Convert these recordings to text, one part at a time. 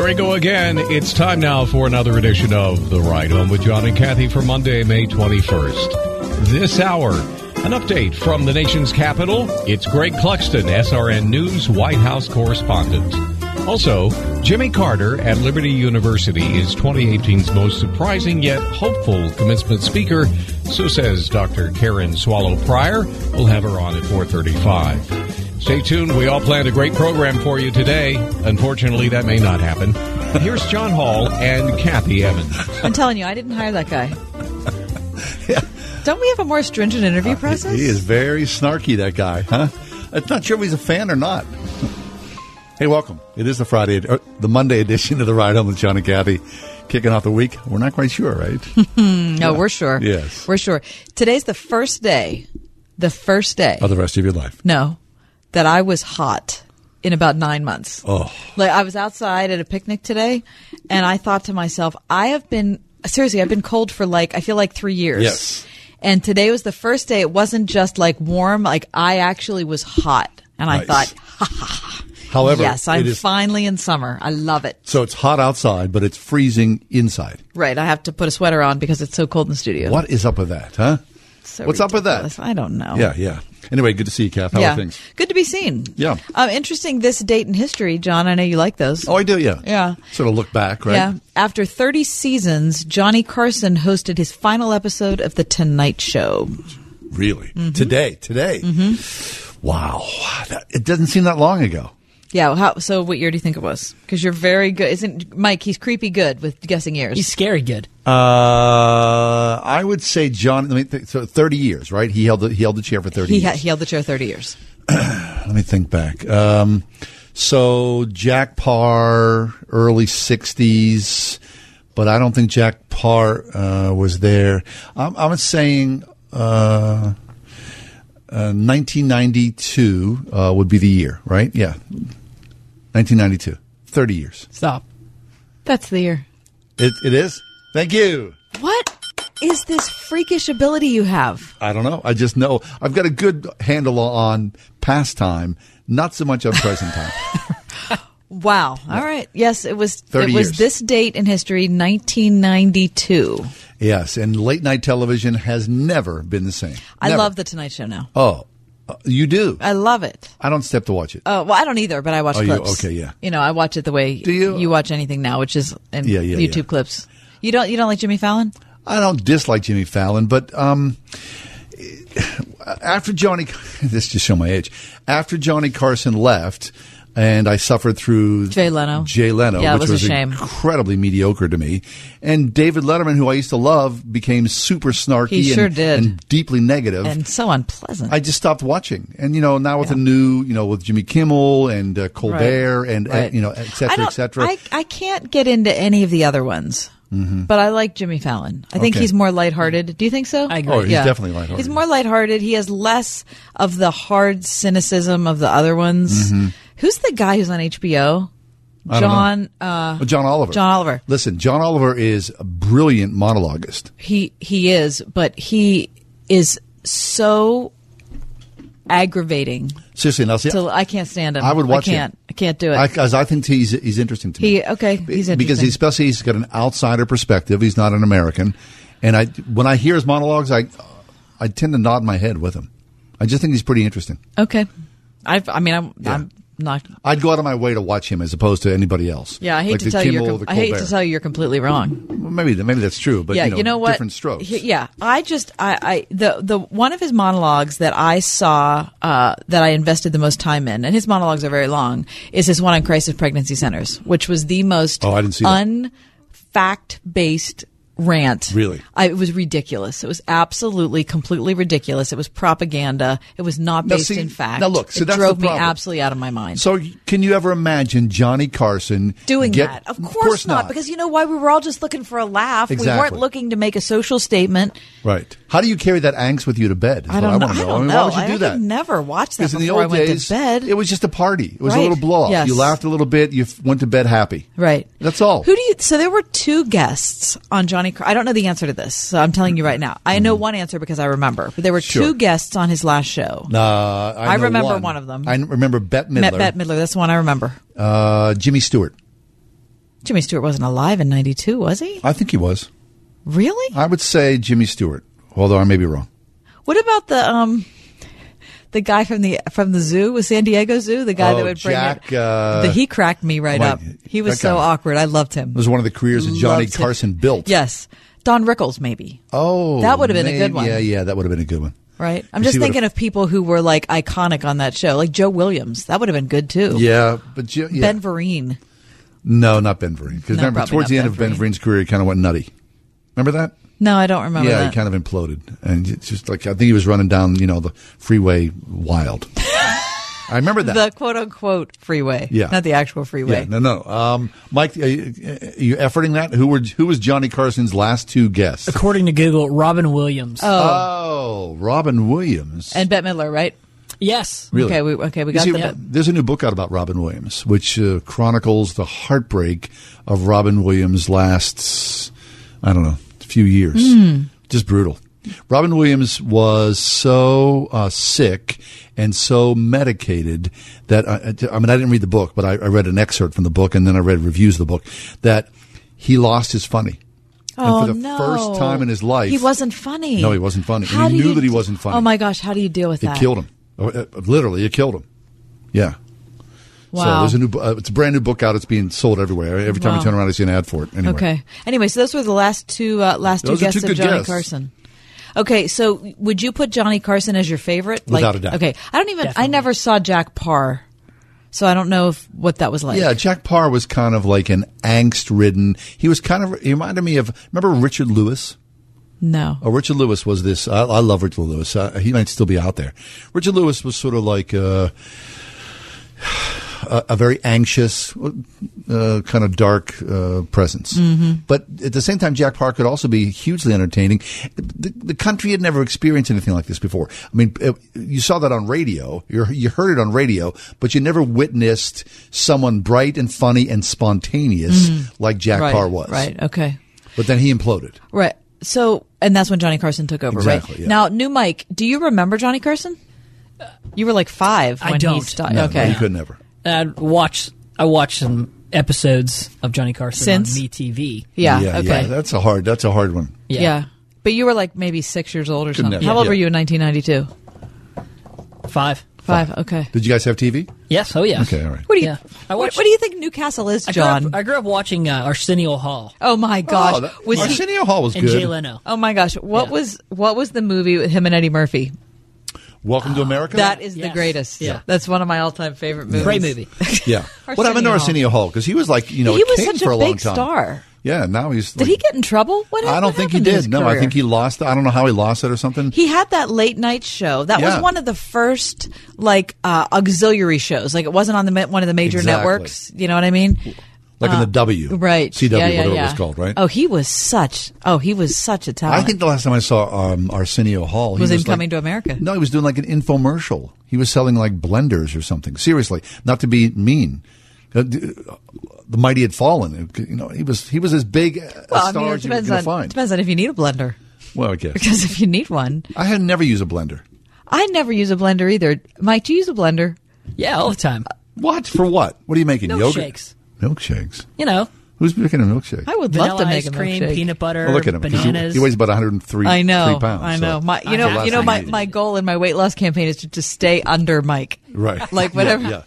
Here we go again. It's time now for another edition of The Ride Home with John and Kathy for Monday, May 21st. This hour, an update from the nation's capital. It's Greg Clugston, SRN News White House correspondent. Also, Jimmy Carter at Liberty University is 2018's most surprising yet hopeful commencement speaker. So says Dr. Karen Swallow Prior. We'll have her on at 435. Stay tuned. We all planned a great program for you today. Unfortunately, that may not happen. But here's John Hall and Kathy Evans. I'm telling you, I didn't hire that guy. yeah. Don't we have a more stringent interview uh, process? He is very snarky, that guy, huh? I'm not sure if he's a fan or not. hey, welcome. It is the Friday, or the Monday edition of the Ride Home with John and Kathy. Kicking off the week. We're not quite sure, right? no, we're sure. Yes. We're sure. Today's the first day, the first day. of the rest of your life. No, that I was hot in about nine months. Oh. Like I was outside at a picnic today, and I thought to myself, I have been seriously, I've been cold for like I feel like three years. Yes. And today was the first day. It wasn't just like warm; like I actually was hot, and I Nice. thought, However, yes, I'm is, finally in summer. I love it. so it's hot outside, but it's freezing inside. Right, I have to put a sweater on because it's so cold in the studio. What is up with that, huh? So What's up with that? I don't know. Yeah, yeah. Anyway, good to see you, Kath. How yeah. are things? Good to be seen. Yeah. Um, interesting this date in history, John. I know you like those. Oh, I do, yeah. Yeah. Sort of look back, right? Yeah. After 30 seasons, Johnny Carson hosted his final episode of The Tonight Show. Really? Mm-hmm. Today, today. Wow. That, it doesn't seem that long ago. Yeah. How, so what year do you think it was? Because you're very good. Isn't Mike? He's creepy good with guessing years. He's scary good. Uh, I would say John. Let me think. So thirty years, right? He held the, he held the chair for thirty. he, years. ha- he held the chair 30 years. Let me think back. Um, so Jack Paar, early '60s, but I don't think Jack Paar uh, was there. I'm, I'm saying uh, uh, 1992 uh, would be the year, right? Yeah, 1992. Thirty years. Stop. That's the year. It, it is. Thank you. What is this freakish ability you have? I don't know. I just know I've got a good handle on past time, not so much on present time. Wow. All right. Yes, it was. 30 it was years. this date in history, 1992. yes, and late night television has never been the same. I Never. love the Tonight Show now. Oh, you do? I love it. I don't step to watch it. Uh, well, I don't either, but I watch Oh, you- clips. okay, yeah. You know, I watch it the way Do you? watch anything now, which is in Yeah, yeah, YouTube yeah. clips. You don't you don't like Jimmy Fallon? I don't dislike Jimmy Fallon, but um, after Johnny, this just show my age. After Johnny Carson left, and I suffered through Jay Leno. Jay Leno, Yeah, it which was a was shame. incredibly mediocre to me, and David Letterman, who I used to love, became super snarky He sure and, did. and deeply. And so unpleasant. I just stopped watching, and you know now with the new, you know, with Jimmy Kimmel and uh, Colbert and uh, you know, et I cetera, don't- et cetera. I, I can't get into any of the other ones. But I like Jimmy Fallon. I think Okay. he's more lighthearted. Do you think so? I agree. Oh, he's definitely lighthearted. He's more lighthearted. He has less of the hard cynicism of the other ones. Who's the guy who's on HBO? I. John. Uh, Uh, John Oliver. John Oliver. Listen, John Oliver is a brilliant monologuist. He he is, but he is so aggravating. Seriously, now see, So I can't stand him. I would watch I can't. him. I can't do it. because I, think he's he's interesting to me. he okay. He's interesting. because he, especially he's got an outsider perspective. He's not an American, and I when I hear his monologues, I I tend to nod my head with him. I just think he's pretty interesting. okay. I've, I mean, I'm, Yeah. I'm not. I'd go out of my way to watch him as opposed to anybody else. Yeah, I hate Like to tell you. Kimmel, You're, com- I hate to tell you you're completely wrong. Well, maybe maybe that's true, but yeah, you know, what? different strokes. He- yeah, I just I, I the the one of his monologues that I saw uh, that I invested the most time in, and his monologues are very long, is his one on crisis pregnancy centers, which was the most Oh, I didn't see that. unfact based rant. Really? I, it was ridiculous. It was absolutely, completely ridiculous. It was propaganda. It was not Now, based see- in fact. now look, so it drove me absolutely out of my mind. So, can you ever imagine Johnny Carson doing get- that. Of course, not, because you know why? We were all just looking for a laugh. We weren't looking to make a social statement. right. How do you carry that angst with you to bed? I what don't know. wanna I don't know. Why would you I do that? could never watch that Because in the old I went days, to bed. it was just a party. It was a little blow off. Yes. You laughed a little bit. You f- went to bed happy. Right. That's all. Who do you? So there were two guests on Johnny. Car- I don't know the answer to this, so I'm telling you right now. I know one answer because I remember. But there were Mm-hmm. Sure. two guests on his last show. Uh, I, I know remember one. of them. I n- remember Bette Met Midler. Bette Midler. That's the one I remember. uh, Jimmy Stewart. Jimmy Stewart wasn't alive in '92, was he? I think he was. Really? I would say Jimmy Stewart, although I may be wrong. What about the um, the guy from the from the zoo, was San Diego Zoo, the guy Oh, that would bring Jack, it. uh, the, he cracked me right my- up. He was so guy. awkward. I loved him. It was one of the careers that Johnny Loved him. Carson built. Yes, Don Rickles, maybe. Oh, That would have been a good one. Yeah, yeah, that would have been a good one. Right. I'm just thinking of people who were like iconic on that show, like Joe Williams. That would have been good too. Yeah, but yeah. Ben Vereen. no, not Ben Vereen. Because No, remember, towards the end Ben of Ben Vereen. Vereen's career, he kind of went nutty. Remember that? No, I don't remember yeah, that. he kind of imploded, and it's just like I think he was running down, you know, the freeway wild. I remember that. the quote unquote freeway. Yeah. Not the actual freeway. Yeah, no, no. Um, Mike, are you, are you efforting that? Who were who was Johnny Carson's last two guests? According to Google, Robin Williams. Oh, Robin Williams. And Bette Midler, right? yes. Really? Okay, we okay, we got see, the There's a new book out about Robin Williams, which uh, chronicles the heartbreak of Robin Williams' last, I don't know, few years. Hmm. Just brutal. Robin Williams was so uh, sick and so medicated that I, I mean I didn't read the book, but I, I read an excerpt from the book and then I read reviews of the book that he lost his funny. Oh and for the no! first time in his life, he wasn't funny. No, he wasn't funny. And he knew you that he wasn't funny. Oh my gosh! How do you deal with It that? killed him. Oh, Literally, it killed him. Yeah. So Wow. there's a new. Uh, it's a brand new book out. It's being sold everywhere. Every time Wow. you turn around, I see an ad for it. Anyway. Okay. Anyway, so those were the last two uh, last Those two guests two of Johnny guests. Carson. Okay, so would you put Johnny Carson as your favorite? Without like, a doubt. Okay, I don't even. I never saw Jack Paar, so I don't know if what that was like. Yeah, Jack Paar was kind of like an angst-ridden. He was kind of. He reminded me of. Remember Richard Lewis? No. Oh, Richard Lewis was this. I, I love Richard Lewis. Uh, he might still be out there. Richard Lewis was sort of like uh, a, a very anxious, uh, kind of dark uh, presence. Mm-hmm. But at the same time, Jack Paar could also be hugely entertaining. The, the country had never experienced anything like this before. I mean, uh, you saw that on radio. You you heard it on radio, but you never witnessed someone bright and funny and spontaneous like Jack Mm-hmm. right. Paar was. Right. Okay. But then he imploded. Right. So, and that's when Johnny Carson took over, Exactly, right? yeah. Now, new Mike, do you remember Johnny Carson? You were like five I when he don't. started. No, okay. no, he could never. I watched. I watched some episodes of Johnny Carson Since? on MeTV. Yeah. yeah, okay. yeah. That's a hard. That's a hard one. Yeah. Yeah. But you were like maybe six years old or Couldn't something. have- How old yeah. were you in 1992? Five. Five. Okay. Did you guys have TV? Yes. Oh yeah. Okay, all right. What do you? Yeah. I what, watched- what do you think Newcastle is, I grew, John? up, I grew up watching uh, Arsenio Hall oh my gosh! Oh, that- was he? Arsenio Hall was and good. Jay Leno. Oh my gosh! What Yeah. was what was the movie with him and Eddie Murphy? Welcome to America. That is the greatest. Yeah. that's one of my all-time favorite movies. Great movie. yeah. what happened Arsenio to Hall. Arsenio Hall? Because he was like you know He a was such a for a long big time. star. Yeah. Now he's. Did he get in trouble? What? I don't what think he happened to his did. No, I think he lost. I don't know how he lost it or something. He had that late night show. That Yeah. was one of the first like uh, auxiliary shows. Like it wasn't on the one of the major Exactly. networks. You know what I mean? Like in the W, Uh, Right. CW, yeah, yeah, whatever yeah. it was called, right? Oh, he was such. Oh, he was such a talent. I think the last time I saw um, Arsenio Hall, he Was was him like- coming to America? No, he was doing like an infomercial. He was selling like blenders or something. Seriously, not to be mean. Uh, the mighty had fallen. You know, he was he was as big a well, I mean, it as you were depends on find. depends on if you need a blender. Well, I guess Because if you need one, I had never used a blender. I never use a blender either. Mike, do you use a blender? Yeah, all the time. What for? What? What are you making? Yogurt? Milkshakes. Milkshakes. You know, Who's making a milkshake? I would vanilla love to make ice a cream, milkshake. peanut butter, Well, look at him. 'cause He, bananas. he weighs about 103 I know. three pounds. I know. My, you I know, have you know, less my, you. my goal in my weight loss campaign is to just stay under Mike. Right. Like Yeah, whatever. yeah.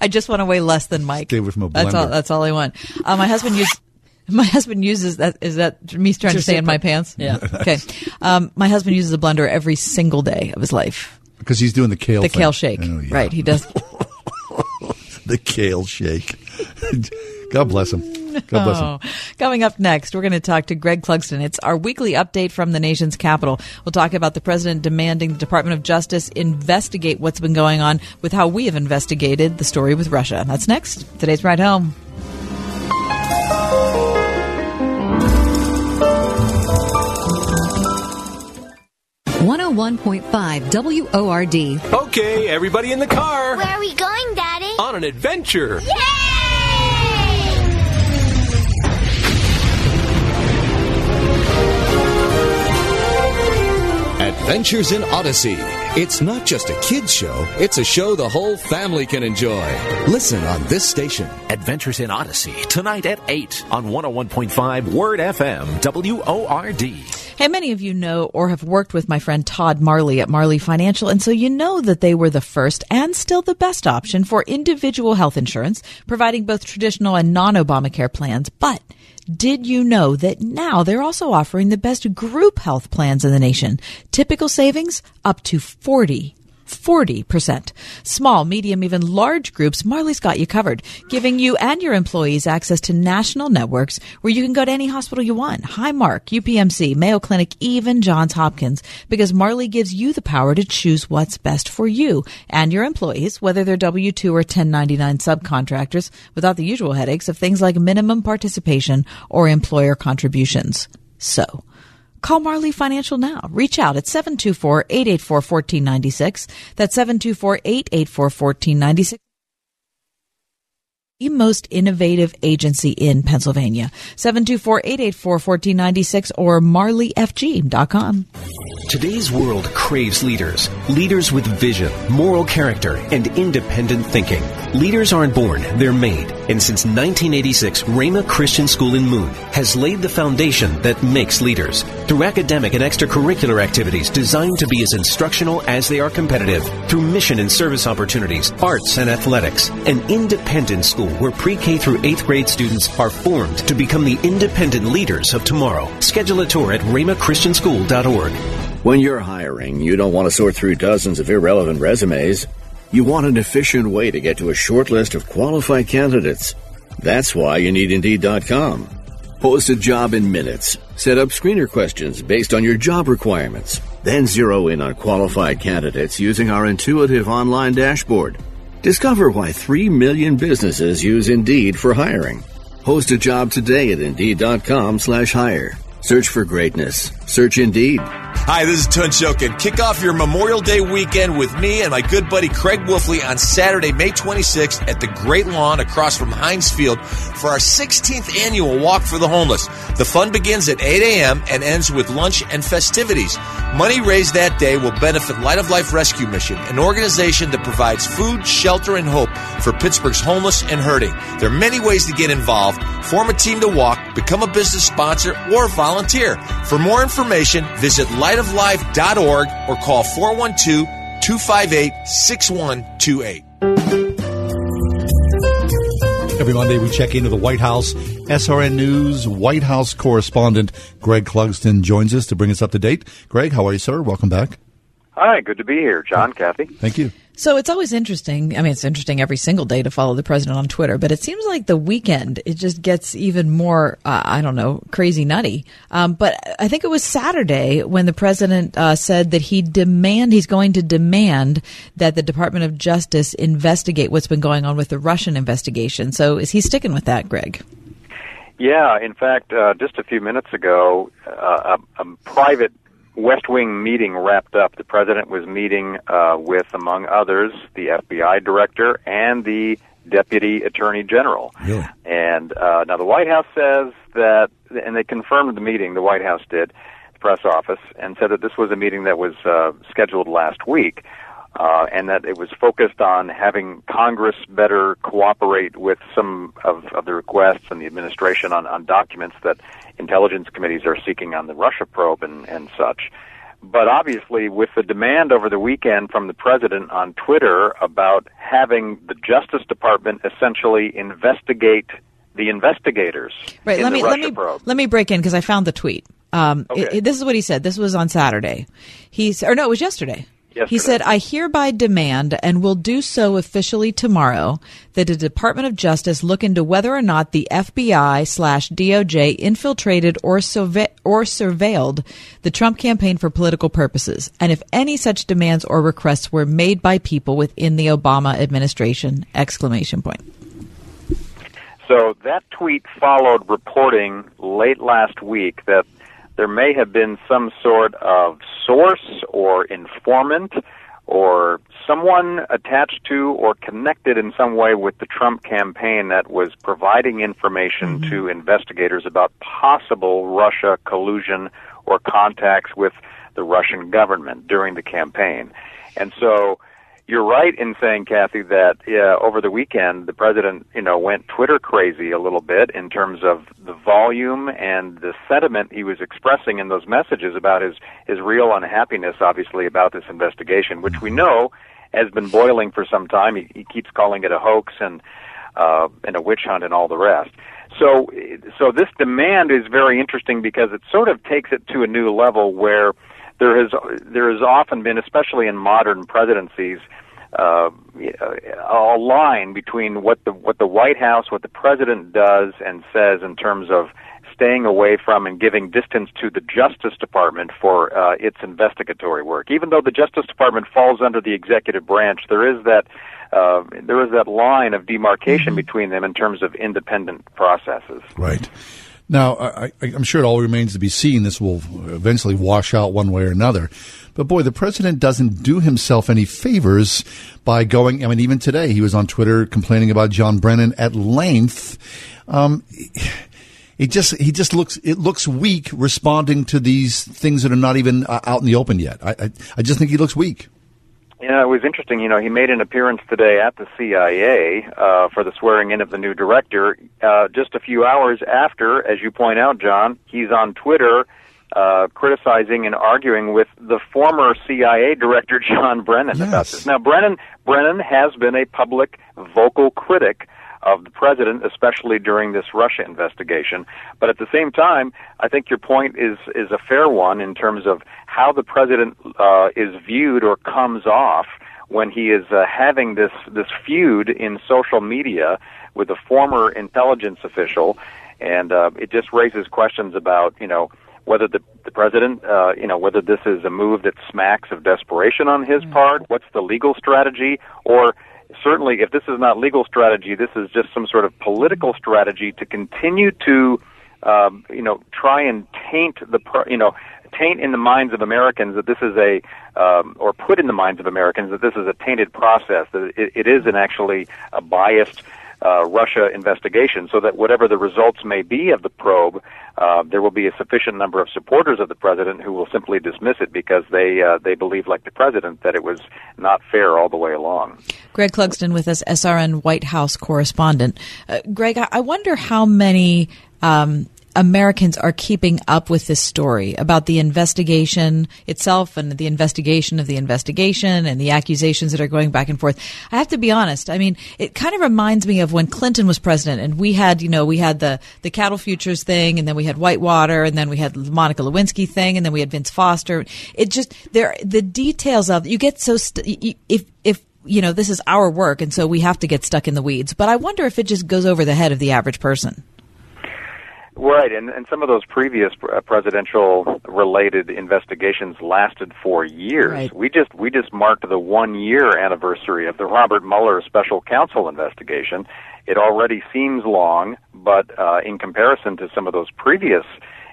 I just want to weigh less than Mike. Stay away from a That's all. blender. That's all I want. Uh, my husband used. My husband uses that. Is that me trying to Just stay in my pants? Yeah. Okay. Um, my husband uses a blender every single day of his life. because he's doing the kale. The thing. kale shake. Oh, yeah. Right. He does. the kale shake. God bless him. God bless him. Oh. Coming up next, we're going to talk to Greg Clugston. It's our weekly update from the nation's capital. We'll talk about the president demanding the Department of Justice investigate what's been going on with how we have investigated the story with Russia. That's next. Today's Ride Home. 101.5 WORD. Okay, everybody in the car. Where are we going, Daddy? On an adventure. Yay! Adventures in Odyssey. It's not just a kid's show, it's a show the whole family can enjoy. Listen on this station. Adventures in Odyssey, tonight at 8 on 101.5 Word FM, WORD. Hey, many of you know or have worked with my friend Todd Marley at Marley Financial, and so you know that they were the first and still the best option for individual health insurance, providing both traditional and non Obamacare plans. But did you know that now they're also offering the best group health plans in the nation? Typical savings up to 40 40%. Small, medium, even large groups, Marley's got you covered, giving you and your employees access to national networks where you can go to any hospital you want. Highmark, UPMC, Mayo Clinic, even Johns Hopkins, because Marley gives you the power to choose what's best for you and your employees, whether they're W-2 or 1099 subcontractors, without the usual headaches of things like minimum participation or employer contributions. So, Call Marley Financial now. Reach out at 724-884-1496. That's 724-884-1496 the most innovative agency in Pennsylvania. 724-884-1496 or marleyfg.com. Today's world craves leaders. Leaders with vision, moral character, and independent thinking. Leaders aren't born, they're made. And since 1986, Rhema Christian School in Moon has laid the foundation that makes leaders. Through academic and extracurricular activities designed to be as instructional as they are competitive. Through mission and service opportunities, arts and athletics. An independent school where pre-K through 8th grade students are formed to become the independent leaders of tomorrow. Schedule a tour at rhemachristianschool.org. When you're hiring, you don't want to sort through dozens of irrelevant resumes. You want an efficient way to get to a short list of qualified candidates. That's why you need Indeed.com. Post a job in minutes. Set up screener questions based on your job requirements. Then zero in on qualified candidates using our intuitive online dashboard. Discover why 3 million businesses use Indeed for hiring. Post a job today at Indeed.com slash hire. Search for greatness. Search Indeed. Hi, this is Tunch Ilkin. Kick off your Memorial Day weekend with me and my good buddy Craig Wolfley on Saturday, May 26th at the Great Lawn across from Heinz Field for our 16th annual Walk for the Homeless. The fun begins at 8 a.m. and ends with lunch and festivities. Money raised that day will benefit Light of Life Rescue Mission, an organization that provides food, shelter, and hope for Pittsburgh's homeless and hurting. There are many ways to get involved. Form a team to walk, become a business sponsor, or volunteer. For more information, visit lightoflife.org or call 412 258 6128. Every Monday, we check into the White House. SRN News White House correspondent Greg Clugston joins us to bring us up to date. Greg, how are you, sir? Welcome back. Hi, good to be here, John, Kathy. Thank you. So it's always interesting. I mean, it's interesting every single day to follow the president on Twitter, but it seems like the weekend it just gets even more, uh, I don't know, crazy nutty. Um, but I think it was Saturday when the president uh, said that he demand he's going to demand that the Department of Justice investigate what's been going on with the Russian investigation. So is he sticking with that, Greg? Yeah, in fact, uh, just a few minutes ago, uh, a, a private West Wing meeting wrapped up. The president was meeting uh, with, among others, the FBI director and the deputy attorney general. Really? And uh, now the White House says that, and they confirmed the meeting. The White House did, the press office, and said that this was a meeting that was uh, scheduled last week. Uh, and that it was focused on having Congress better cooperate with some of, of the requests and the administration on, on documents that intelligence committees are seeking on the Russia probe and, and such. But obviously, with the demand over the weekend from the president on Twitter about having the Justice Department essentially investigate the investigators right, in let the me Russia let me probe. let me break in because I found the tweet. Um, Okay. it- it- this is what he said. This was on Saturday. He's or no, it was yesterday. He said, I hereby demand and will do so officially tomorrow that the Department of Justice look into whether or not the FBI slash DOJ infiltrated or, surve- or surveilled the Trump campaign for political purposes, and if any such demands or requests were made by people within the Obama administration! Exclamation point. So that tweet followed reporting late last week that there may have been some sort of source or informant or someone attached to or connected in some way with the Trump campaign that was providing information mm-hmm. to investigators about possible Russia collusion or contacts with the Russian government during the campaign. And so you're right in saying, Kathy, that yeah, over the weekend the president, you know, went Twitter crazy a little bit in terms of the volume and the sentiment he was expressing in those messages about his his real unhappiness, obviously, about this investigation, which we know has been boiling for some time. He, he keeps calling it a hoax and uh, and a witch hunt and all the rest. So, so this demand is very interesting because it sort of takes it to a new level where there has there has often been, especially in modern presidencies, uh, a line between what the what the White House, what the president does and says in terms of staying away from and giving distance to the Justice Department for uh, its investigatory work. Even though the Justice Department falls under the executive branch, there is that uh, there is that line of demarcation mm-hmm. between them in terms of independent processes. Right. Now, I, am sure it all remains to be seen. This will eventually wash out one way or another. But boy, the president doesn't do himself any favors by going. I mean, even today he was on Twitter complaining about John Brennan at length. Um, it just he just looks it looks weak responding to these things that are not even uh, out in the open yet. I, I I just think he looks weak. Yeah, it was interesting. You know, he made an appearance today at the CIA uh, for the swearing in of the new director. Uh, just a few hours after, as you point out, John, he's on Twitter uh, criticizing and arguing with the former CIA director John Brennan yes. about this. Now, Brennan Brennan has been a public vocal critic of the president, especially during this Russia investigation. But at the same time, I think your point is is a fair one in terms of how the president uh, is viewed or comes off when he is uh, having this this feud in social media with a former intelligence official, and uh, it just raises questions about you know whether the, the president, uh, you know, whether this is a move that smacks of desperation on his mm-hmm. part, what's the legal strategy, or certainly, if this is not legal strategy, this is just some sort of political strategy to continue to, um, you know, try and taint the, you know, taint in the minds of Americans that this is a, um, or put in the minds of Americans that this is a tainted process, that it, it is an actually a biased uh, Russia investigation, so that whatever the results may be of the probe, uh, there will be a sufficient number of supporters of the president who will simply dismiss it because they uh, they believe, like the president, that it was not fair all the way along. Greg Clugston with us, SRN White House correspondent. Uh, Greg, I wonder how many um, Americans are keeping up with this story about the investigation itself and the investigation of the investigation and the accusations that are going back and forth. I have to be honest. I mean, it kind of reminds me of when Clinton was president and we had, you know, we had the, the cattle futures thing and then we had Whitewater and then we had Monica Lewinsky thing and then we had Vince Foster. It just, there, the details of, you get so, st- if, if, you know, this is our work and so we have to get stuck in the weeds. But I wonder if it just goes over the head of the average person. Right, and, and some of those previous uh, presidential related investigations lasted for years. Right. We just we just marked the one year anniversary of the Robert Mueller special counsel investigation. It already seems long, but uh, in comparison to some of those previous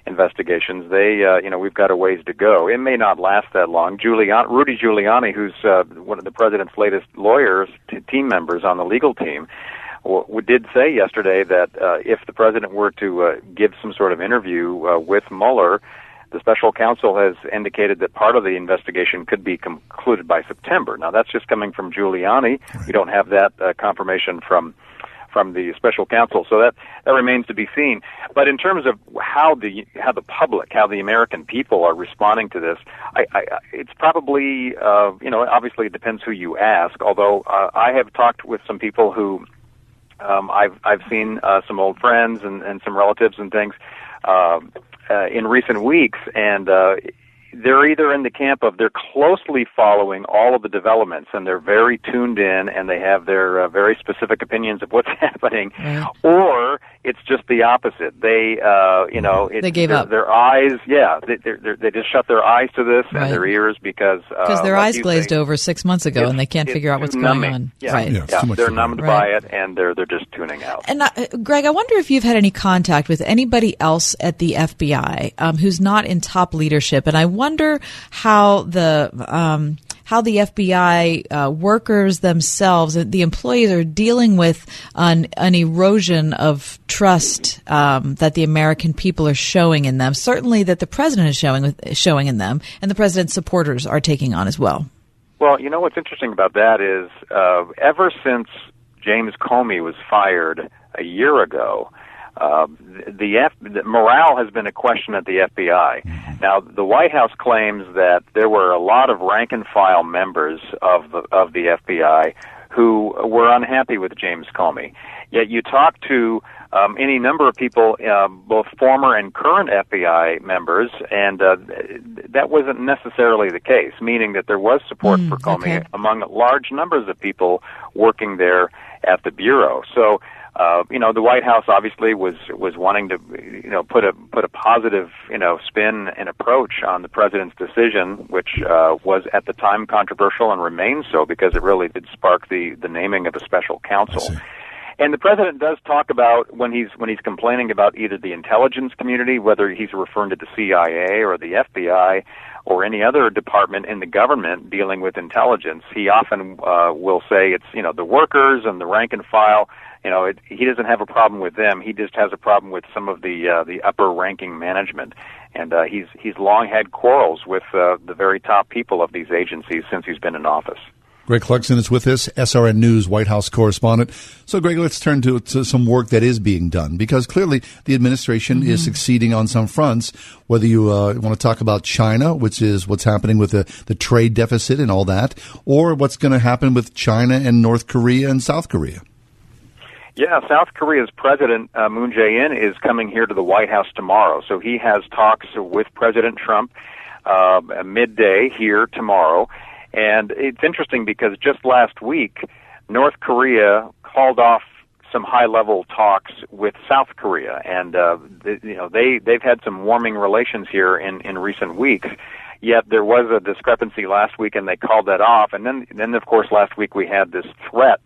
investigations, they uh, you know we've got a ways to go. It may not last that long. Giuliani, Rudy Giuliani, who's uh, one of the president's latest lawyers, t- team members on the legal team we did say yesterday that uh, if the president were to uh, give some sort of interview uh, with Mueller, the special counsel has indicated that part of the investigation could be concluded by September. Now, that's just coming from Giuliani. Right. We don't have that uh, confirmation from from the special counsel, so that that remains to be seen. But in terms of how the how the public, how the American people are responding to this, I, I, it's probably uh, you know obviously it depends who you ask. Although uh, I have talked with some people who um, I've I've seen uh, some old friends and, and some relatives and things uh, uh, in recent weeks, and uh, they're either in the camp of they're closely following all of the developments and they're very tuned in and they have their uh, very specific opinions of what's happening, Right. or it's just the opposite. They, uh, you know, it, They gave their, up. Their eyes, yeah, they, they're, they're, just shut their eyes to this Right. and their ears because Because uh, their like eyes glazed say, over six months ago, and they can't figure out too what's going on. Yeah, Right. Yeah, it's too they're numbed Right. by it and they're they're just tuning out. And uh, Greg, I wonder if you've had any contact with anybody else at the FBI um, who's not in top leadership, and I wonder how the um, how the FBI uh, workers themselves, uh, the employees, are dealing with an, an erosion of trust um, that the American people are showing in them. Certainly, that the president is showing showing in them, and the president's supporters are taking on as well. Well, you know what's interesting about that is uh, ever since James Comey was fired a year ago, uh, the, F, the morale has been a question at the FBI. Now, the White House claims that there were a lot of rank and file members of the of the FBI who were unhappy with James Comey. Yet you talk to um, any number of people, uh, both former and current FBI members, and uh, that wasn't necessarily the case. Meaning that there was support for Comey okay. among large numbers of people working there at the bureau. So. Uh, you know, the White House obviously was was wanting to, you know, put a put a positive, you know, spin and approach on the president's decision, which uh, was at the time controversial and remains so because it really did spark the the naming of a special counsel. And the president does talk about when he's when he's complaining about either the intelligence community, whether he's referring to the CIA or the FBI or any other department in the government dealing with intelligence. He often uh, will say it's you know the workers and the rank and file. You know, it, he doesn't have a problem with them. He just has a problem with some of the uh, the upper ranking management, and uh, he's he's long had quarrels with uh, the very top people of these agencies since he's been in office. Greg Clugston is with us, SRN News White House correspondent. So, Greg, let's turn to, to some work that is being done because clearly the administration is succeeding on some fronts. Whether you uh, want to talk about China, which is what's happening with the, the trade deficit and all that, or what's going to happen with China and North Korea and South Korea. Yeah, South Korea's president uh, Moon Jae-in is coming here to the White House tomorrow. So he has talks with President Trump uh, midday here tomorrow. And it's interesting because just last week, North Korea called off some high-level talks with South Korea, and uh, th- you know they they've had some warming relations here in in recent weeks. Yet there was a discrepancy last week, and they called that off. And then then of course last week we had this threat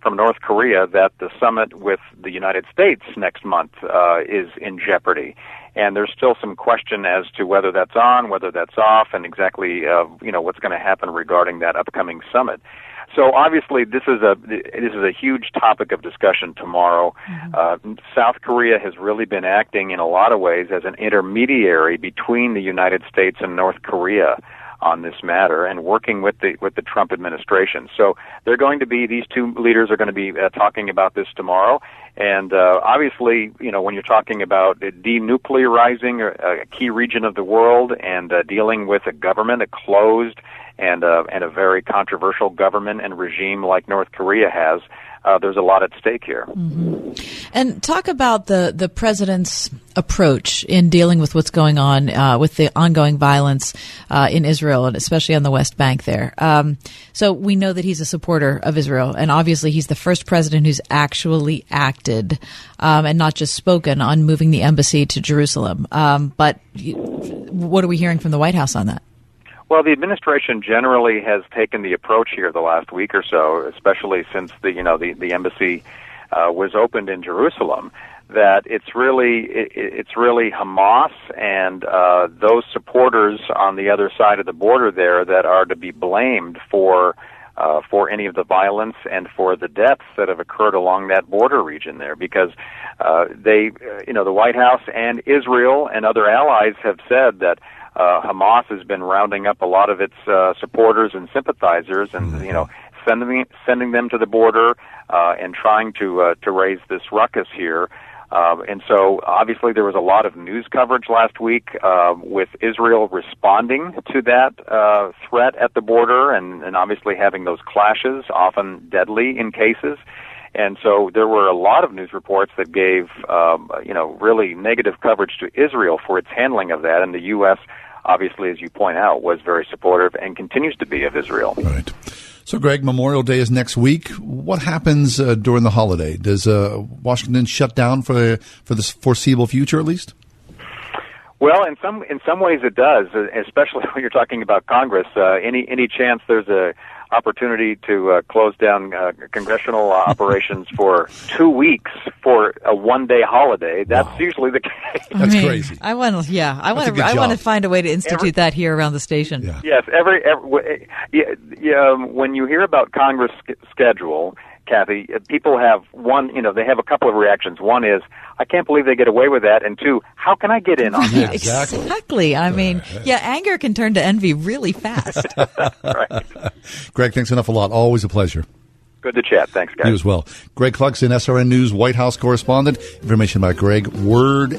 from North Korea that the summit with the United States next month uh, is in jeopardy. And there's still some question as to whether that's on, whether that's off, and exactly uh, you know what's going to happen regarding that upcoming summit. So obviously, this is a this is a huge topic of discussion tomorrow. Uh, South Korea has really been acting in a lot of ways as an intermediary between the United States and North Korea on this matter and working with the with the Trump administration. So they're going to be these two leaders are going to be uh, talking about this tomorrow. And uh, obviously, you know, when you're talking about denuclearizing a, a key region of the world and uh, dealing with a government, a closed and uh, and a very controversial government and regime like North Korea has, uh, there's a lot at stake here. And talk about the, the president's approach in dealing with what's going on uh, with the ongoing violence uh, in Israel, and especially on the West Bank there. Um, so we know that he's a supporter of Israel, and obviously he's the first president who's actually acted um, and not just spoken on moving the embassy to Jerusalem. Um, but what are we hearing from the White House on that? Well, the administration generally has taken the approach here the last week or so, especially since the you know the the embassy uh, was opened in Jerusalem. That it's really it, it's really Hamas and uh, those supporters on the other side of the border there that are to be blamed for uh, for any of the violence and for the deaths that have occurred along that border region there, because uh, they uh, you know the White House and Israel and other allies have said that uh, Hamas has been rounding up a lot of its uh, supporters and sympathizers, and you know, sending sending them to the border uh, and trying to uh, to raise this ruckus here. Uh, and so, obviously, there was a lot of news coverage last week uh, with Israel responding to that uh, threat at the border, and, and obviously having those clashes, often deadly in cases. And so there were a lot of news reports that gave, um, you know, really negative coverage to Israel for its handling of that, and the U.S. obviously, as you point out, was very supportive and continues to be of Israel. Right. So, Greg, Memorial Day is next week. What happens uh, during the holiday? Does uh, Washington shut down for for the foreseeable future, at least? Well, in some in some ways it does, uh, especially when you're talking about Congress. Uh, any any chance there's a opportunity to uh, close down uh, congressional operations for two weeks for a one day holiday. That's wow. usually the case. That's I mean, crazy. I want to, yeah, I want to, I want to find a way to institute every, that here around the station. Yeah. Yes, every, every yeah, yeah, um, when you hear about Congress schedule, Kathy, uh, people have one, you know, they have a couple of reactions. One is, I can't believe they get away with that, and two, how can I get in on that? exactly. exactly. I mean, yeah, anger can turn to envy really fast. right. Greg, thanks enough a lot. Always a pleasure. Good to chat. Thanks, guys. You as well. Greg Clugston, SRN News White House correspondent. Information about Greg, wordfm.com.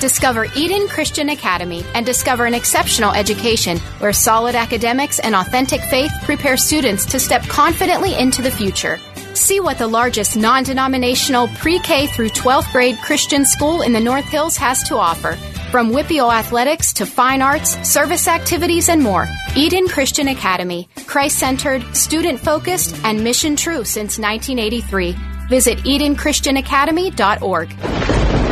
Discover Eden Christian Academy and discover an exceptional education where solid academics and authentic faith prepare students to step confidently into the future. See what the largest non denominational pre K through 12th grade Christian school in the North Hills has to offer. From WPIAL athletics to fine arts, service activities, and more. Eden Christian Academy, Christ centered, student focused, and mission true since 1983. Visit EdenChristianAcademy.org.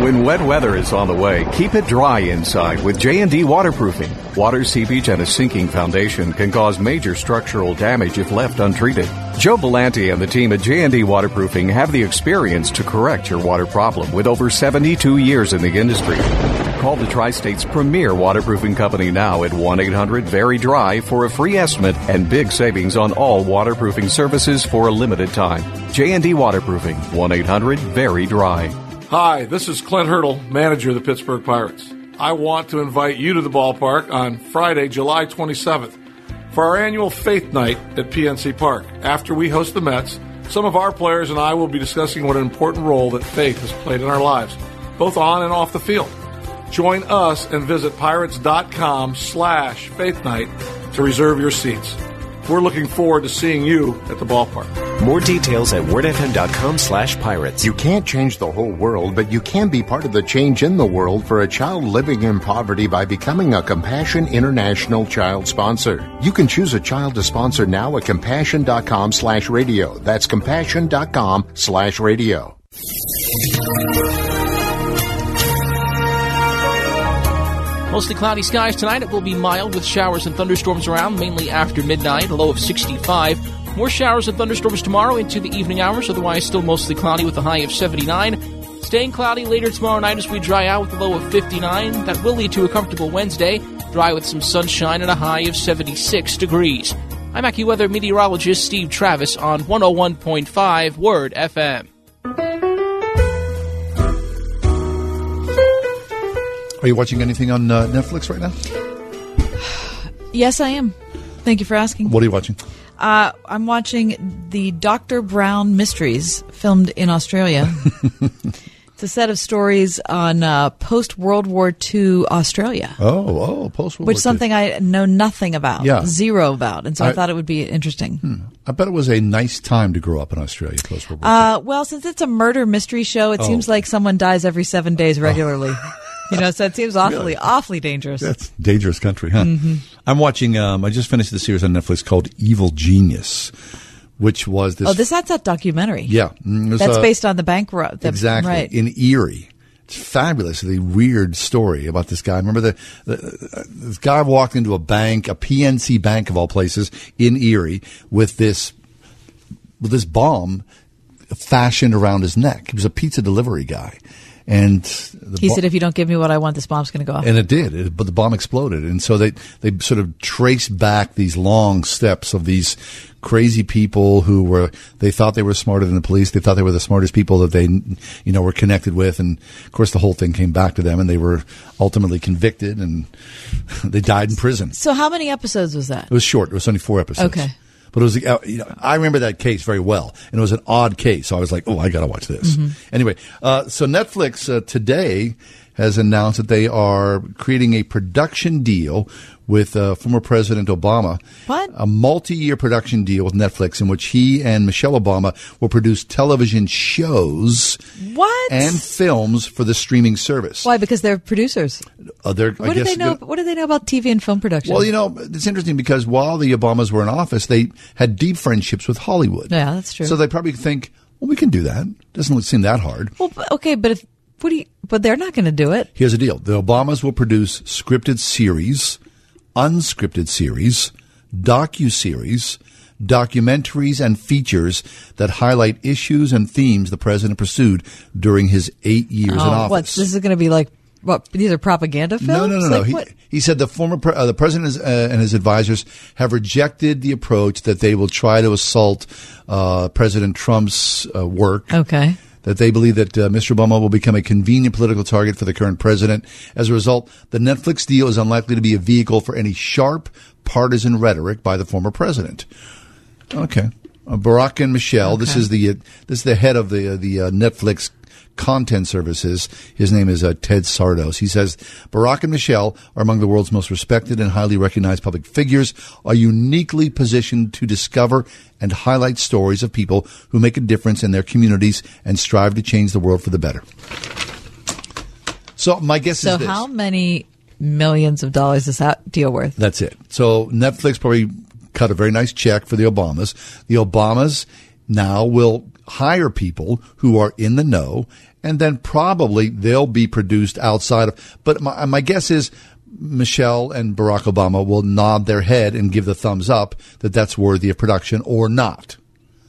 When wet weather is on the way, keep it dry inside with J&D waterproofing. Water seepage and a sinking foundation can cause major structural damage if left untreated. Joe Belanti and the team at J&D Waterproofing have the experience to correct your water problem with over 72 years in the industry. Call the Tri-State's premier waterproofing company now at 1-800-VERY-DRY for a free estimate and big savings on all waterproofing services for a limited time. J&D Waterproofing, 1-800-VERY-DRY. Hi, this is Clint Hurdle, manager of the Pittsburgh Pirates. I want to invite you to the ballpark on Friday, July 27th for our annual Faith Night at PNC Park. After we host the Mets, some of our players and I will be discussing what an important role that faith has played in our lives, both on and off the field. Join us and visit pirates.com slash faith night to reserve your seats. We're looking forward to seeing you at the ballpark. More details at wordfm.com slash pirates. You can't change the whole world, but you can be part of the change in the world for a child living in poverty by becoming a Compassion International child sponsor. You can choose a child to sponsor now at compassion.com slash radio. That's compassion.com slash radio. Mostly cloudy skies tonight. It will be mild with showers and thunderstorms around, mainly after midnight, a low of 65. More showers and thunderstorms tomorrow into the evening hours, otherwise still mostly cloudy with a high of 79. Staying cloudy later tomorrow night as we dry out with a low of 59. That will lead to a comfortable Wednesday, dry with some sunshine and a high of 76 degrees. I'm AccuWeather meteorologist Steve Travis on 101.5 Word FM. Are you watching anything on uh, Netflix right now? Yes, I am. Thank you for asking. What are you watching? Uh, I'm watching the Dr. Brown Mysteries, filmed in Australia. it's a set of stories on uh, post World War II Australia. Oh, oh, post World War Which is something I know nothing about, Yeah. zero about, and so I, I- thought it would be interesting. Hmm. I bet it was a nice time to grow up in Australia post World War Uh, well, since it's a murder mystery show, it Oh. seems like someone dies every seven days regularly. you know, so it seems awfully, Really? awfully dangerous. That's dangerous country, huh? Mhm. I'm watching. Um, I just finished the series on Netflix called Evil Genius, which was this. oh, this that's that documentary. yeah, mm, That's based on the bank ro- the, exactly Right. in Erie. It's fabulous. The weird story about this guy. Remember the, the uh, this guy walked into a bank, a PNC bank of all places in Erie, with this with this bomb fashioned around his neck. He was a pizza delivery guy, and He bo- said, "If you don't give me what I want, this bomb's going to go off." and it did, it, but the bomb exploded, and so they they sort of traced back these long steps of these crazy people who were they thought they were smarter than the police. They thought they were the smartest people that they you know were connected with, and of course the whole thing came back to them, and they were ultimately convicted, and they died in prison. so, how many episodes was that? It was short. It was only four episodes. Okay. But it was, uh, you know, I remember that case very well, and it was an odd case. So I was like, "Oh, I got to watch this." Mhm. Anyway, uh, so Netflix uh, today has announced that they are creating a production deal with uh, former President Obama. What? A multi-year production deal with Netflix in which he and Michelle Obama will produce television shows What? and films for the streaming service. Why? Because they're producers. Uh, they're, I What do guess, they know? What do they know about TV and film production? well, you know, it's interesting because while the Obamas were in office, they had deep friendships with Hollywood. Yeah, that's true. So they probably think, well, we can do that. Doesn't seem that hard. Well, okay, but if what do you? But they're not going to do it. Here's the deal: the Obamas will produce scripted series, unscripted series, docu series, documentaries, and features that highlight issues and themes the president pursued during his eight years in oh, office. what? This is going to be like what? These are propaganda films. No, no, no, no. Like, He, what? he said the former pre- uh, the president is, uh, and his advisors have rejected the approach that they will try to assault uh, President Trump's uh, work. Okay. That they believe that uh, Mr. Obama will become a convenient political target for the current president. As a result, the Netflix deal is unlikely to be a vehicle for any sharp partisan rhetoric by the former president. Okay, uh, Barack and Michelle. This is the uh, this is the head of the uh, the uh, Netflix content services. His name is uh, Ted Sarandos. He says Barack and Michelle are among the world's most respected and highly recognized public figures, are uniquely positioned to discover and highlight stories of people who make a difference in their communities and strive to change the world for the better. So my guess So is this. how many millions of dollars is that deal worth? That's it. So Netflix probably cut a very nice check for the Obamas. The Obamas now will hire people who are in the know, and then probably they'll be produced outside of. But my, my guess is Michelle and Barack Obama will nod their head and give the thumbs up that that's worthy of production or not.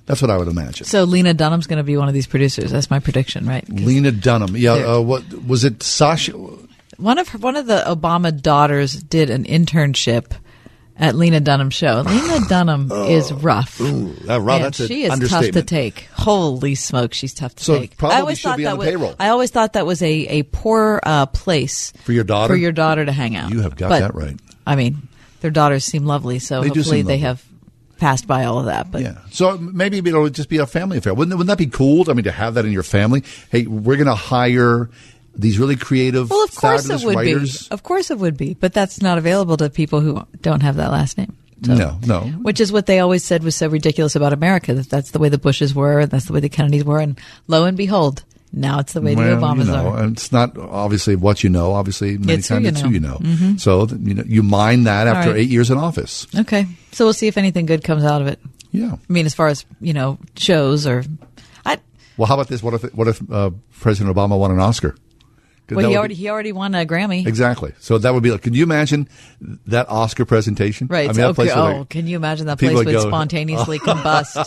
That's what I would imagine. So Lena Dunham's going to be one of these producers. That's my prediction, right? Lena Dunham, yeah. Uh, what was it? Sasha. One of her, one of the Obama daughters did an internship at Lena Dunham's show. Lena Dunham is rough. Oh. Ooh, that- Man, that's she is tough to take. Holy smoke, she's tough to So take. probably I always thought be that on the was, payroll. I always thought that was a a poor uh, place For your daughter? for your daughter to hang out. You have got But, that right. I mean, their daughters seem lovely, so They hopefully seem they have passed by all of that. But Yeah. So maybe it'll just be a family affair. Wouldn't, wouldn't that be cool? I mean, to have that in your family. Hey, we're going to hire these really creative, well, of course fabulous it would writers. be. Of course it would be, but that's not available to people who don't have that last name. So- No, no. Which is what they always said was so ridiculous about America. That that's the way the Bushes were, and that's the way the Kennedys were, and lo and behold, now it's the way the Obamas you know, are. and it's not obviously what you know. Obviously, many It's times you it's know. who you know. Mhm. So you know, you mine that after right. eight years in office. Okay, so we'll see if anything good comes out of it. Yeah. I mean, as far as you know, shows or, I Well, how about this? What if what if uh, President Obama won an Oscar? Well, he already be- he already won a Grammy. exactly. So that would be like. Can you imagine that Oscar presentation? Right. I mean, that okay. place oh, can you imagine that place would would go- spontaneously combust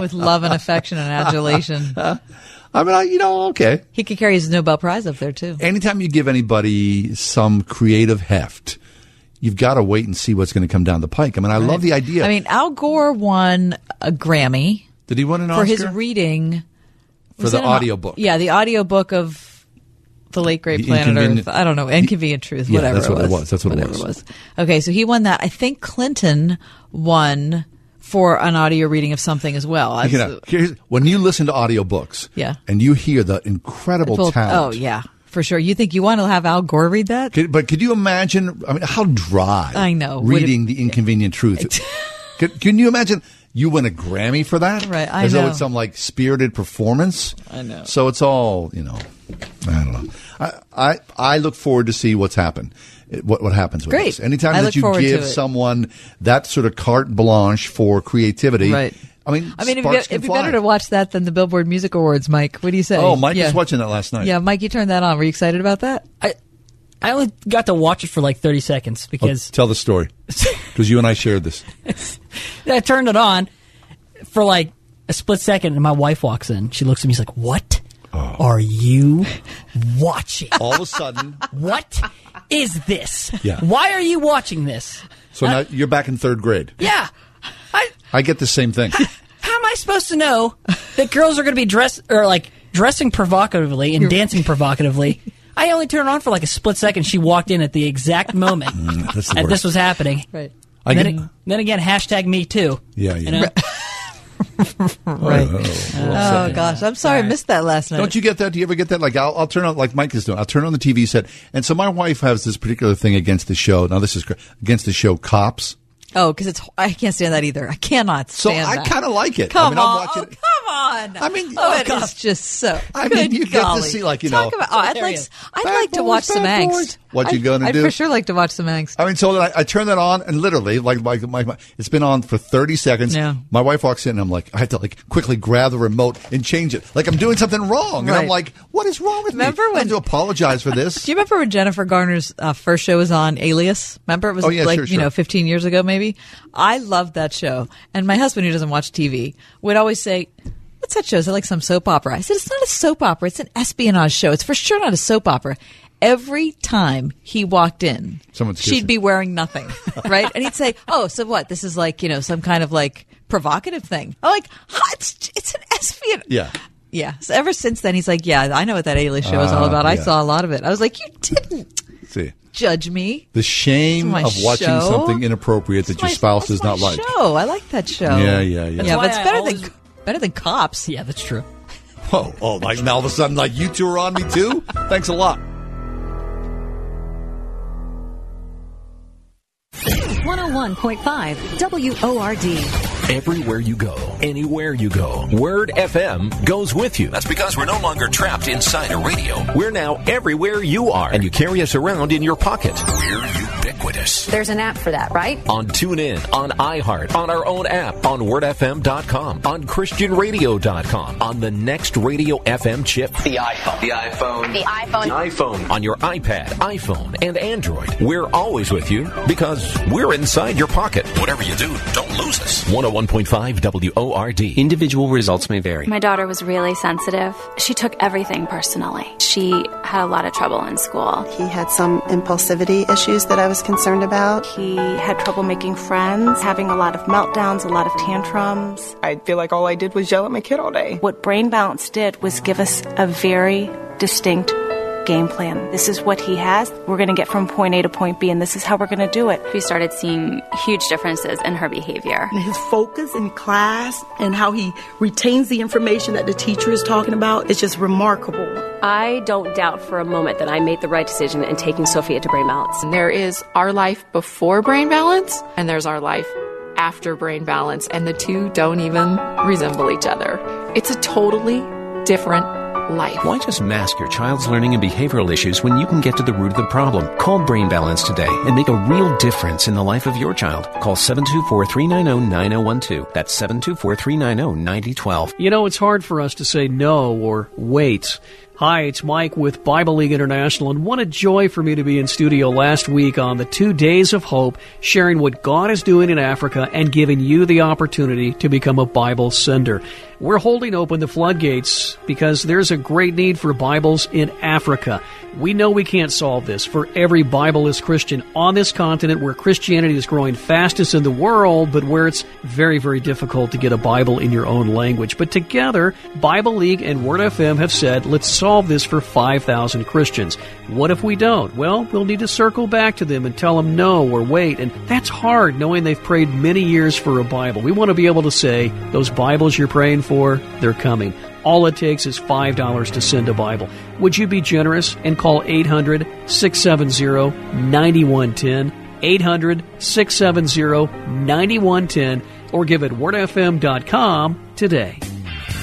with love and affection and adulation? I mean, I, you know, okay. He could carry his Nobel Prize up there too. anytime you give anybody some creative heft, you've got to wait and see what's going to come down the pike. I mean, I love the idea. I mean, Al Gore won a Grammy did he win an for Oscar for his reading for the an- audiobook? Yeah, the audiobook of the late great The Planet Earth. I don't know, Inconvenient Truth, Yeah, whatever that's it what was. it was. That's what it Whatever was. Okay, so he won that. I think Clinton won for an audio reading of something as well. You know, when you listen to audiobooks, Yeah. and you hear the incredible Full- talent. Oh yeah, for sure. You think you want to have Al Gore read that? Could- but could you imagine? I mean, how dry? I know. Reading the inconvenient truth. Can, can you imagine? You win a Grammy for that, Right, I As though it's some like spirited performance. I know. So it's all you know. I don't know. I I, I look forward to see what's happened. What what happens with Great. this? Anytime I that you give someone that sort of carte blanche for creativity, Right. I mean, I mean, it'd be, it'd be better to watch that than the Billboard Music Awards, Mike. What do you say? Oh, Mike yeah. was watching that last night. Yeah, Mike, you turned that on. Were you excited about that? I I only got to watch it for like 30 seconds Oh, because tell the story because you and I shared this. I turned it on for like a split second, and my wife walks in. She looks at me. She's like, "What Oh. are you watching? All of a sudden, what is this? Yeah. Why are you watching this? so now you're back in third grade. Yeah, I I get the same thing. how am I supposed to know that girls are going to be dressed or like dressing provocatively and dancing provocatively?" I only turned on for like a split second. She walked in at the exact moment Mm, that this was happening. Right. I then, get- it- then again, hashtag me too. Yeah, You yeah. know? Right. Oh, Oh gosh, I'm sorry, I missed that last night. Don't you get that? Do you ever get that? Like, I'll, I'll turn on, like Mike is doing, I'll turn on the TV set. And so my wife has this particular thing against the show. Now, this is against the show Cops. Oh, because it's I can't stand that either. I cannot stand. So I kind of like it. Come I mean, I'll on, oh, it. come on. I mean, oh, oh, it just so. I mean, good you get to see, like, you Talk know- About, oh, I'd like, I'd Bad like to watch some bad angst. boys. What you I'd- gonna I'd do? for sure like to watch some angst. I mean, so I, I turn that on, and literally, like, my, my, my, it's been on for 30 seconds. Yeah. My wife walks in, and I'm like, I have to, like, quickly grab the remote and change it. Like, I'm doing something wrong. And I'm like, what is wrong with Remember me? I have to apologize for this. Do you remember when Jennifer Garner's uh, first show was on Alias? Remember it was Oh, yeah, like sure, you know 15 years ago maybe. I loved that show, and my husband who doesn't watch TV would always say. What's that show? Is it like some soap opera? I said, it's not a soap opera. It's an espionage show. It's for sure not a soap opera. Every time he walked in, Someone's she'd kissing. be wearing nothing, right? and he'd say, oh, so what? This is like, you know, some kind of like provocative thing. I'm like, "Huh, it's, it's an espionage. Yeah. Yeah. So ever since then, he's like, yeah, I know what that Alias show is all Ah, about. I yeah. saw a lot of it. I was like, you didn't See. Judge me. The shame of watching show. something inappropriate that your my- spouse does not like. Show. I like that show. Yeah, yeah, yeah. yeah, but it's better always- than better than cops. Yeah, that's true. Oh, oh, like now all of a sudden, like you two are on me too? Thanks a lot. 101.5 WORD. Everywhere you go, anywhere you go, Word FM goes with you. That's because we're no longer trapped inside a radio. We're now everywhere you are, and you carry us around in your pocket. We're ubiquitous. There's an app for that, right? On TuneIn, on iHeart, on our own app, on WordFM.com, on ChristianRadio.com, on the next radio FM chip, The iPhone. The iPhone. The iPhone. The iPhone. on your iPad, iPhone, and Android. We're always with you because we're inside your pocket. Whatever you do, don't lose us. Oh 101.5 WORD. Individual results may vary. My daughter was really sensitive. She took everything personally. She had a lot of trouble in school. He had some impulsivity issues that I was concerned about. He had trouble making friends, having a lot of meltdowns, a lot of tantrums. I feel like all I did was yell at my kid all day. What Brain Balance did was give us a very distinct game plan. This is what he has. We're going to get from point A to point B, and this is how we're going to do it. We started seeing huge differences in her behavior. And his focus in class and how he retains the information that the teacher is talking about is just remarkable. I don't doubt for a moment that I made the right decision in taking Sophia to Brain Balance. There is our life before brain balance, and there's our life after brain balance, and the two don't even resemble each other. It's a totally different life. Why just mask your child's learning and behavioral issues when you can get to the root of the problem? Call Brain Balance today and make a real difference in the life of your child. Call 724-390-9012. That's 724-390-9012. You know, it's hard for us to say no or wait. Hi, it's Mike with Bible League International, and what a joy for me to be in studio last week on the Two Days of Hope, sharing what God is doing in Africa and giving you the opportunity to become a Bible sender. We're holding open the floodgates because there's a great need for Bibles in Africa. We know we can't solve this for every Bibleless Christian on this continent where Christianity is growing fastest in the world, but where it's very, very difficult to get a Bible in your own language. But together, Bible League and Word FM have said, let's solve this for 5,000 Christians. What if we don't? Well, we'll need to circle back to them and tell them no or wait. And that's hard knowing they've prayed many years for a Bible. We want to be able to say, those Bibles you're praying for, they're coming. All it takes is $5 to send a Bible. Would you be generous and call 800 670 9110? 800 670 9110 or give at wordfm.com today.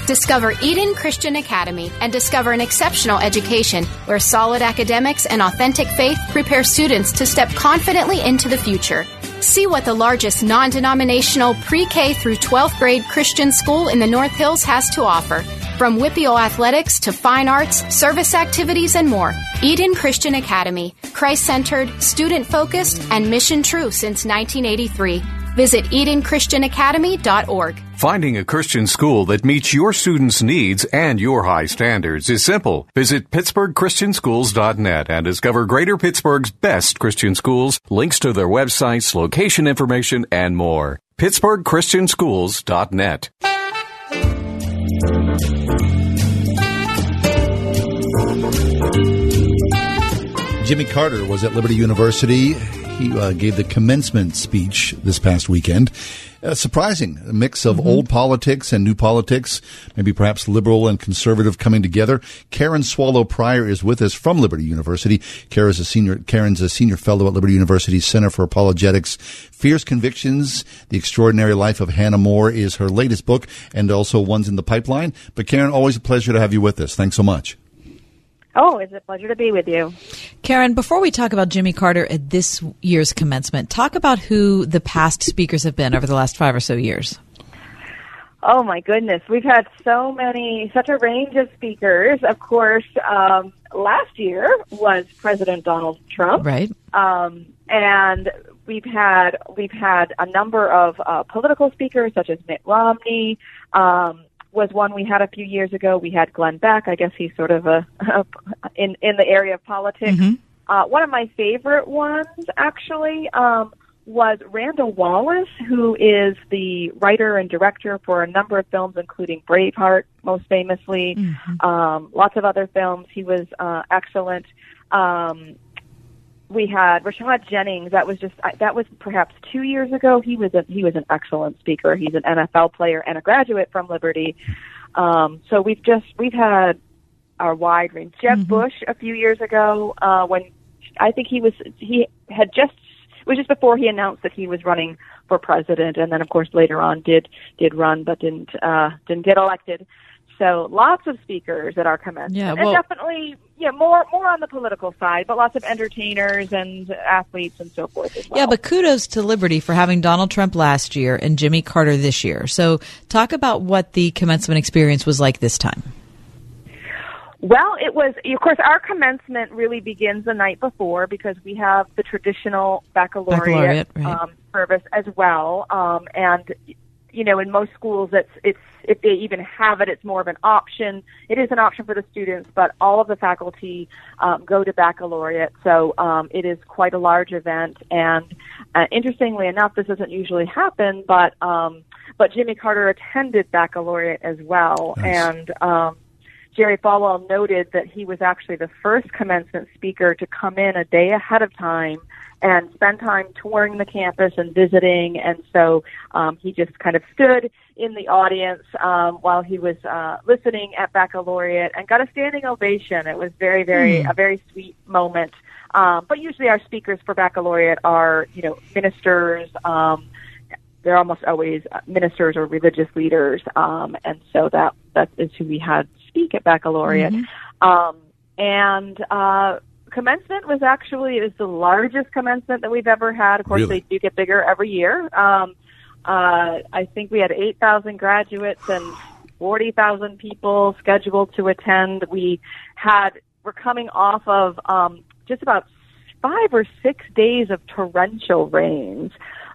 Discover Eden Christian Academy and discover an exceptional education where solid academics and authentic faith prepare students to step confidently into the future. See what the largest non denominational pre K through 12th grade Christian school in the North Hills has to offer. From WPIAL athletics to fine arts, service activities, and more. Eden Christian Academy, Christ centered, student focused, and mission true since 1983. Visit EdenChristianAcademy.org. Finding a Christian school that meets your students' needs and your high standards is simple. Visit PittsburghChristianSchools.net and discover Greater Pittsburgh's best Christian schools, links to their websites, location information, and more. PittsburghChristianSchools.net. Jimmy Carter was at Liberty University. He uh, gave the commencement speech this past weekend. Uh, surprising, a mix of mm-hmm. old politics and new politics, maybe perhaps liberal and conservative coming together. Karen Swallow Prior is with us from Liberty University. Karen's a senior, Karen's a senior fellow at Liberty University's Center for Apologetics. Fierce Convictions, The Extraordinary Life of Hannah More is her latest book and also one's in the pipeline. But Karen, always a pleasure to have you with us. Thanks so much. Oh, it's a pleasure to be with you. Karen, before we talk about Jimmy Carter at this year's commencement, talk about who the past speakers have been over the last five or so years. Oh my goodness, we've had so many, such a range of speakers. Of course, um, last year was President Donald Trump, right? Um, and we've had we've had a number of uh, political speakers, such as Mitt Romney. Um, was one we had a few years ago. We had Glenn Beck. I guess he's sort of a, a in in the area of politics. Mm-hmm. Uh, one of my favorite ones, actually, um, was Randall Wallace, who is the writer and director for a number of films, including Braveheart, most famously, mm-hmm. um, lots of other films. He was uh, excellent. Um, we had Rashad Jennings. That was just that was perhaps two years ago. He was a he was an excellent speaker. He's an NFL player and a graduate from Liberty. Um, so we've just we've had our wide range. Jeb Mm-hmm. Bush a few years ago uh, when I think he was he had just it was just before he announced that he was running for president, and then of course later on did did run but didn't uh, didn't get elected. So lots of speakers at our commencement, Yeah, and definitely yeah more more on the political side, but lots of entertainers and athletes and so forth as well. Yeah, but kudos to Liberty for having Donald Trump last year and Jimmy Carter this year. So, talk about what the commencement experience was like this time. Well, it was, of course, our commencement really begins the night before because we have the traditional baccalaureate, Baccalaureate, right. um, service as well. Um, and, you know, in most schools, it's, it's, if they even have it, it's more of an option. It is an option for the students, but all of the faculty um, go to baccalaureate. So um, it is quite a large event. And uh, interestingly enough, this doesn't usually happen, but um, but Jimmy Carter attended baccalaureate as well, Nice. and um, Jerry Falwell noted that he was actually the first commencement speaker to come in a day ahead of time and spend time touring the campus and visiting. And so um, he just kind of stood in the audience um, while he was uh, listening at baccalaureate and got a standing ovation. It was very, very Hmm. a very sweet moment. Um, but usually our speakers for baccalaureate are, you know, ministers. Um, they're almost always uh, ministers or religious leaders, um, and so that that is who we had speak at baccalaureate. Um, and uh, commencement was actually it was the largest commencement that we've ever had. Of course, Really? they do get bigger every year. Um, uh, I think we had eight thousand graduates and forty thousand people scheduled to attend. We had we're coming off of um, just about five or six days of torrential rains.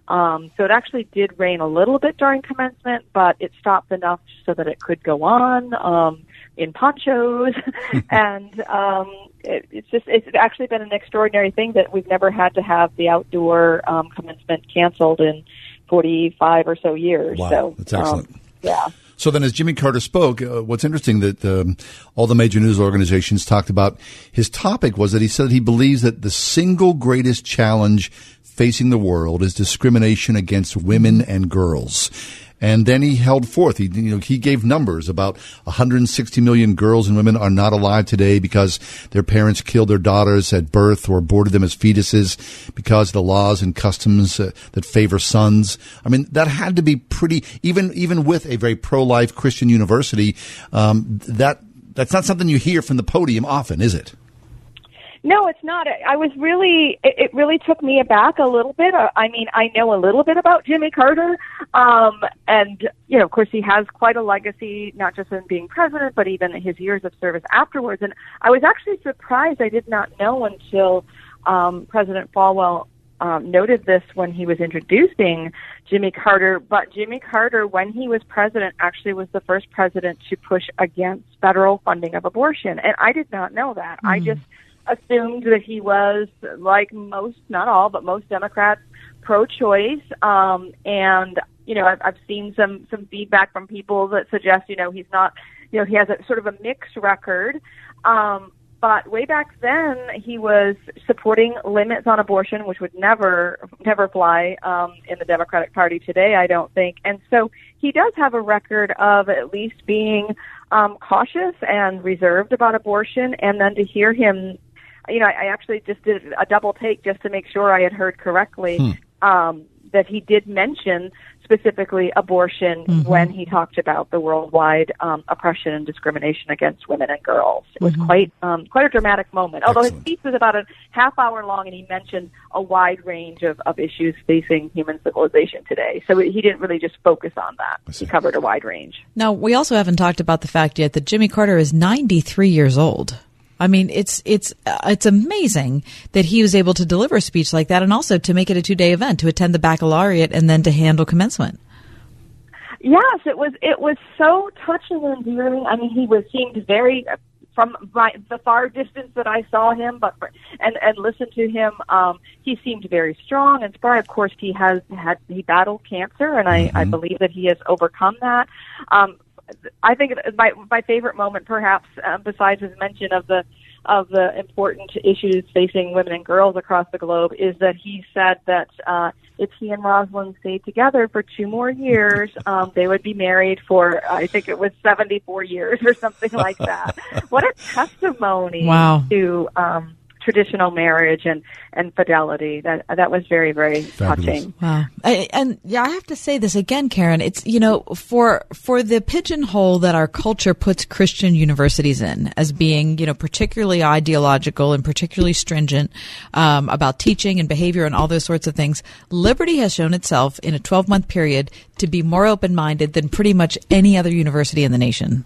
Um, so it actually did rain a little bit during commencement, but it stopped enough so that it could go on um, in ponchos, and um, it, it's just it's actually been an extraordinary thing that we've never had to have the outdoor um, commencement canceled in forty five or so years. Wow, so that's excellent. Um, yeah. So then, as Jimmy Carter spoke, uh, what's interesting that um, all the major news organizations talked about his topic was that he said he believes that the single greatest challenge facing the world is discrimination against women and girls. And then he held forth. He, you know, he gave numbers about 160 million girls and women are not alive today because their parents killed their daughters at birth or aborted them as fetuses because of the laws and customs uh, that favor sons. I mean, that had to be pretty, even, even with a very pro-life Christian university, um, that, that's not something you hear from the podium often, is it? No, it's not. I was really, it, it really took me aback a little bit. Uh, I mean, I know a little bit about Jimmy Carter, um, and you know, of course, he has quite a legacy, not just in being president, but even his years of service afterwards. And I was actually surprised. I did not know until um, President Falwell um, noted this when he was introducing Jimmy Carter. But Jimmy Carter, when he was president, actually was the first president to push against federal funding of abortion, and I did not know that. I just assumed that he was like most, not all, but most Democrats, pro-choice. Um, and you know, I've, I've seen some some feedback from people that suggest, you know, he's not, you know, he has a sort of a mixed record. Um, but way back then, he was supporting limits on abortion, which would never, never fly um, in the Democratic Party today, I don't think. And so he does have a record of at least being um, cautious and reserved about abortion. And then to hear him, you know, I, I actually just did a double take just to make sure I had heard correctly. Hmm. Um, that he did mention specifically abortion Mm-hmm. when he talked about the worldwide um, oppression and discrimination against women and girls. It was Mhm. quite um, quite a dramatic moment. Although his speech was about a half hour long, and he mentioned a wide range of, of issues facing human civilization today. So he didn't really just focus on that. He covered a wide range. Now, we also haven't talked about the fact yet that Jimmy Carter is 93 years old. I mean, it's it's uh, it's amazing that he was able to deliver a speech like that, and also to make it a two day event, to attend the baccalaureate, and then to handle commencement. Yes, it was. It was so touching and endearing. I mean, he was seemed very from my, the far distance that I saw him, but for, and and listened to him. Um, he seemed very strong and spry. Of course, he has had he battled cancer, and I I believe that he has overcome that. Um, I think my my favorite moment, perhaps, uh, besides his mention of the of the important issues facing women and girls across the globe, is that he said that uh, if he and Rosalynn stayed together for two more years, um, they would be married for I think it was seventy four years or something like that. what a testimony Wow. to um, traditional marriage and and fidelity. That that was very very touching. Wow. I, and yeah, I have to say this again, Karen. It's, you know, for, for the pigeonhole that our culture puts Christian universities in as being, you know, particularly ideological and particularly stringent, um, about teaching and behavior and all those sorts of things, Liberty has shown itself in a 12 month period to be more open minded than pretty much any other university in the nation.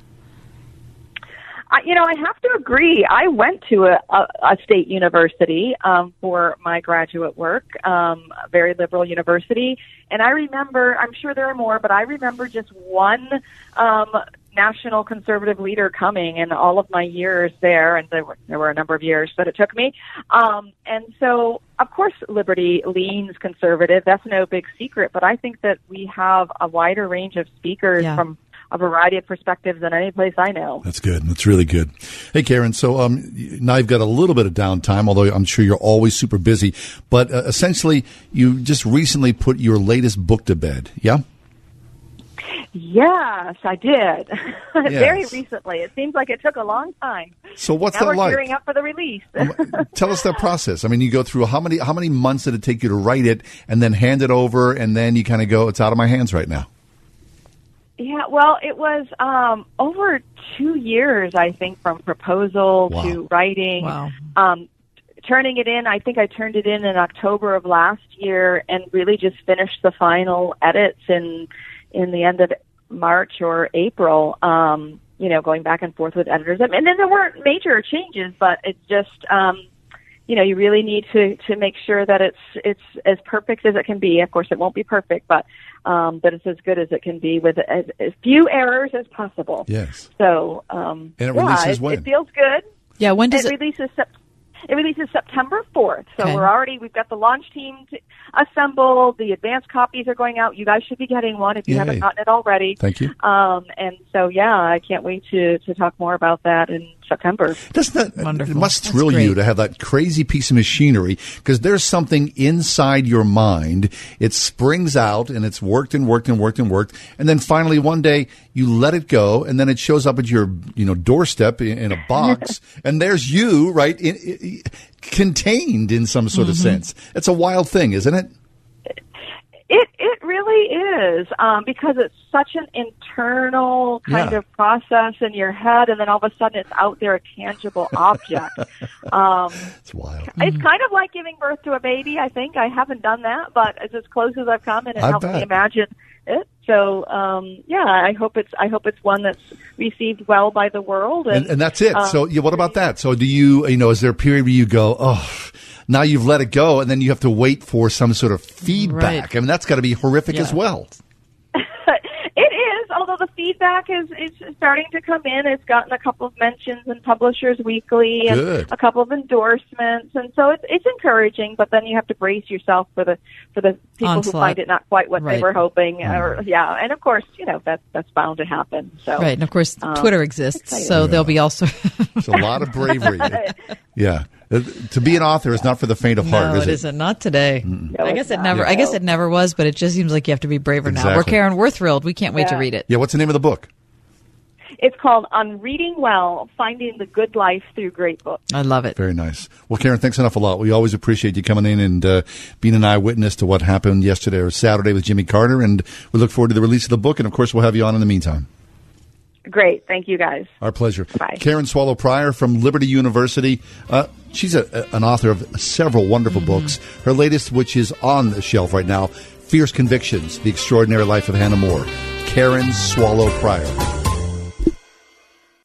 I, you know, I have to agree. I went to a, a, a state university um, for my graduate work, um, a very liberal university, and I remember. I'm sure there are more, but I remember just one um, national conservative leader coming in all of my years there, and there were there were a number of years that it took me. Um, and so, of course, Liberty leans conservative. That's no big secret. But I think that we have a wider range of speakers Yeah. from a variety of perspectives than any place I know. That's good. That's really good. Hey, Karen. So um, now you've got a little bit of downtime, although I'm sure you're always super busy. But uh, essentially, you just recently put your latest book to bed. Yeah. Yes, I did. Very recently. It seems like it took a long time. So what's now that we're like? gearing up for the release. Tell us that process. I mean, you go through how many how many months did it take you to write it, and then hand it over, and then you kind of go, "It's out of my hands right now." Yeah, well, it was um, over two years, I think, from proposal Wow. to writing. Wow. Um, turning it in, I think I turned it in in October of last year, and really just finished the final edits in in the end of March or April. Um, you know, going back and forth with editors, I mean, and then there weren't major changes, but it's just. Um, you know, you really need to to make sure that it's it's as perfect as it can be. Of course, it won't be perfect, but um, that it's as good as it can be with as, as few errors as possible. Yes. So, um, And it yeah, releases it, when? it feels good. Yeah. When does it, it? releases? Sep- it releases September fourth. So Okay. we're already we've got the launch team to assembled. The advanced copies are going out. You guys should be getting one if you Yay. haven't gotten it already. Thank you. Um, and so yeah, I can't wait to to talk more about that in September. Doesn't that Wonderful. It must That's thrill you to have that crazy piece of machinery because there's something inside your mind. It springs out and it's worked and worked and worked and worked, and then finally one day you let it go, and then it shows up at your you know doorstep in, in a box, and there's you right in, i- contained in some sort of Mm-hmm. sense. It's a wild thing, isn't it? It it really is um, because it's such an internal kind Yeah. of process in your head, and then all of a sudden it's out there, a tangible object. um, it's wild. It's kind of like giving birth to a baby. I think I haven't done that, but it's as close as I've come, and it I helps me imagine it. So um, yeah, I hope it's I hope it's one that's received well by the world, and, And, and that's it. um, so, yeah, what about that? So, do you, you know, is there a period where you go, oh, now you've let it go, and then you have to wait for some sort of feedback? Right. I mean, that's got to be horrific as well. It is, although the feedback is is starting to come in. It's gotten a couple of mentions in Publishers Weekly and Good. a couple of endorsements, and so it's it's encouraging. But then you have to brace yourself for the for the people who find it not quite what Right. they were hoping, or yeah, and of course, you know that's that's bound to happen. So Right, and of course, um, Twitter exists, exciting. so there'll be also It's a lot of bravery. yeah. Uh, To be an author is not for the faint of heart, no, is it it? isn't. Not today. I guess it not. never. I guess it never was, but it just seems like you have to be braver now. We're Karen. We're thrilled. We can't wait to read it. Yeah, what's the name of the book? It's called On Reading Well: Finding the Good Life Through Great Books. I love it. Very nice. Well, Karen, thanks enough a lot. We always appreciate you coming in and uh, being an eyewitness to what happened yesterday or Saturday with Jimmy Carter, and we look forward to the release of the book, and of course, we'll have you on in the meantime. Great, thank you guys. Our pleasure. Bye. Karen Swallow Prior from Liberty University. Uh, she's a, a- an author of several wonderful books. Her latest, which is on the shelf right now, Fierce Convictions: The Extraordinary Life of Hannah More. Karen Swallow Prior.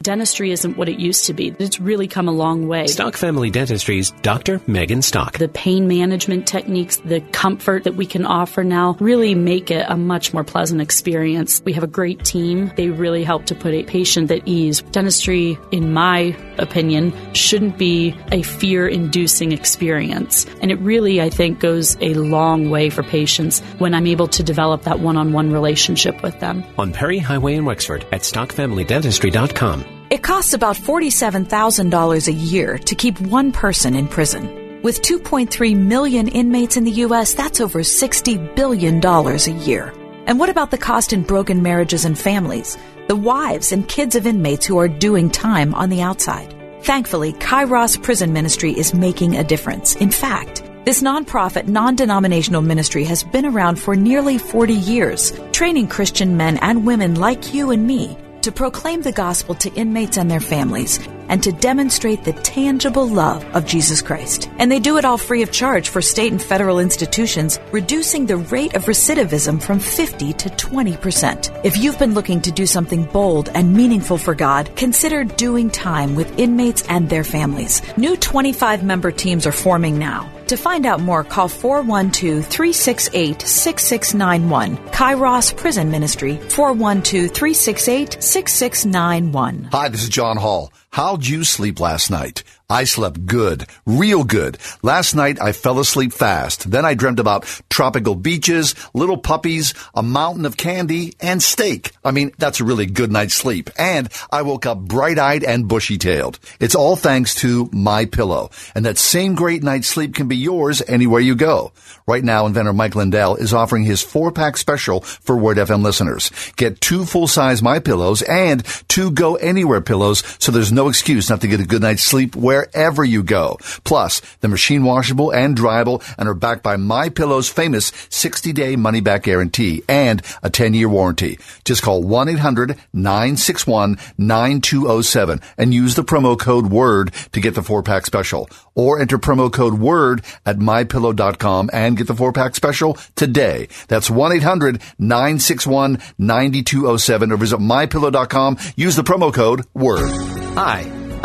Dentistry isn't what it used to be. It's really come a long way. Stock Family Dentistry's Dr. Megan Stock. The pain management techniques, the comfort that we can offer now really make it a much more pleasant experience. We have a great team. They really help to put a patient at ease. Dentistry, in my opinion, shouldn't be a fear inducing experience. And it really, I think, goes a long way for patients when I'm able to develop that one on one relationship with them. On Perry Highway in Wexford at stockfamilydentistry.com. It costs about $47,000 a year to keep one person in prison. With 2.3 million inmates in the U.S., that's over $60 billion a year. And what about the cost in broken marriages and families? The wives and kids of inmates who are doing time on the outside. Thankfully, Kairos Prison Ministry is making a difference. In fact, this nonprofit, non denominational ministry has been around for nearly 40 years, training Christian men and women like you and me to proclaim the gospel to inmates and their families and to demonstrate the tangible love of Jesus Christ. And they do it all free of charge for state and federal institutions, reducing the rate of recidivism from 50 to 20%. If you've been looking to do something bold and meaningful for God, consider doing time with inmates and their families. New 25 member teams are forming now. To find out more, call 412 368 6691. Kairos Prison Ministry, 412 368 6691. Hi, this is John Hall. How'd you sleep last night? I slept good, real good. Last night I fell asleep fast. Then I dreamt about tropical beaches, little puppies, a mountain of candy, and steak. I mean, that's a really good night's sleep. And I woke up bright-eyed and bushy-tailed. It's all thanks to My Pillow. And that same great night's sleep can be yours anywhere you go. Right now, inventor Mike Lindell is offering his four-pack special for Word FM listeners. Get two full-size My Pillows and two Go Anywhere pillows so there's no excuse not to get a good night's sleep wherever you go. Plus, they're machine washable and dryable and are backed by My Pillow's famous 60-day money-back guarantee and a 10-year warranty. Just call 1-800-961-9207 and use the promo code WORD to get the four-pack special. Or enter promo code WORD at mypillow.com and get the four-pack special today. That's 1-800-961-9207 or visit mypillow.com. Use the promo code WORD. Hi,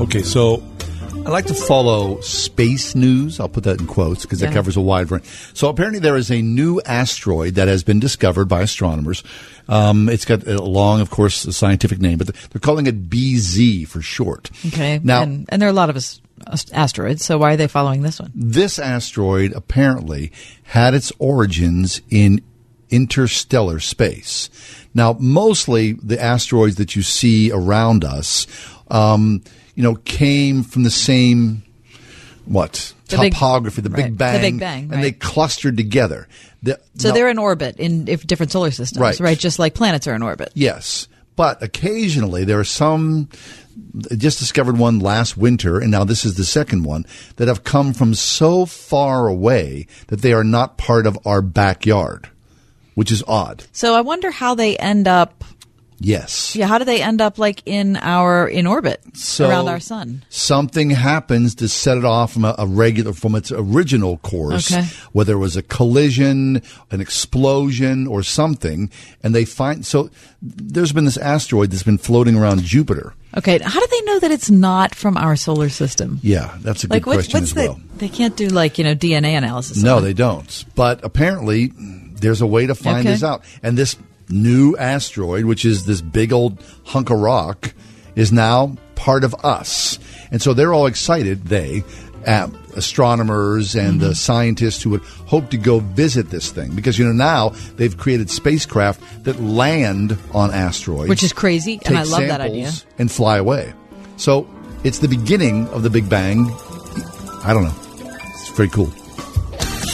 Okay, so I like to follow space news. I'll put that in quotes because it covers a wide range. So apparently there is a new asteroid that has been discovered by astronomers. Um, it's got a long, of course, a scientific name, but they're calling it BZ for short. Okay. Now- and, and there are a lot of us asteroids. So why are they following this one? This asteroid apparently had its origins in interstellar space. Now, mostly the asteroids that you see around us, um, you know, came from the same what The big- topography, the right. Big The Bang, Big Bang, and they clustered together. The- So now- they're in orbit in if different solar systems, Right. right? Just like planets are in orbit. Yes, but occasionally there are some. I Just discovered one last winter, and now this is the second one that have come from so far away that they are not part of our backyard, which is odd. So I wonder how they end up. Yes. Yeah, how do they end up like in our in orbit So around our sun? Something happens to set it off from a, a regular from its original course, Okay. whether it was a collision, an explosion, or something, and they find so there's been this asteroid that's been floating around Jupiter. Okay, how do they know that it's not from our solar system? Yeah, that's a good like what- question what's as the? well. They can't do like you know DNA analysis. No, they don't. But apparently, there's a way to find Okay. this out. And this new asteroid, which is this big old hunk of rock, is now part of us. And so they're all excited, they, uh, astronomers and Mm-hmm. the scientists who would hope to go visit this thing. Because, you know, now they've created spacecraft that land on asteroids. Which is crazy, and I love that idea. And fly away. So it's the beginning of the Big Bang. I don't know. It's very cool.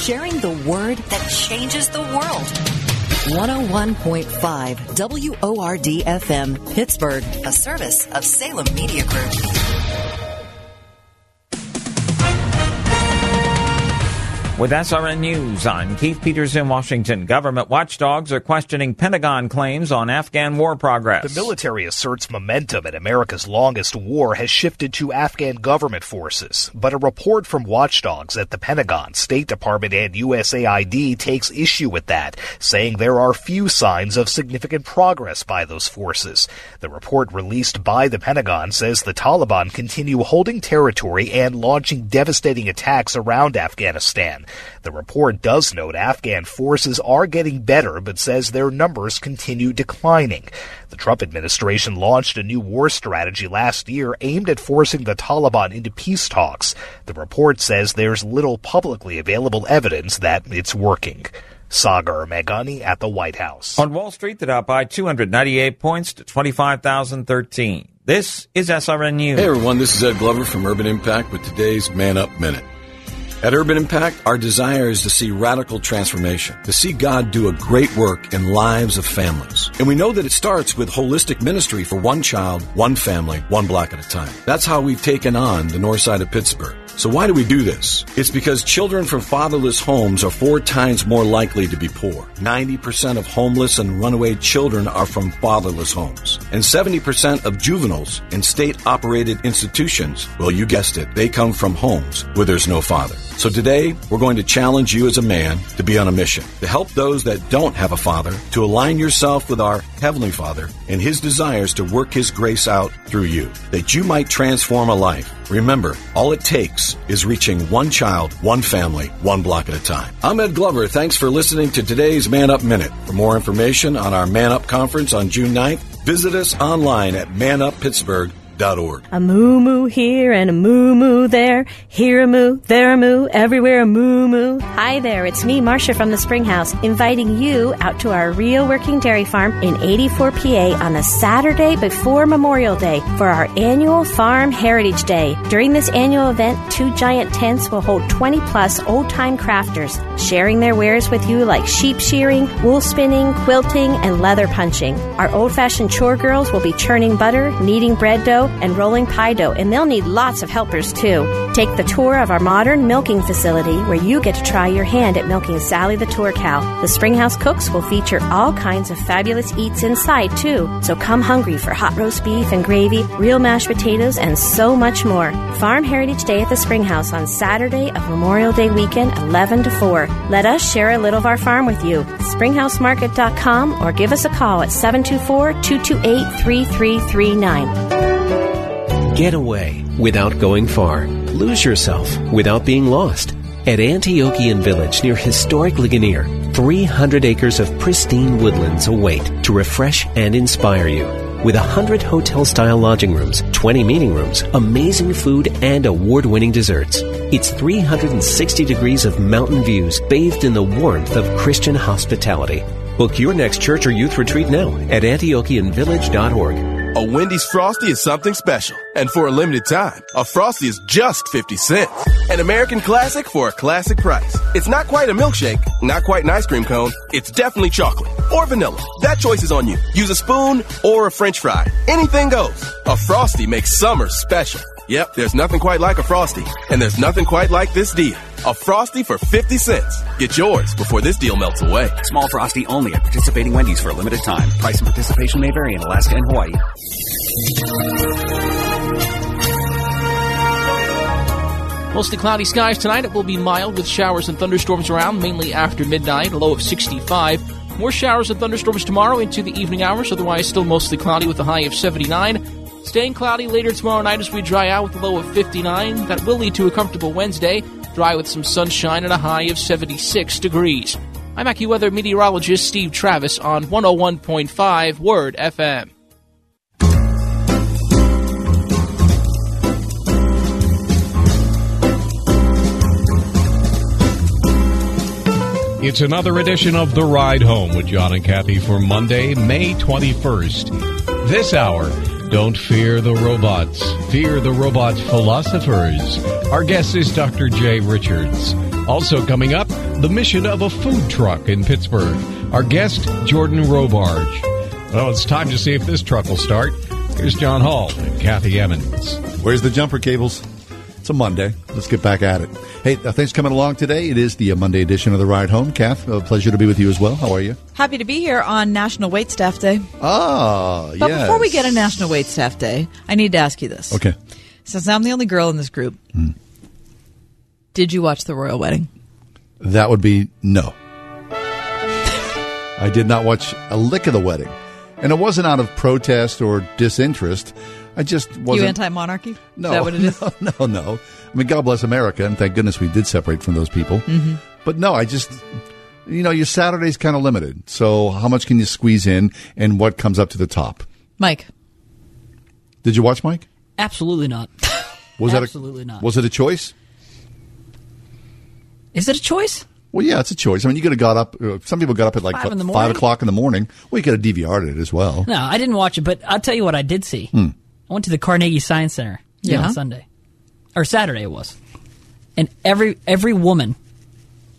Sharing the word that changes the world. 101.5 WORD FM, Pittsburgh, a service of Salem Media Group. With SRN News, I'm Keith Peters in Washington. Government watchdogs are questioning Pentagon claims on Afghan war progress. The military asserts momentum in America's longest war has shifted to Afghan government forces, but a report from watchdogs at the Pentagon, State Department, and USAID takes issue with that, saying there are few signs of significant progress by those forces. The report released by the Pentagon says the Taliban continue holding territory and launching devastating attacks around Afghanistan. The report does note Afghan forces are getting better, but says their numbers continue declining. The Trump administration launched a new war strategy last year aimed at forcing the Taliban into peace talks. The report says there's little publicly available evidence that it's working. Sagar Meghani at the White House. On Wall Street, the Dow by 298 points to 25,013. This is SRN News. Hey everyone, this is Ed Glover from Urban Impact with today's Man Up Minute. At Urban Impact, our desire is to see radical transformation, to see God do a great work in lives of families. And we know that it starts with holistic ministry for one child, one family, one block at a time. That's how we've taken on the north side of Pittsburgh. So why do we do this? It's because children from fatherless homes are four times more likely to be poor. 90% of homeless and runaway children are from fatherless homes. And 70% of juveniles in state operated institutions, well, you guessed it, they come from homes where there's no father. So today, we're going to challenge you as a man to be on a mission, to help those that don't have a father, to align yourself with our Heavenly Father and His desires to work His grace out through you, that you might transform a life. Remember, all it takes is reaching one child, one family, one block at a time. I'm Ed Glover. Thanks for listening to today's Man Up Minute. For more information on our Man Up conference on June 9th, visit us online at manuppittsburgh.org. A moo moo here and a moo moo there. Here a moo, there a moo, everywhere a moo moo. Hi there, it's me, Marcia from the Springhouse, inviting you out to our real working dairy farm in 84 PA on the Saturday before Memorial Day for our annual Farm Heritage Day. During this annual event, two giant tents will hold 20 plus old time crafters, sharing their wares with you like sheep shearing, wool spinning, quilting, and leather punching. Our old fashioned chore girls will be churning butter, kneading bread and rolling pie dough, and they'll need lots of helpers too. Take the tour of our modern milking facility where you get to try your hand at milking Sally the Tour Cow. The Springhouse Cooks will feature all kinds of fabulous eats inside too, so come hungry for hot roast beef and gravy, real mashed potatoes, and so much more. Farm Heritage Day at the Springhouse on Saturday of Memorial Day weekend, 11 to 4. Let us share a little of our farm with you. SpringhouseMarket.com or give us a call at 724 228 3339. Get away without going far. Lose yourself without being lost. At Antiochian Village near historic Ligonier, 300 acres of pristine woodlands await to refresh and inspire you. with 100 hotel style lodging rooms, 20 meeting rooms, amazing food, and award winning desserts. It's 360 degrees of mountain views bathed in the warmth of Christian hospitality. Book your next church or youth retreat now at antiochianvillage.org. A Wendy's Frosty is something special. And for a limited time, a Frosty is just 50 cents. An American classic for a classic price. It's not quite a milkshake, not quite an ice cream cone. It's definitely chocolate or vanilla. That choice is on you. Use a spoon or a french fry. Anything goes. A Frosty makes summer special. Yep, there's nothing quite like a Frosty. And there's nothing quite like this deal. A Frosty for 50 cents. Get yours before this deal melts away. Small Frosty only at participating Wendy's for a limited time. Price and participation may vary in Alaska and Hawaii. Mostly cloudy skies tonight. It will be mild with showers and thunderstorms around, mainly after midnight, a low of 65. More showers and thunderstorms tomorrow into the evening hours, otherwise still mostly cloudy with a high of 79. Staying cloudy later tomorrow night as we dry out with a low of 59. That will lead to a comfortable Wednesday, dry with some sunshine and a high of 76 degrees. I'm AccuWeather meteorologist Steve Travis on 101.5 Word FM. It's another edition of The Ride Home with John and Kathy for Monday, May 21st. This hour, don't fear the robots, fear the robot philosophers. Our guest is Dr. Jay Richards. Also coming up, the mission of a food truck in Pittsburgh. Our guest, Jordan Robarge. Well, it's time to see if this truck will start. Here's John Hall and Kathy Emmons. Where's the jumper cables? It's a Monday. Let's get back at it. Hey, uh, thanks for coming along today. It is the uh, Monday edition of the Ride Home. Kath, a pleasure to be with you as well. How are you? Happy to be here on National Wait Staff Day. Ah, But yes. before we get a National Wait Staff Day, I need to ask you this. Okay. Since I'm the only girl in this group, Hmm. did you watch the royal wedding? That would be no. I did not watch a lick of the wedding. And it wasn't out of protest or disinterest. I just wasn't. you anti-monarchy? No, Is that what it is? No, no, no. I mean, God bless America, and thank goodness we did separate from those people. Mhm. But no, I just, you know, your Saturday's kind of limited. So how much can you squeeze in, and what comes up to the top? Mike. Did you watch Mike? Absolutely not. Was Absolutely that a, not. Was it a choice? Is it a choice? Well, yeah, it's a choice. I mean, you could have got up. Uh, some people got up at like Five in the five o'clock in the morning. Well, you could have DVR'd it as well. No, I didn't watch it, but I'll tell you what I did see. Hmm. I went to the Carnegie Science Center Yeah. on Sunday. Or Saturday it was. And every every woman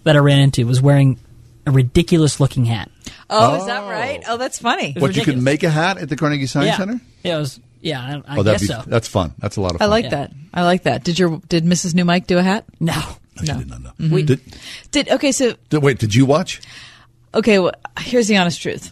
that I ran into was wearing a ridiculous looking hat. Oh, is that oh. right? Oh, that's funny. What you could make a hat at the Carnegie Science yeah. Center? Yeah, it was yeah, I, I oh, that'd guess be so. that's fun. That's a lot of fun. I fun. like that. I like that. Did your did Mrs. New Mike do a hat? No. No. We We mm-hmm. did, did. Okay, so did- Wait, did you watch? okay. Well, here's the honest truth.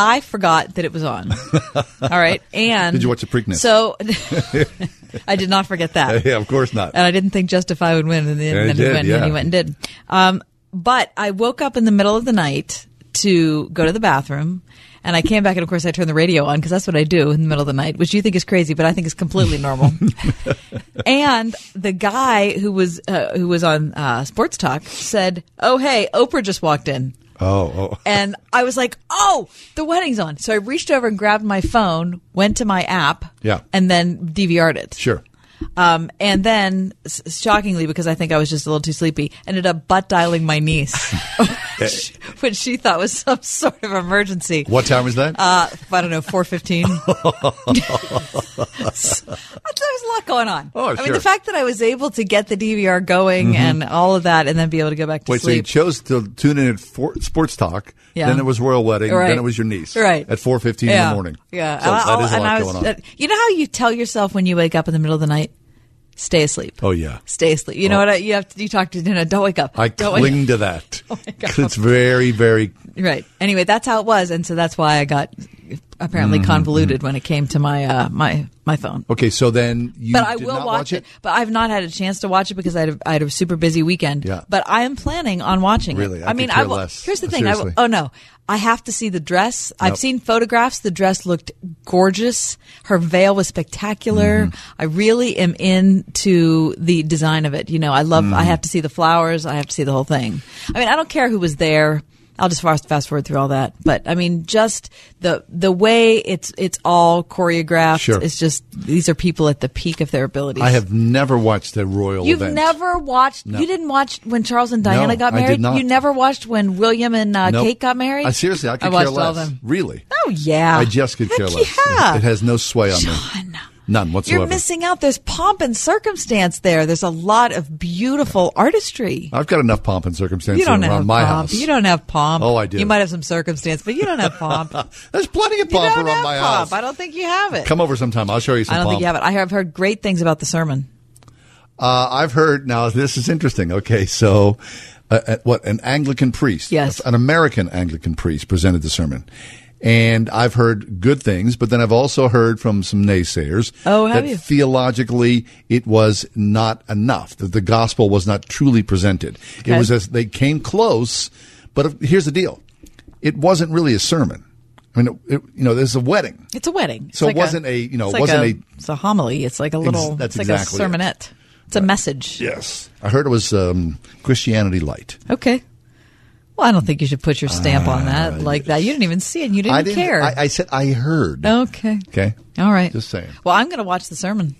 I forgot that it was on. All right, and Did you watch the Preakness? So I did not forget that. yeah, of course not. and I didn't think Justify would win, and then, Yeah, then it he went, yeah. and he went and did. Um, but I woke up in the middle of the night to go to the bathroom, and I came back, and of course I turned the radio on because that's what I do in the middle of the night, which you think is crazy, but I think is completely normal. and the guy who was uh, who was on uh, Sports Talk said, "Oh hey, Oprah just walked in." Oh, oh. And I was like, oh, the wedding's on. So I reached over and grabbed my phone, went to my app, Yeah. and then DVR'd it. Sure. Um, and then, s- shockingly, because I think I was just a little too sleepy, ended up butt dialing my niece, which she thought was some sort of emergency. What time was that? Uh, I don't know, four fifteen. there was a lot going on. Oh, I mean, the fact that I was able to get the DVR going Mhm. and all of that, and then be able to go back to sleep. Wait, so you chose to tune in at Sports Talk. Yeah. Then it was Royal Wedding. Right. Then it was your niece. Right. At four fifteen in the morning. Yeah, So and I- that is a lot I going on. uh, You know how you tell yourself when you wake up in the middle of the night, stay asleep. oh yeah. Stay asleep. You know what? I, you have to. You talk to. You don't wake up. I Don't cling to that. 'Cause it's very, very. Right. Anyway, that's how it was, and so that's why I got apparently Mhm, convoluted when it came to my uh, my my phone. Okay, so then you. but I will not watch it. But I've not had a chance to watch it because I had a, I had a super busy weekend. Yeah. But I am planning on watching Really? it. I mean, care I will, here's the thing. I will, oh no, I have to see the dress. I've seen photographs. The dress looked gorgeous. Her veil was spectacular. Mm-hmm. I really am into the design of it. You know, I love. I Mhm. have to see the flowers. I have to see the whole thing. I mean, I don't care who was there. I'll just fast fast forward through all that. But I mean, just the the way it's it's all choreographed. Sure. It's just these are people at the peak of their abilities. I have never watched a royal You've event. never watched. No. You didn't watch when Charles and Diana No, got I did married. not. You never watched when William and uh, Nope. Kate got married. I seriously, I could watched care less. them. Really? Oh yeah, I just could care Heck less. Yeah. It has no sway on me. None whatsoever. You're missing out. There's pomp and circumstance there. There's a lot of beautiful artistry. I've got enough pomp and circumstance You don't around have my pomp. house. You don't have pomp. Oh, I do. You might have some circumstance, but you don't have pomp. There's plenty of pomp around my pomp. house. I don't think you have it. Come over sometime. I'll show you some I don't pomp. think you have it. I have heard great things about the sermon. Uh, I've heard now. This is interesting. Okay, so uh, uh, what an Anglican priest, Yes. an American Anglican priest presented the sermon, and I've heard good things, but then I've also heard from some naysayers Oh, that you? theologically it was not enough. That the gospel was not truly presented. It was as they came close, but here's the deal: it wasn't really a sermon. I mean, it, you know, there's a wedding. It's a wedding. It's So it wasn't a, you know, it wasn't a, a- It's a homily. It's like a little. that's it's like exactly a it. sermonette. It's a message. Yes, I heard it was um, Christianity light. Okay. Well, I don't think you should put your stamp on that like that. You didn't even see it. and You didn't, I didn't care. I, I said I heard. okay. Okay. All right. Just saying. Well, I'm going to watch the sermon.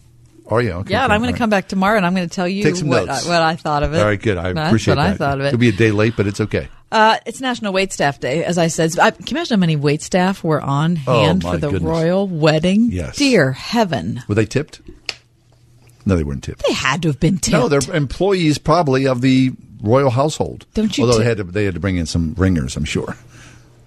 Oh yeah. Okay. yeah, and I'm going to come back tomorrow and I'm going to tell you what. I, what I thought of it. All right, good. I That's appreciate what that. I thought of it. It'll be a day late, but it's okay. Uh, it's National Wait Staff Day, as I said. I, can you imagine how many wait staff were on Oh, hand my for the goodness. royal wedding? Yes. Dear heaven. Were they tipped? No, they weren't tipped. They had to have been tipped. No, they're employees probably of the royal household. Don't you Although they had to, they had to bring in some ringers, I'm sure.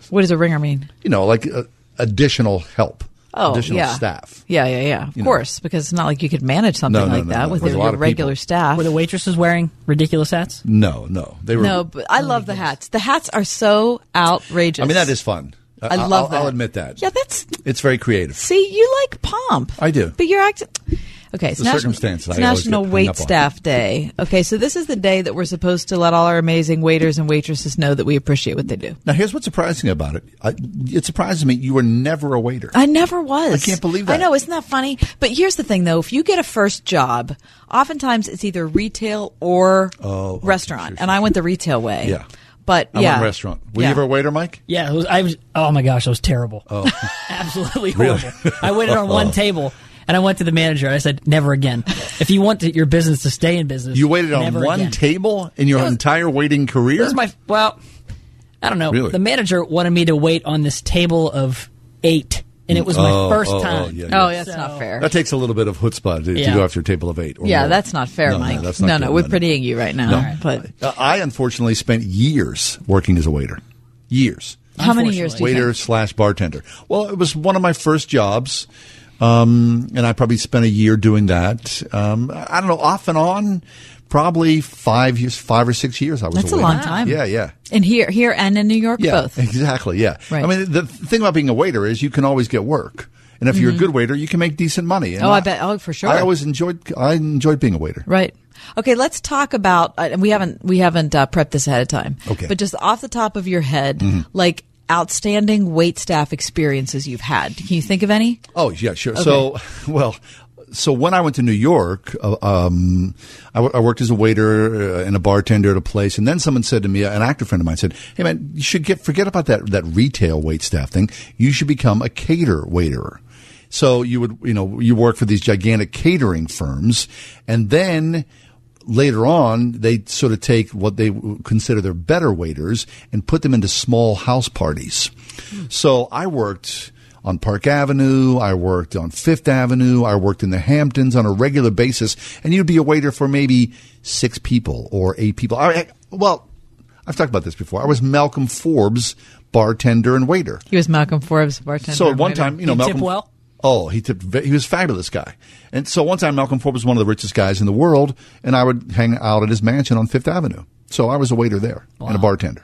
What does a ringer mean? You know, like uh, additional help, Oh, additional yeah. staff. Yeah, yeah, yeah. Of You know. course, because it's not like you could manage something No, no, like no, that no. with There's a your lot of regular people. staff. Were the waitresses wearing ridiculous hats? No, no, they were. no, but I love the hats. The hats are so outrageous. I mean, that is fun. I love I'll, that. I'll admit that. Yeah, that's. It's very creative. See, you like pomp. I do. But you're acting. Okay, it's, The National- circumstances it's National Wait up on. Staff Day. Okay, so this is the day that we're supposed to let all our amazing waiters and waitresses know that we appreciate what they do. Now, here's what's surprising about it. I, it surprises me you were never a waiter. I never was. I can't believe that. I know, isn't that funny? But here's the thing, though: if you get a first job, oftentimes it's either retail or Oh, okay, restaurant, and I went the retail way. Yeah. but I yeah, went restaurant. Were Yeah. you ever a waiter, Mike? Yeah, it was, I was. Oh my gosh, that was terrible. Oh, Absolutely Really? horrible. I waited on one table, and I went to the manager. I said, "Never again. If you want to, your business to stay in business, you waited on one again." table in your entire waiting career? This is my well. I don't know. Really? The manager wanted me to wait on this table of eight, and it was my Oh, first oh, oh, time. yeah, Oh, yeah. that's not fair. That takes a little bit of chutzpah to, to go after a table of eight. Or yeah, more. that's not fair, No, no, Mike. that's not no, no, we're No, no. pitying you right now. No. But Uh, I unfortunately spent years working as a waiter. Years. how many years? Waiter slash bartender. Well, it was one of my first jobs, um, and I probably spent a year doing that. Um, I don't know, off and on, probably five years, five or six years. I was. That's a long time. Yeah, yeah. And here, here, and in New York, Yeah, both. exactly. Yeah. Right. I mean, the thing about being a waiter is you can always get work, and if you're a Mhm. good waiter, you can make decent money. And Oh, I bet. Oh, for sure. I always enjoyed. I enjoyed being a waiter. Right. Okay, let's talk about. Uh, and we haven't we haven't uh, prepped this ahead of time. Okay. But just off the top of your head, Mhm. like outstanding wait staff experiences you've had. Can you think of any? Oh yeah, sure. Okay. So, well, so when I went to New York, uh, um, I, w- I worked as a waiter uh, and a bartender at a place, and then someone said to me, an actor friend of mine said, "Hey man, you should get forget about that that retail wait staff thing. You should become a cater waiter." So you would, you know, you work for these gigantic catering firms, and then later on, they sort of take what they consider their better waiters and put them into small house parties. So I worked on Park Avenue. I worked on Fifth Avenue. I worked in the Hamptons on a regular basis. And you'd be a waiter for maybe six people or eight people. I, well, I've talked about this before. I was Malcolm Forbes bartender and waiter. He was Malcolm Forbes, bartender. So at one waiter. time, you know, Malcolm. Oh, he tipped. He was a fabulous guy. And so one time, Malcolm Forbes was one of the richest guys in the world, and I would hang out at his mansion on Fifth Avenue. So I was a waiter there and a bartender.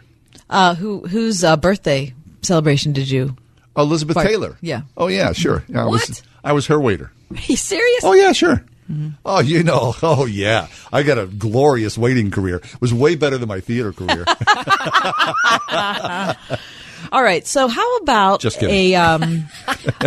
Uh, who whose uh, birthday celebration did you? Elizabeth Bart- Taylor. Yeah. Oh yeah, sure. Yeah, I was. What? I was her waiter. Are you serious? Oh yeah, sure. Oh, you know. Oh yeah. I got a glorious waiting career. It was way better than my theater career. All right. So how about Just kidding. a um,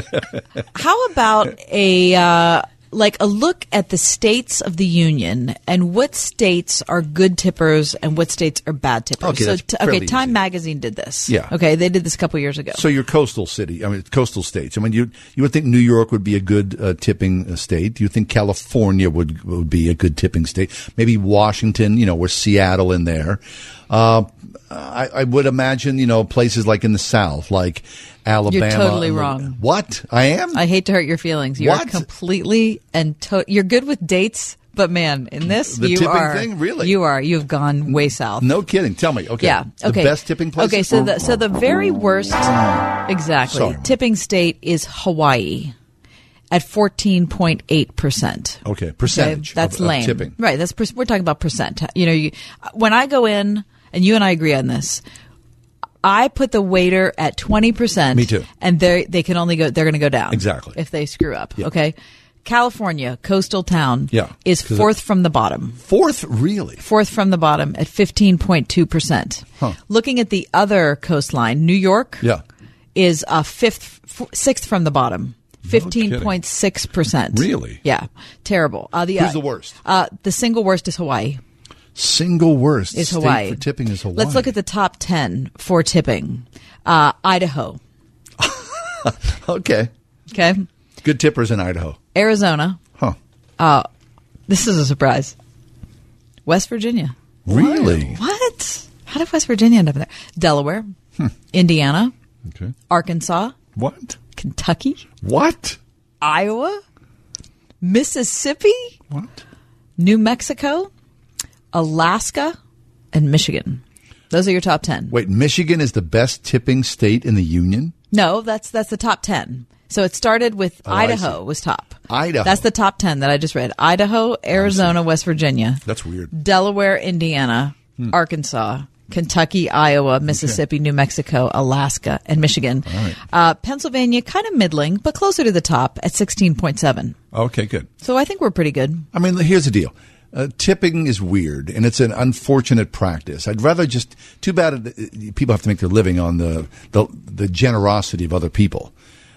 how about a uh, like a look at the states of the union and what states are good tippers and what states are bad tippers. Okay, so that's t- okay, fairly Time Magazine did this. Yeah. Okay, they did this a couple years ago. So your coastal city, I mean coastal states. I mean you you would think New York would be a good uh, tipping uh, state. Do you think California would would be a good tipping state? Maybe Washington, you know, with Seattle in there. Uh, I, I would imagine, you know, places like in the South, like Alabama. You're totally wrong. What? I am? I hate to hurt your feelings. You're What? completely and to- you're good with dates, but man, in this The you tipping are thing? Really? you are you've gone way south. No kidding. Tell me. Okay. Yeah. The Okay. best tipping place. Okay. So the so the very worst, exactly Sorry. tipping state is Hawaii, at fourteen point eight percent. Okay. Percentage. that's of, of lame. tipping. Right. That's we're talking about percent. You know, you, when I go in, and you and I agree on this. I put the waiter at twenty percent. Me too. And they they can only go. They're going to go down Exactly. if they screw up. Yeah. Okay. California, coastal town, Yeah. is fourth from the bottom. Fourth, really? Fourth from the bottom at 15.2%. Huh. Looking at the other coastline, New York Yeah. is a fifth, f- sixth from the bottom. 15.6%. Really? Yeah. Terrible. Uh, the, Who's uh, the worst? Uh, the single worst is Hawaii. Single worst Is state Hawaii. for tipping is Hawaii. Let's look at the top 10 for tipping. Uh, Idaho. Okay. Okay. Good tippers in Idaho. Arizona. Huh. Uh, this is a surprise. West Virginia. Really? What? How did West Virginia end up there? Delaware, Hmm. Indiana, Okay. Arkansas, What? Kentucky, What? Iowa, Mississippi, What? New Mexico, Alaska, and Michigan. Those are your top 10. Wait, Michigan is the best tipping state in the union? No, that's that's the top 10. So it started with Oh, Idaho was top. Idaho. That's the top 10 that I just read. Idaho, Arizona, West Virginia, That's weird. Delaware, Indiana, Hmm. Arkansas, Kentucky, Iowa, Mississippi, New Mexico, Alaska, and Michigan. right. Uh, Pennsylvania, kind of middling, but closer to the top at 16.7. Okay, good. So I think we're pretty good. I mean, here's the deal. Uh, tipping is weird, and it's an unfortunate practice. I'd rather just. Too bad it, people have to make their living on the, the the generosity of other people.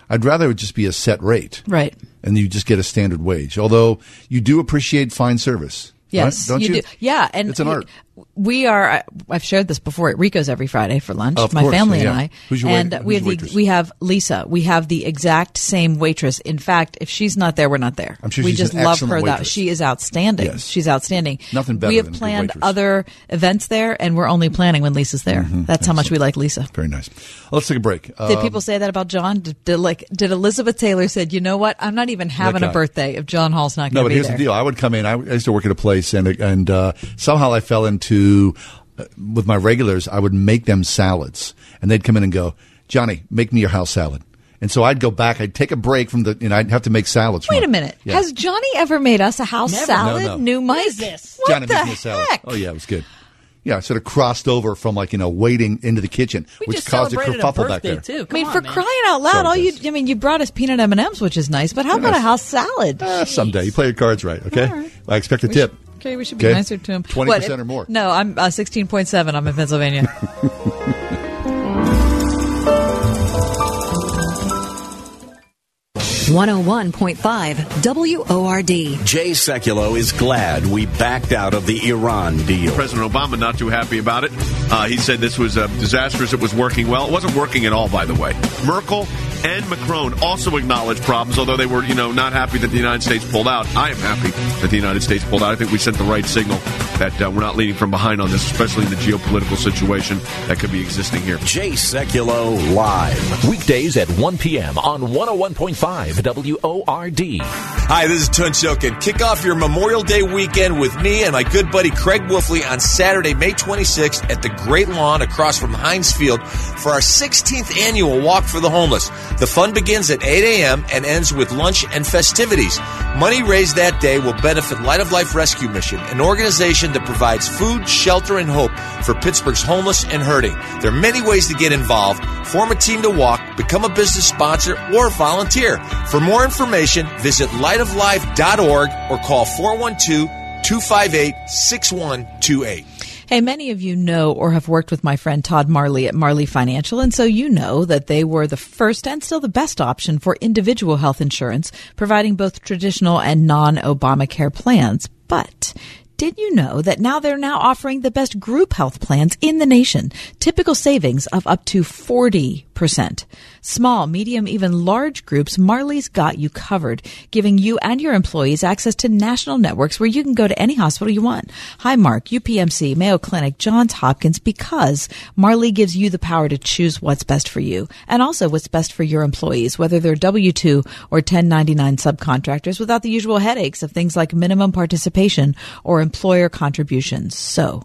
I'd rather it just be a set rate, Right. and you just get a standard wage. Although you do appreciate fine service, Yes, right? don't you? do. Yeah, and It's an art. We are. I've shared this before at Rico's every Friday for lunch. Of my course, family yeah. and I. Who's your and wait- we who's have your the, waitress? we have Lisa. We have the exact same waitress. In fact, if she's not there, we're not there. I'm sure we she's just an love excellent her. That waitress. she is outstanding. Yes. She's outstanding. Nothing better We have than a good planned waitress. other events there, and we're only planning when Lisa's there. Mm-hmm. That's how much we like Lisa. Very nice. Let's take a break. Did Um, people say that about John? Did, did like did Elizabeth Taylor said, you know what? I'm not even having a guy. birthday if John Hall's not No, going to but be here's there. the deal. I would come in. I, I used to work at a place, and and uh, somehow I fell into uh, with my regulars. I would make them salads, and they'd come in and go, "Johnny, make me your house salad." And so I'd go back. I'd take a break from the, and I'd have to make salads. from Wait a it. minute. Yeah. Has Johnny ever made us a house Never. salad? No, no. New Mike? What Johnny the make me a salad. heck? Oh yeah, it was good. Yeah, I sort of crossed over from like you know waiting into the kitchen, which just caused a celebrated a kerfuffle back there. too. I mean, Come for man. crying out loud, Sorry, all you, I mean, you brought us peanut M&Ms, which is nice, but how about a house salad? Uh, someday you play your cards right. Okay, I expect a We tip. Should- okay, we should be Okay? nicer to him. 20% What, or more. No, I'm uh, 16.7. I'm in Pennsylvania. One hundred one point five WORD. Jay Sekulow is glad we backed out of the Iran deal. President Obama not too happy about it. Uh, he said this was uh, disastrous. It was working well. It wasn't working at all, by the way. Merkel and Macron also acknowledged problems, although they were, you know, not happy that the United States pulled out. I am happy that the United States pulled out. I think we sent the right signal that uh, we're not leading from behind on this, especially in the geopolitical situation that could be existing here. Jay Sekulow live. Weekdays at 1 p.m. on 101.5 WORD. Hi, this is Tunch Ilkin. Kick off your Memorial Day weekend with me and my good buddy Craig Wolfley on Saturday, May 26th at the Great Lawn across from Heinz Field for our 16th annual Walk for the Homeless. The fun begins at 8 a.m. and ends with lunch and festivities. Money raised that day will benefit Light of Life Rescue Mission, an organization that provides food, shelter, and hope for Pittsburgh's homeless and hurting. There are many ways to get involved. Form a team to walk, become a business sponsor, or volunteer. For more information, visit lightoflife.org or call 412 258 6128. Hey, many of you know or have worked with my friend Todd Marley at Marley Financial, and so you know that they were the first and still the best option for individual health insurance, providing both traditional and non-Obamacare plans. But did you know that now they're now offering the best group health plans in the nation? Typical savings of up to 40%. Small, medium, even large groups, Marley's got you covered, giving you and your employees access to national networks where you can go to any hospital you want. Highmark, UPMC, Mayo Clinic, Johns Hopkins, because Marley gives you the power to choose what's best for you and also what's best for your employees, whether they're W-2 or 1099 subcontractors without the usual headaches of things like minimum participation or employer contributions. So,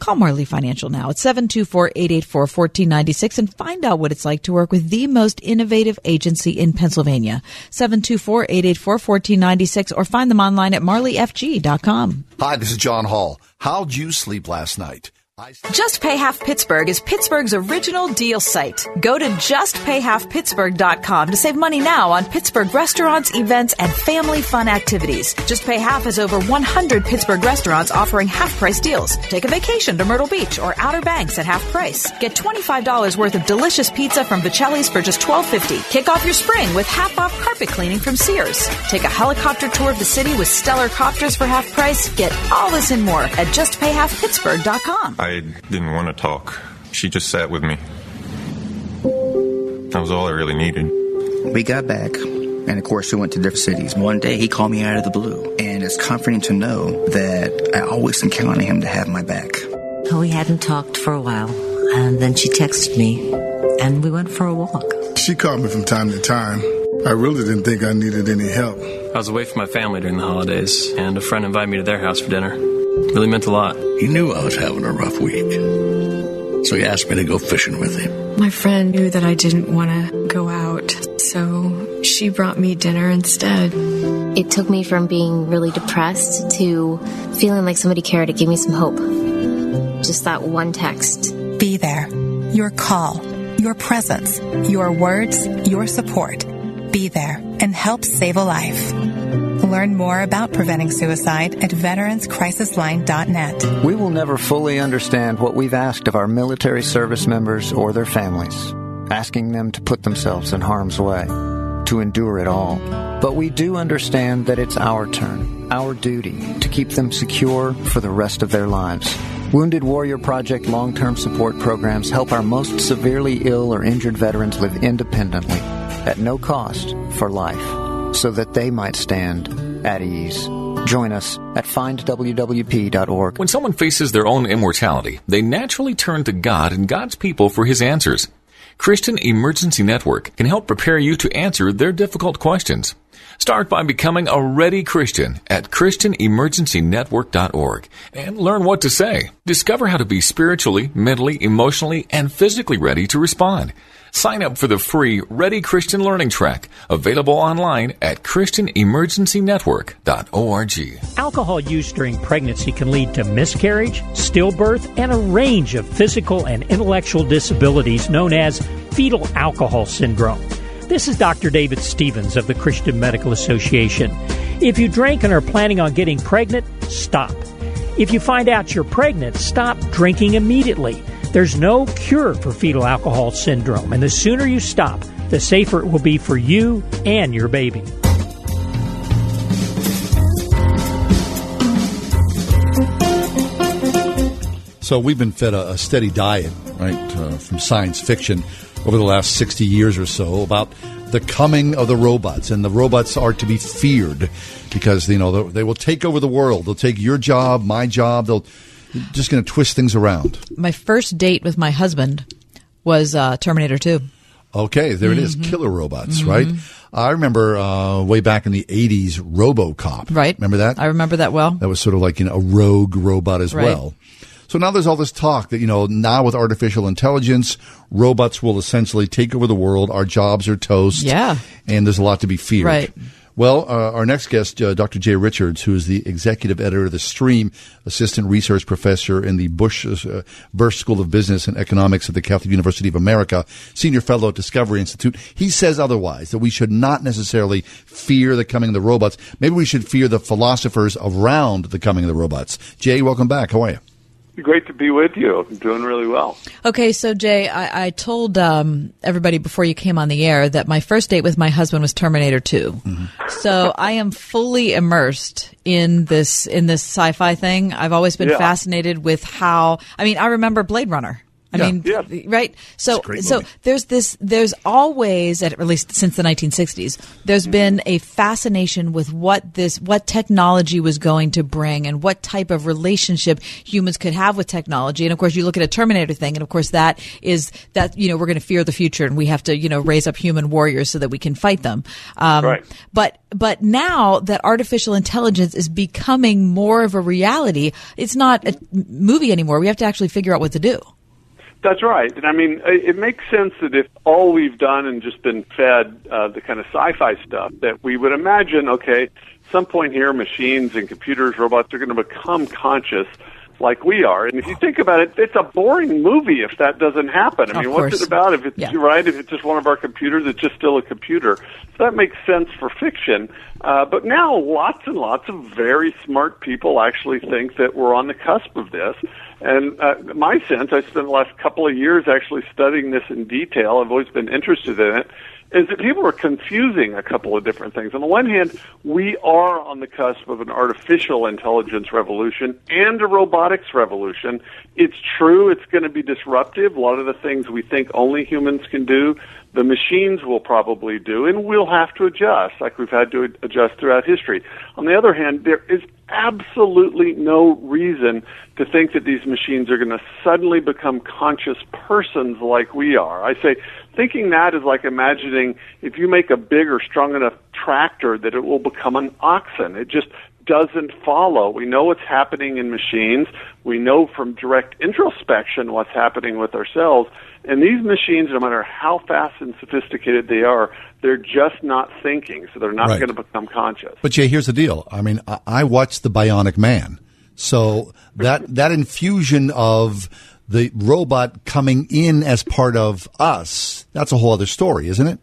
Call Marley Financial now at 724-884-1496 and find out what it's like to work with the most innovative agency in Pennsylvania. 724-884-1496 or find them online at marleyfg.com. Hi, this is John Hall. How'd you sleep last night? Just Pay Half Pittsburgh is Pittsburgh's original deal site. Go to justpayhalfpittsburgh.com to save money now on Pittsburgh restaurants, events, and family fun activities. Just Pay Half has over 100 Pittsburgh restaurants offering half price deals. Take a vacation to Myrtle Beach or Outer Banks at half price. Get $25 worth of delicious pizza from Vocelli's for just $12.50. Kick off your spring with half off carpet cleaning from Sears. Take a helicopter tour of the city with stellar copters for half price. Get all this and more at justpayhalfpittsburgh.com. I didn't want to talk. She just sat with me. That was all I really needed. We got back, and of course, we went to different cities. One day, he called me out of the blue, and it's comforting to know that I always can count on him to have my back. Oh, we hadn't talked for a while, and then she texted me, and we went for a walk. She called me from time to time. I really didn't think I needed any help. I was away from my family during the holidays, and a friend invited me to their house for dinner. Really meant a lot. He knew I was having a rough week, so he asked me to go fishing with him. My friend knew that I didn't want to go out, so she brought me dinner instead. It took me from being really depressed to feeling like somebody cared. It gave me some hope. Just that one text. Be there. Your call, your presence, your words, your support. Be there and help save a life. Learn more about preventing suicide at veteranscrisisline.net. We will never fully understand what we've asked of our military service members or their families, asking them to put themselves in harm's way, to endure it all. But we do understand that it's our turn, our duty, to keep them secure for the rest of their lives. Wounded Warrior Project long term support programs help our most severely ill or injured veterans live independently, at no cost, for life, so that they might stand at ease. Join us at findwwp.org. When someone faces their own immortality, they naturally turn to God and God's people for His answers. Christian Emergency Network can help prepare you to answer their difficult questions. Start by becoming a ready Christian at ChristianEmergencyNetwork.org and learn what to say. Discover how to be spiritually, mentally, emotionally, and physically ready to respond. Sign up for the free Ready Christian Learning Track, available online at ChristianEmergencyNetwork.org. Alcohol use during pregnancy can lead to miscarriage, stillbirth, and a range of physical and intellectual disabilities known as fetal alcohol syndrome. This is Dr. David Stevens of the Christian Medical Association. If you drink and are planning on getting pregnant, stop. If you find out you're pregnant, stop drinking immediately. There's no cure for fetal alcohol syndrome, and the sooner you stop, the safer it will be for you and your baby. So we've been fed a, a steady diet, right, uh, from science fiction over the last 60 years or so about the coming of the robots, and the robots are to be feared because you know they will take over the world. They'll take your job, my job. They'll just going to twist things around. My first date with my husband was uh, Terminator 2. Okay, there it is, Mhm. killer robots, Mhm. right? I remember uh, way back in the '80s, RoboCop. Right. Remember that? I remember that well. That was sort of like you know a rogue robot as Right. well. So now there's all this talk that you know now with artificial intelligence, robots will essentially take over the world. Our jobs are toast. Yeah. and there's a lot to be feared. Right. Well, uh, our next guest, uh, Dr. Jay Richards, who is the executive editor of the Stream, assistant research professor in the Bush uh, Busch School of Business and Economics at the Catholic University of America, senior fellow at Discovery Institute. He says otherwise that we should not necessarily fear the coming of the robots. Maybe we should fear the philosophers around the coming of the robots. Jay, welcome back. How are you? Great to be with you. I'm doing really well. Okay, so Jay, I, I told um, everybody before you came on the air that my first date with my husband was Terminator 2. Mm-hmm. So I am fully immersed in this in this sci-fi thing. I've always been Yeah. fascinated with how. I mean, I remember Blade Runner. I Yeah. mean, Yeah. right? So, so there's this. There's always, at least since the 1960s, there's Mm-hmm. been a fascination with what this, what technology was going to bring, and what type of relationship humans could have with technology. And of course, you look at a Terminator thing, and of course, that is that you know we're going to fear the future, and we have to you know raise up human warriors so that we can fight them. Um, Right. But but now that artificial intelligence is becoming more of a reality, it's not a movie anymore. We have to actually figure out what to do. That's right. And I mean, it it makes sense that if all we've done and just been fed uh, the kind of sci-fi stuff, that we would imagine, okay, some point here, machines and computers, robots are going to become conscious like we are. And if you think about it, it's a boring movie if that doesn't happen. I mean, what's it about? If it's Yeah. right, if it's just one of our computers, it's just still a computer. So that makes sense for fiction. Uh, but now, lots and lots of very smart people actually think that we're on the cusp of this. And uh, my sense, I spent the last couple of years actually studying this in detail. I've always been interested in it. Is that people are confusing a couple of different things. On the one hand, we are on the cusp of an artificial intelligence revolution and a robotics revolution. It's true, it's going to be disruptive. A lot of the things we think only humans can do, the machines will probably do, and we'll have to adjust, like we've had to adjust throughout history. On the other hand, there is absolutely no reason to think that these machines are going to suddenly become conscious persons like we are. I say thinking that is like imagining if you make a big or strong enough tractor that it will become an oxen. It just doesn't follow. We know what's happening in machines. We know from direct introspection what's happening with ourselves. And these machines, no matter how fast and sophisticated they are, they're just not thinking, so they're not Right. going to become conscious. But Jay, here's the deal. I mean, I, I watched The Bionic Man, so that that infusion of the robot coming in as part of us, that's a whole other story, isn't it?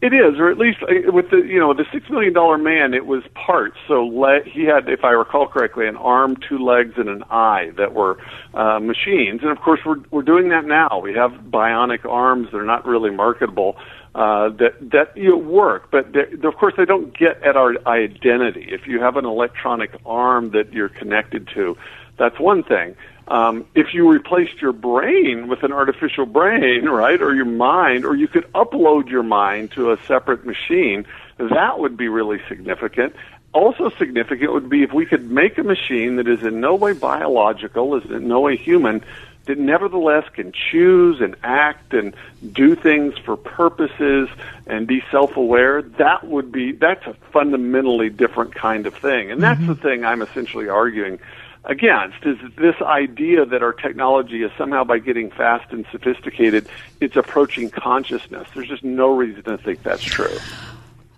It is, or at least uh, with the you know the six million dollar man, it was parts. So le- he had, if I recall correctly, an arm, two legs, and an eye that were uh, machines. And of course, we're we're doing that now. We have bionic arms. They're not really marketable. Uh, that that you know, work, but of course they don't get at our identity. If you have an electronic arm that you're connected to, that's one thing. Um, if you replaced your brain with an artificial brain, right, or your mind, or you could upload your mind to a separate machine, that would be really significant. Also significant would be if we could make a machine that is in no way biological, is in no way human, that nevertheless can choose and act and do things for purposes and be self-aware, that would be that's a fundamentally different kind of thing. And that's the thing I'm essentially arguing against is this idea that our technology is somehow by getting fast and sophisticated, it's approaching consciousness. There's just no reason to think that's true.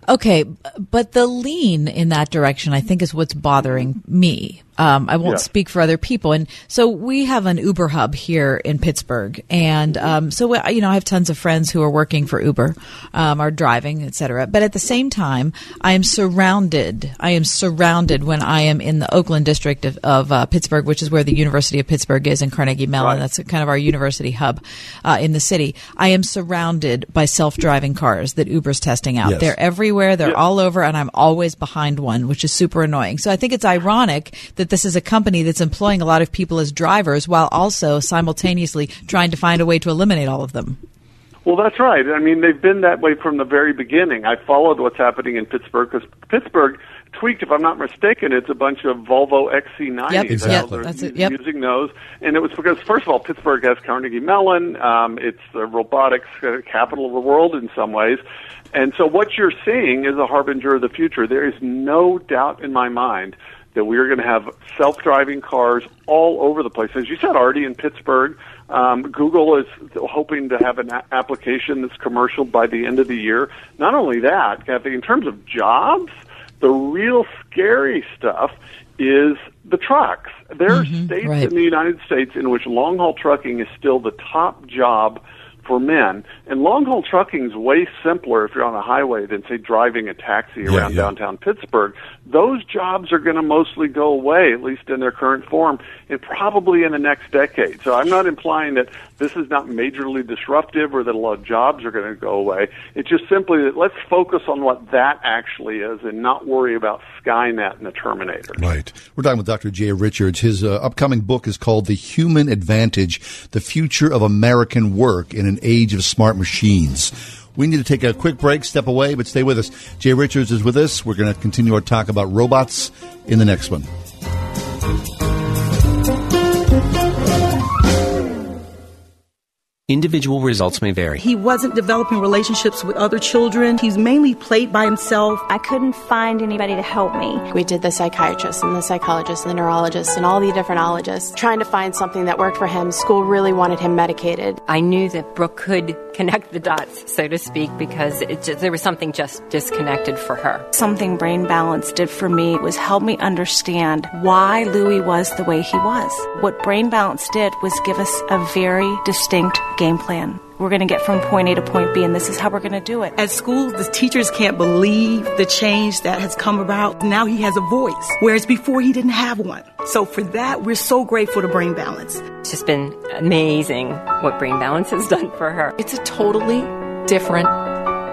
Okay, but the lean in that direction, I think, is what's bothering me. Um, I won't Yeah. speak for other people, and so we have an Uber hub here in Pittsburgh, and um, so we- you know I have tons of friends who are working for Uber, um, are driving, etc. But at the same time, I am surrounded. I am surrounded when I am in the Oakland district of, of uh, Pittsburgh, which is where the University of Pittsburgh is, and Carnegie Mellon. That's kind of our university hub uh, in the city. I am surrounded by self-driving cars that Uber's testing out. Yes. They're everywhere. They're all over, and I'm always behind one, which is super annoying. So I think it's ironic that this is a company that's employing a lot of people as drivers while also simultaneously trying to find a way to eliminate all of them. Well, that's right. I mean, they've been that way from the very beginning. I followed what's happening in Pittsburgh because Pittsburgh tweaked, if I'm not mistaken, it's a bunch of Volvo XC90s. Yep, They're yep, that's it, yep. Using those, and it was because first of all, Pittsburgh has Carnegie Mellon. Um, it's the robotics uh, capital of the world in some ways, and so what you're seeing is a harbinger of the future. There is no doubt in my mind that we are going to have self-driving cars all over the place. As you said, already in Pittsburgh, um, Google is hoping to have an a- application that's commercial by the end of the year. Not only that, Kathy, in terms of jobs, the real scary stuff is the trucks. There are states right. in the United States in which long-haul trucking is still the top job for men. And long haul trucking is way simpler if you're on a highway than say driving a taxi around yeah. downtown Pittsburgh. Those jobs are going to mostly go away, at least in their current form, and probably in the next decade. So I'm not implying that this is not majorly disruptive or that a lot of jobs are going to go away. It's just simply that let's focus on what that actually is and not worry about Skynet and the Terminator. Right. We're talking with Dr. Jay Richards. His uh, upcoming book is called The Human Advantage The Future of American Work in an Age of Smart Machines. We need to take a quick break, step away, but stay with us. Jay Richards is with us. We're going to continue our talk about robots in the next one. Individual results may vary. He wasn't developing relationships with other children. He's mainly played by himself. I couldn't find anybody to help me. We did the psychiatrist and the psychologist and the neurologist and all the different ologists trying to find something that worked for him. School really wanted him medicated. I knew that Brooke could connect the dots, so to speak, because just, there was something just disconnected for her. Something Brain Balance did for me was help me understand why Louis was the way he was. What Brain Balance did was give us a very distinct game plan. We're going to get from point A to point B, and this is how we're going to do it. At school, the teachers can't believe the change that has come about. Now he has a voice, whereas before he didn't have one. So for that, we're so grateful to Brain Balance. It's just been amazing what Brain Balance has done for her. It's a totally different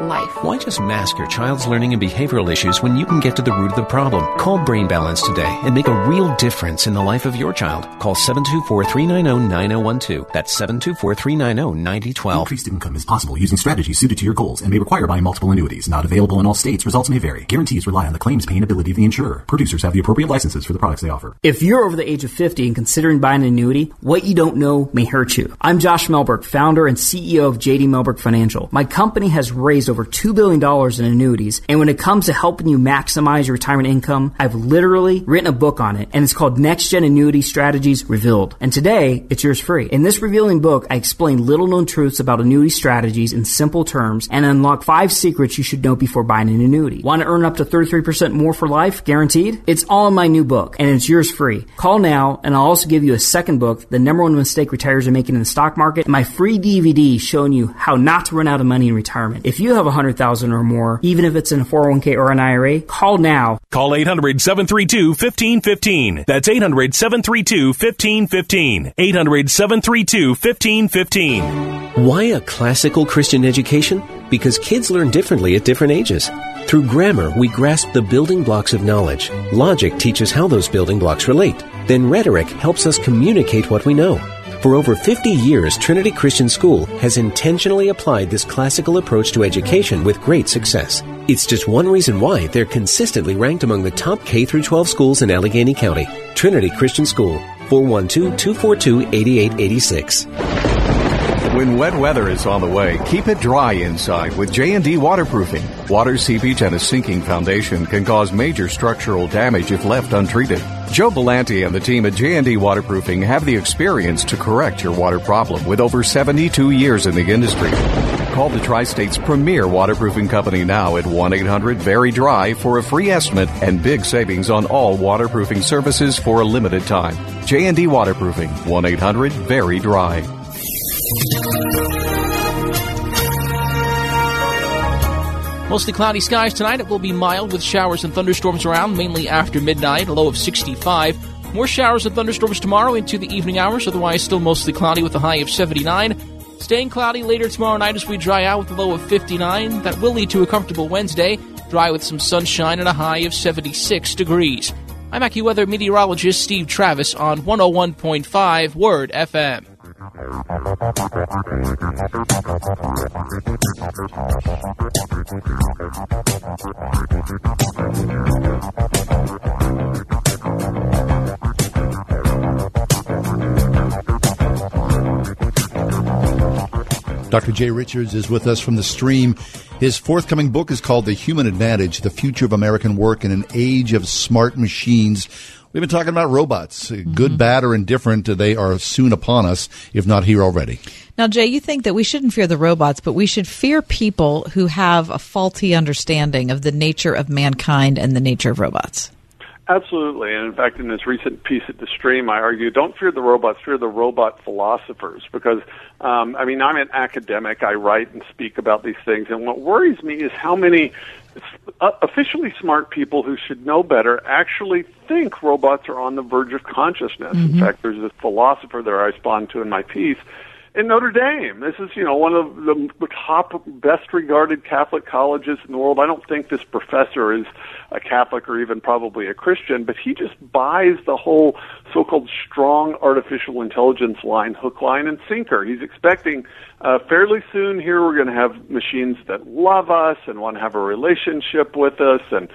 life. Why just mask your child's learning and behavioral issues when you can get to the root of the problem? Call Brain Balance today and make a real difference in the life of your child. Call 724-390-9012. That's 724-390-9012. Increased income is possible using strategies suited to your goals and may require buying multiple annuities. Not available in all states. Results may vary. Guarantees rely on the claims paying ability of the insurer. Producers have the appropriate licenses for the products they offer. If you're over the age of 50 and considering buying an annuity, what you don't know may hurt you. I'm Josh Melberg, founder and CEO of JD Melberg Financial. My company has raised over $2 billion in annuities, and when it comes to helping you maximize your retirement income, I've literally written a book on it, and it's called Next Gen Annuity Strategies Revealed. And today, it's yours free. In this revealing book, I explain little known truths about annuity strategies in simple terms and unlock five secrets you should know before buying an annuity. Want to earn up to 33% more for life, guaranteed? It's all in my new book, and it's yours free. Call now, and I'll also give you a second book, The Number One Mistake Retirees Are Making in the Stock Market, my free DVD showing you how not to run out of money in retirement. If you have a 100000 or more, even if it's in a 401k or an IRA, call now. Call 800 732 1515. That's 800 732 1515. 800 732 1515. Why a classical Christian education? Because kids learn differently at different ages. Through grammar, we grasp the building blocks of knowledge. Logic teaches how those building blocks relate. Then rhetoric helps us communicate what we know. For over 50 years, Trinity Christian School has intentionally applied this classical approach to education with great success. It's just one reason why they're consistently ranked among the top K 12 schools in Allegheny County. Trinity Christian School, 412-242-8886. When wet weather is on the way, keep it dry inside with J&D waterproofing. Water seepage and a sinking foundation can cause major structural damage if left untreated. Joe Belanti and the team at J&D Waterproofing have the experience to correct your water problem with over 72 years in the industry. Call the Tri-State's premier waterproofing company now at 1-800-VERY-DRY for a free estimate and big savings on all waterproofing services for a limited time. J&D Waterproofing, 1-800-VERY-DRY. Mostly cloudy skies tonight. It will be mild with showers and thunderstorms around, mainly after midnight, a low of 65. More showers and thunderstorms tomorrow into the evening hours, otherwise still mostly cloudy with a high of 79. Staying cloudy later tomorrow night as we dry out with a low of 59. That will lead to a comfortable Wednesday, dry with some sunshine and a high of 76 degrees. I'm AccuWeather meteorologist Steve Travis on 101.5 Word FM. Dr. Jay Richards is with us from the stream. His forthcoming book is called The Human Advantage The Future of American Work in an Age of Smart Machines. We've been talking about robots. Mm-hmm. Good, bad, or indifferent, they are soon upon us, if not here already. Now, Jay, you think that we shouldn't fear the robots, but we should fear people who have a faulty understanding of the nature of mankind and the nature of robots. Absolutely. And in fact, in this recent piece at the stream, I argue don't fear the robots, fear the robot philosophers. Because, um, I mean, I'm an academic. I write and speak about these things. And what worries me is how many uh, officially smart people who should know better actually think robots are on the verge of consciousness. Mm-hmm. In fact, there's this philosopher that I respond to in my piece in Notre Dame. This is, you know, one of the, top, best regarded Catholic colleges in the world. I don't think this professor is a Catholic or even probably a Christian, but he just buys the whole so-called strong artificial intelligence line, hook, line, and sinker. He's expecting uh, fairly soon here we're going to have machines that love us and want to have a relationship with us and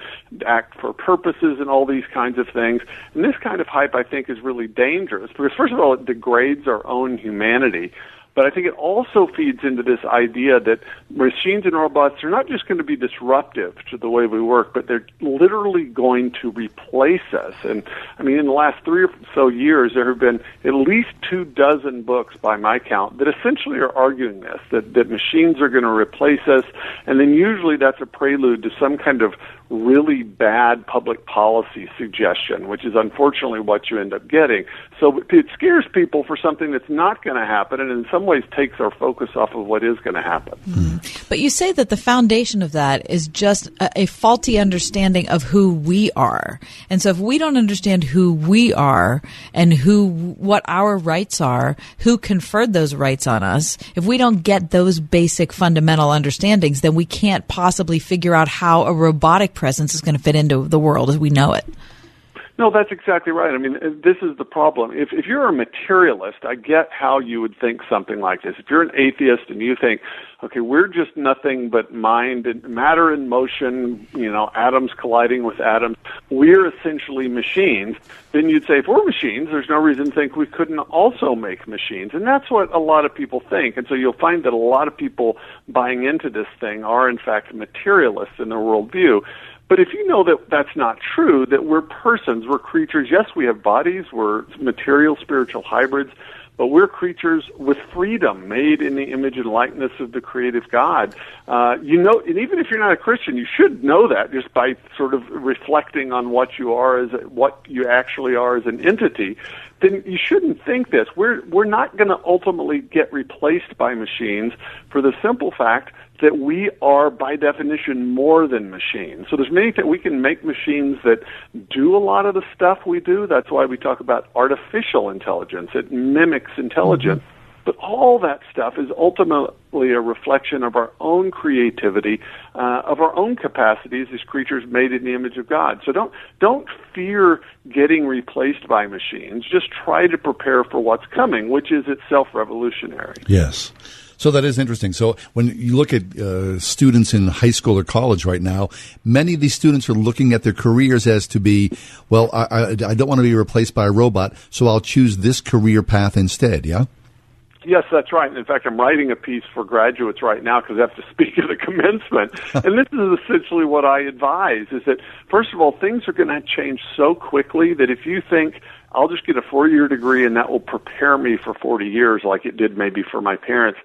act for purposes and all these kinds of things. And this kind of hype, I think, is really dangerous because first of all, it degrades our own humanity. But I think it also feeds into this idea that machines and robots are not just going to be disruptive to the way we work, but they're literally going to replace us. And I mean, in the last three or so years, there have been at least two dozen books, by my count, that essentially are arguing this that, that machines are going to replace us. And then usually that's a prelude to some kind of really bad public policy suggestion, which is unfortunately what you end up getting. So it scares people for something that's not going to happen, and in some ways takes our focus off of what is going to happen. Mm. But you say that the foundation of that is just a, a faulty understanding of who we are, and so if we don't understand who we are and who what our rights are, who conferred those rights on us, if we don't get those basic fundamental understandings, then we can't possibly figure out how a robotic presence is going to fit into the world as we know it. No, that's exactly right. I mean, this is the problem. If if you're a materialist, I get how you would think something like this. If you're an atheist and you think, okay, we're just nothing but mind and matter in motion, you know, atoms colliding with atoms, we're essentially machines, then you'd say if we're machines, there's no reason to think we couldn't also make machines. And that's what a lot of people think. And so you'll find that a lot of people buying into this thing are in fact materialists in their worldview. But if you know that that's not true, that we're persons, we're creatures, yes, we have bodies, we're material, spiritual hybrids, but we're creatures with freedom, made in the image and likeness of the creative God. Uh, you know, and even if you're not a Christian, you should know that just by sort of reflecting on what you are as what you actually are as an entity. Then you shouldn't think this. We're we're not going to ultimately get replaced by machines for the simple fact that we are by definition more than machines. So there's many things we can make machines that do a lot of the stuff we do. That's why we talk about artificial intelligence. It mimics intelligence. Mm-hmm. But all that stuff is ultimately a reflection of our own creativity, uh, of our own capacities as creatures made in the image of God. So don't don't fear getting replaced by machines. Just try to prepare for what's coming, which is itself revolutionary. Yes. So that is interesting. So when you look at uh, students in high school or college right now, many of these students are looking at their careers as to be, well, I, I, I don't want to be replaced by a robot, so I'll choose this career path instead. Yeah. Yes, that's right. In fact, I'm writing a piece for graduates right now because I have to speak at a commencement. and this is essentially what I advise is that, first of all, things are going to change so quickly that if you think, I'll just get a four year degree and that will prepare me for 40 years like it did maybe for my parents,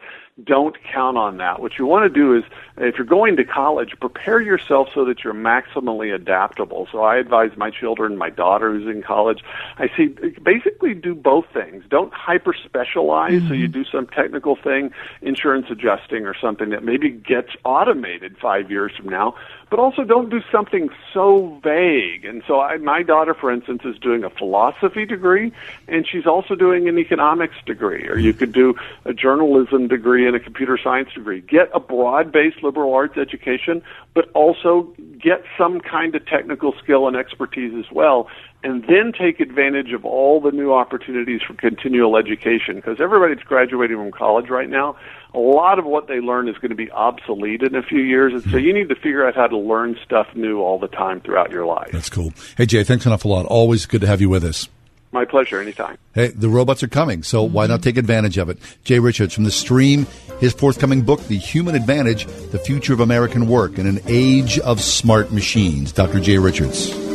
don't count on that. What you want to do is, if you're going to college, prepare yourself so that you're maximally adaptable. So I advise my children, my daughter who's in college, I see basically do both things. Don't hyper specialize, mm-hmm. so you mm-hmm. do some technical thing, insurance adjusting or something that maybe gets automated five years from now, but also don't do something so vague. And so I, my daughter, for instance, is doing a philosophy degree, and she's also doing an economics degree, or you could do a journalism degree and a computer science degree. Get a broad-based liberal arts education, but also get some kind of technical skill and expertise as well and then take advantage of all the new opportunities for continual education because everybody's graduating from college right now. A lot of what they learn is going to be obsolete in a few years and so you need to figure out how to learn stuff new all the time throughout your life. That's cool. Hey jay thanks an awful lot. Always good to have you with us. My pleasure anytime. Hey the robots are coming so why not take advantage of it? Jay richards from the stream his forthcoming book the human advantage the future of american work in an age of smart machines. Dr jay richards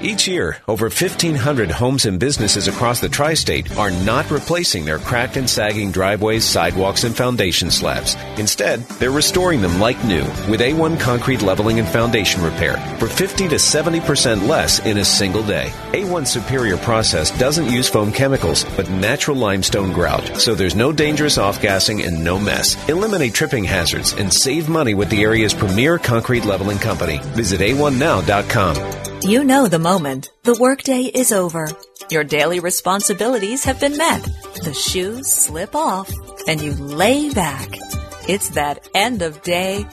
each year, over 1,500 homes and businesses across the tri state are not replacing their cracked and sagging driveways, sidewalks, and foundation slabs. Instead, they're restoring them like new with A1 concrete leveling and foundation repair for 50 to 70% less in a single day. A1 Superior process doesn't use foam chemicals, but natural limestone grout, so there's no dangerous off gassing and no mess. Eliminate tripping hazards and save money with the area's premier concrete leveling company. Visit A1Now.com. You know the moment. The workday is over. Your daily responsibilities have been met. The shoes slip off and you lay back. It's that end of day.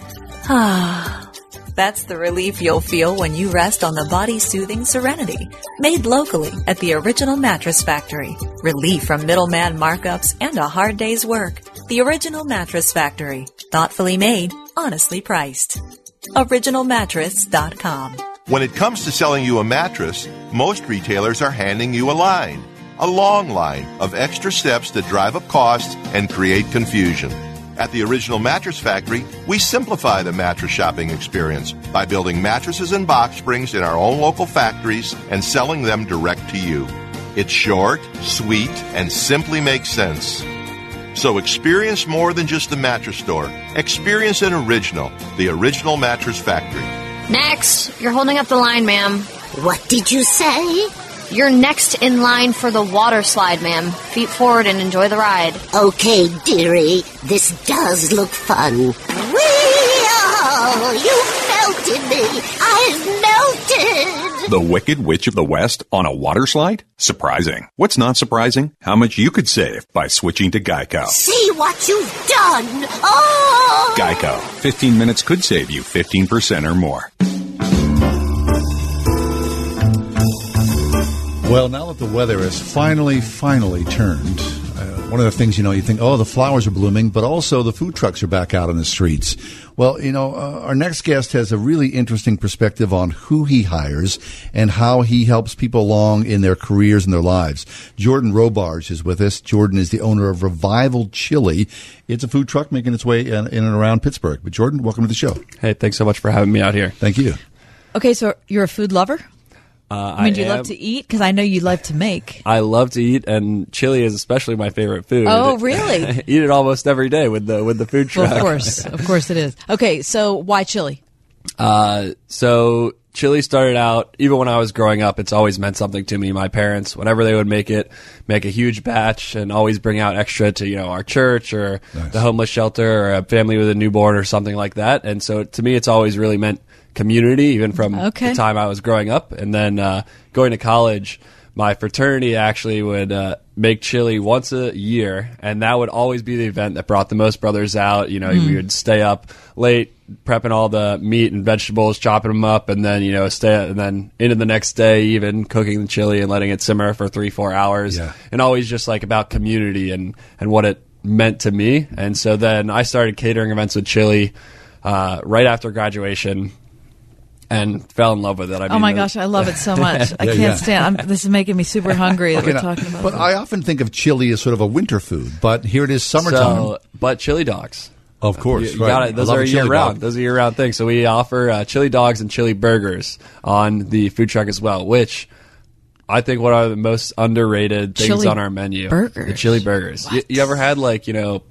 Ah. That's the relief you'll feel when you rest on the body soothing Serenity, made locally at the original mattress factory. Relief from middleman markups and a hard day's work. The original mattress factory. Thoughtfully made, honestly priced. OriginalMattress.com. When it comes to selling you a mattress, most retailers are handing you a line, a long line of extra steps that drive up costs and create confusion. At the Original Mattress Factory, we simplify the mattress shopping experience by building mattresses and box springs in our own local factories and selling them direct to you. It's short, sweet, and simply makes sense. So experience more than just the mattress store. Experience an original, the Original Mattress Factory. Next, you're holding up the line, ma'am. What did you say? You're next in line for the water slide, ma'am. Feet forward and enjoy the ride. Okay, dearie. This does look fun. Whee! Oh, you melted me. I've melted. The Wicked Witch of the West on a water slide? Surprising. What's not surprising? How much you could save by switching to Geico. See what you've done. Oh! Geico. 15 minutes could save you 15% or more. Well, now that the weather has finally, finally turned, one of the things, you know, you think, oh, the flowers are blooming, but also the food trucks are back out on the streets. Well, you know, uh, our next guest has a really interesting perspective on who he hires and how he helps people along in their careers and their lives. Jordan Robarge is with us. Jordan is the owner of Revival Chili. It's a food truck making its way in, in and around Pittsburgh. But Jordan, welcome to the show. Hey, thanks so much for having me out here. Thank you. Okay, so you're a food lover? Uh, I mean, do you am- love to eat? Because I know you love to make. I love to eat, and chili is especially my favorite food. Oh, really? I eat it almost every day with the with the food truck. Well, of course, of course it is. Okay, so why chili? Uh, so chili started out even when I was growing up. It's always meant something to me. My parents, whenever they would make it, make a huge batch and always bring out extra to you know our church or the homeless shelter or a family with a newborn or something like that. And so to me, it's always really meant community, even from Okay. the time I was growing up. And then uh, going to college, my fraternity actually would uh, make chili once a year, and that would always be the event that brought the most brothers out. You know, Mm. we would stay up late prepping all the meat and vegetables, chopping them up, and then you know stay and then into the next day, even cooking the chili and letting it simmer for three four hours, Yeah. and always just like about community and and what it meant to me. And so then I started catering events with chili uh, right after graduation. And fell in love with it. I oh my gosh, I love it so much. I Yeah, can't yeah. stand. I'm, this is making me super hungry that Okay, we're talking about. But this. I often think of chili as sort of a winter food, but here it is summertime. So, but chili dogs. Of course, You, you right. got I it. Those are year round. dog. Those are year round things. So we offer uh, chili dogs and chili burgers on the food truck as well, which I think one of the most underrated things Chili on our menu. burgers? The chili burgers. You, you ever had like you know.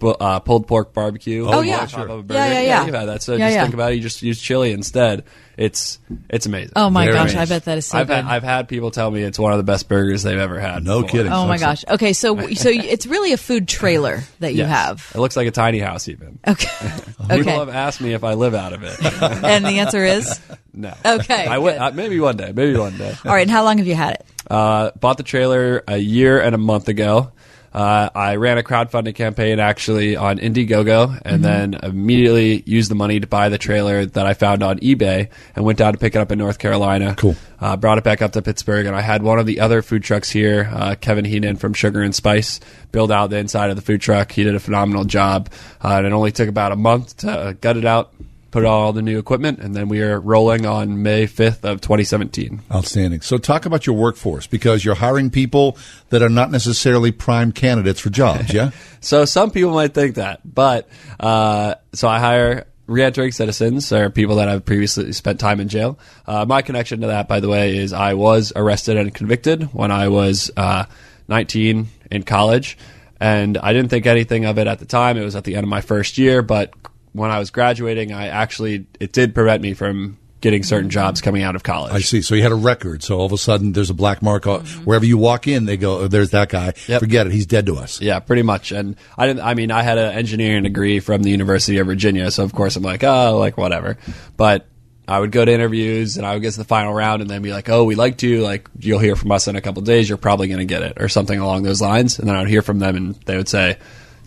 Bu- Uh, pulled pork barbecue. Oh, on yeah. top Sure. of Yeah, yeah, yeah. You've had that. So Yeah, just yeah. think about it. You just use chili instead. It's it's amazing. Oh, my Very gosh, I amazing. bet that is so I've Had. I've had people tell me it's one of the best burgers they've ever had. No before. kidding. oh my gosh. Okay, so so it's really a food trailer that you Yes. have. It looks like a tiny house, even. Okay. People Okay. have asked me if I live out of it. And the answer is no. Okay, I would good. uh, maybe one day. Maybe one day. all right. And how long have you had it? Uh, bought the trailer a year and a month ago. Uh, I ran a crowdfunding campaign actually on Indiegogo, and Mhm. then immediately used the money to buy the trailer that I found on eBay, and went down to pick it up in North Carolina. Cool. Uh, brought it back up to Pittsburgh, and I had one of the other food trucks here, uh, Kevin Heenan from Sugar and Spice, build out the inside of the food truck. He did a phenomenal job, uh, and it only took about a month to gut it out, put on all the new equipment, and then we are rolling on May fifth of 2017. Outstanding. So talk about your workforce because you're hiring people that are not necessarily prime candidates for jobs, yeah? So some people might think that, but uh, so I hire re-entering citizens or people that have previously spent time in jail. Uh, my connection to that, by the way, is I was arrested and convicted when I was uh, 19 in college, and I didn't think anything of it at the time. It was at the end of my first year, but when I was graduating, I actually it did prevent me from getting certain mm-hmm. jobs coming out of college. I see. So you had a record. So all of a sudden, there's a black mark. on mm-hmm. Wherever you walk in, they go, oh, "There's that guy." Forget it. He's dead to us. Yeah, pretty much. And I didn't. I mean, I had an engineering degree from the University of Virginia, so of course I'm like, oh, like whatever. But I would go to interviews and I would get to the final round and then be like, oh, we liked you. Like you'll hear from us in a couple days. You're probably going to get it or something along those lines. And then I would hear from them and they would say,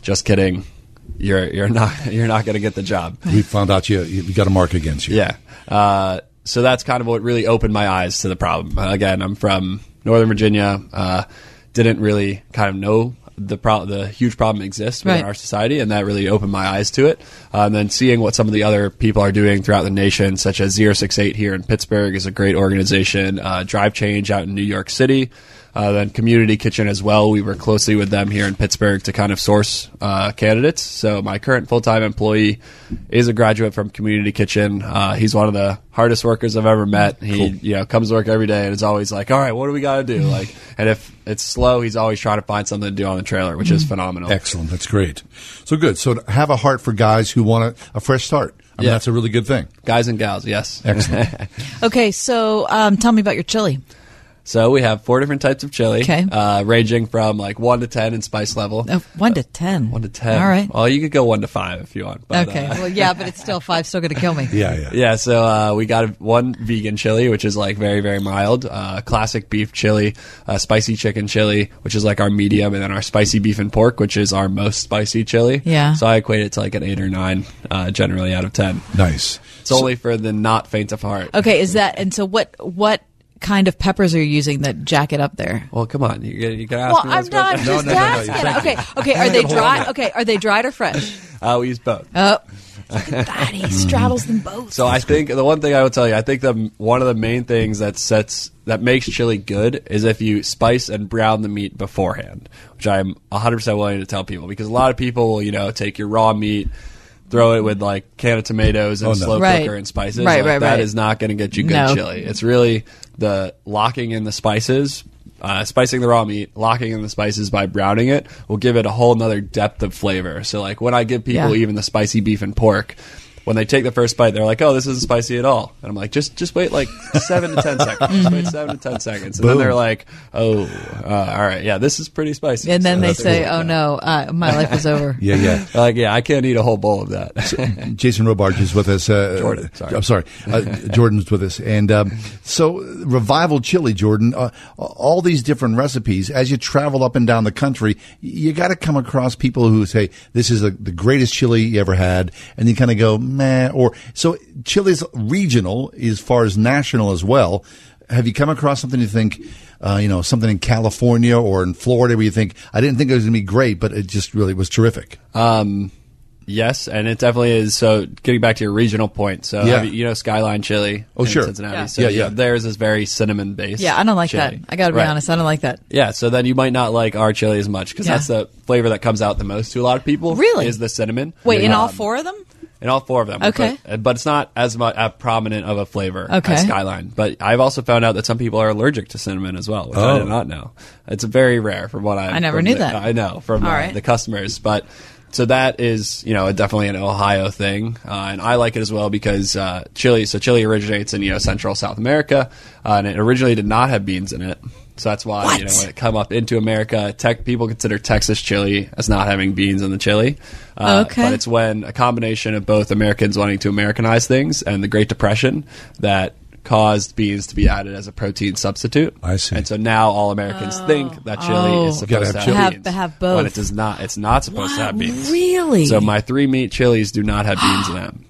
just kidding. You're you're not you're not going to get the job. We found out you you got a mark against you. Yeah. Uh, so that's kind of what really opened my eyes to the problem. Uh, again, I'm from Northern Virginia. Uh, didn't really kind of know the pro- the huge problem exists within Right. our society, and that really opened my eyes to it. Uh, and then seeing what some of the other people are doing throughout the nation, such as 068 here in Pittsburgh, is a great organization. Uh, Drive Change out in New York City. Uh, then Community Kitchen as well. We work closely with them here in Pittsburgh to kind of source uh, candidates. So my current full time employee is a graduate from Community Kitchen. Uh, he's one of the hardest workers I've ever met. He you know comes to work every day and is always like, "All right, what do we got to do?" Like, and if it's slow, he's always trying to find something to do on the trailer, which is phenomenal. Excellent. That's great. So good. So have a heart for guys who want a, a fresh start. I mean, Yeah. that's a really good thing. Guys and gals, yes. Excellent. Okay, so um, tell me about your chili. So we have four different types of chili, Okay. uh, ranging from like one to ten in spice level. Oh, one to ten. One to ten. All right. Well, you could go one to five if you want. But, okay. uh, well, yeah, but it's still five. Still going to kill me. yeah. Yeah, so uh, we got one vegan chili, which is like very, very mild. Uh, classic beef chili, uh, spicy chicken chili, which is like our medium, and then our spicy beef and pork, which is our most spicy chili. Yeah. So I equate it to like an eight or nine, uh, generally out of ten. Nice. It's only for the not faint of heart. Okay, is that and so what? What kind of peppers are you using that jack it up there? Well, come on, you, you can ask Well, me. I'm not just asking. Okay, okay. Are they dry? Okay, are they dried or fresh? Uh, we use both. Oh, that. He straddles them both. So I think the one thing I would tell you, I think the one of the main things that sets that makes chili good is if you spice and brown the meat beforehand, which I'm 100% willing to tell people because a lot of people will, you know, take your raw meat, throw it with like can of tomatoes and Oh, no. slow Right. cooker and spices. Right, Like, right, That right. is not going to get you good No. chili. It's really the locking in the spices. Uh, spicing the raw meat, locking in the spices by browning it will give it a whole nother depth of flavor. So, like when I give people Yeah. even the spicy beef and pork, when they take the first bite, they're like, "Oh, this isn't spicy at all," and I'm like, "Just, just wait like seven to ten seconds. Just wait seven to ten seconds." And then they're like, "Oh, uh, all right, yeah, this is pretty spicy." and then So they say, cool. "Oh no, uh, my life is over." Yeah, yeah. Like, yeah, I can't eat a whole bowl of that. Jason Robarge is with us. Uh, Jordan, sorry. I'm sorry. Uh, Jordan's with us. And um, so, Revival Chili, Jordan, uh, all these different recipes, as you travel up and down the country, you got to come across people who say, this is the the greatest chili you ever had. And you kind of go, meh. Or, so chili's regional as far as national as well. Have you come across something you think, uh, you know, something in California or in Florida where you think, I didn't think it was going to be great, but it just really was terrific? Um, yes, and it definitely is. So, getting back to your regional point, so Yeah. have you, you know Skyline Chili, Oh, in sure. Cincinnati. Yeah. So Yeah, you yeah. theirs is very cinnamon based. Yeah, I don't like that. I got to be Right. honest. I don't like that. Yeah, so then you might not like our chili as much because Yeah. that's the flavor that comes out the most to a lot of people. Really? is the cinnamon? Wait, in all Um, four of them? In all four of them. Okay. but, but it's not as much as prominent of a flavor Okay. as Skyline. But I've also found out that some people are allergic to cinnamon as well, which I Oh. did not know. It's very rare from what I I never knew the- that. I know from All uh, right. the customers, but. So that is, you know, definitely an Ohio thing, uh, and I like it as well because uh, chili. So chili originates in you know Central South America, uh, and it originally did not have beans in it. So that's why you know when it come up into America, tech people consider Texas chili as not having beans in the chili. Uh, Okay. But it's when a combination of both Americans wanting to Americanize things and the Great Depression that caused beans to be added as a protein substitute. I see. And so now all Americans oh. think that chili Oh. is You gotta supposed have to chili. have, Have- beans. have both. When it does not. It's not supposed to have beans. Really? So my three meat chilies do not have beans in them,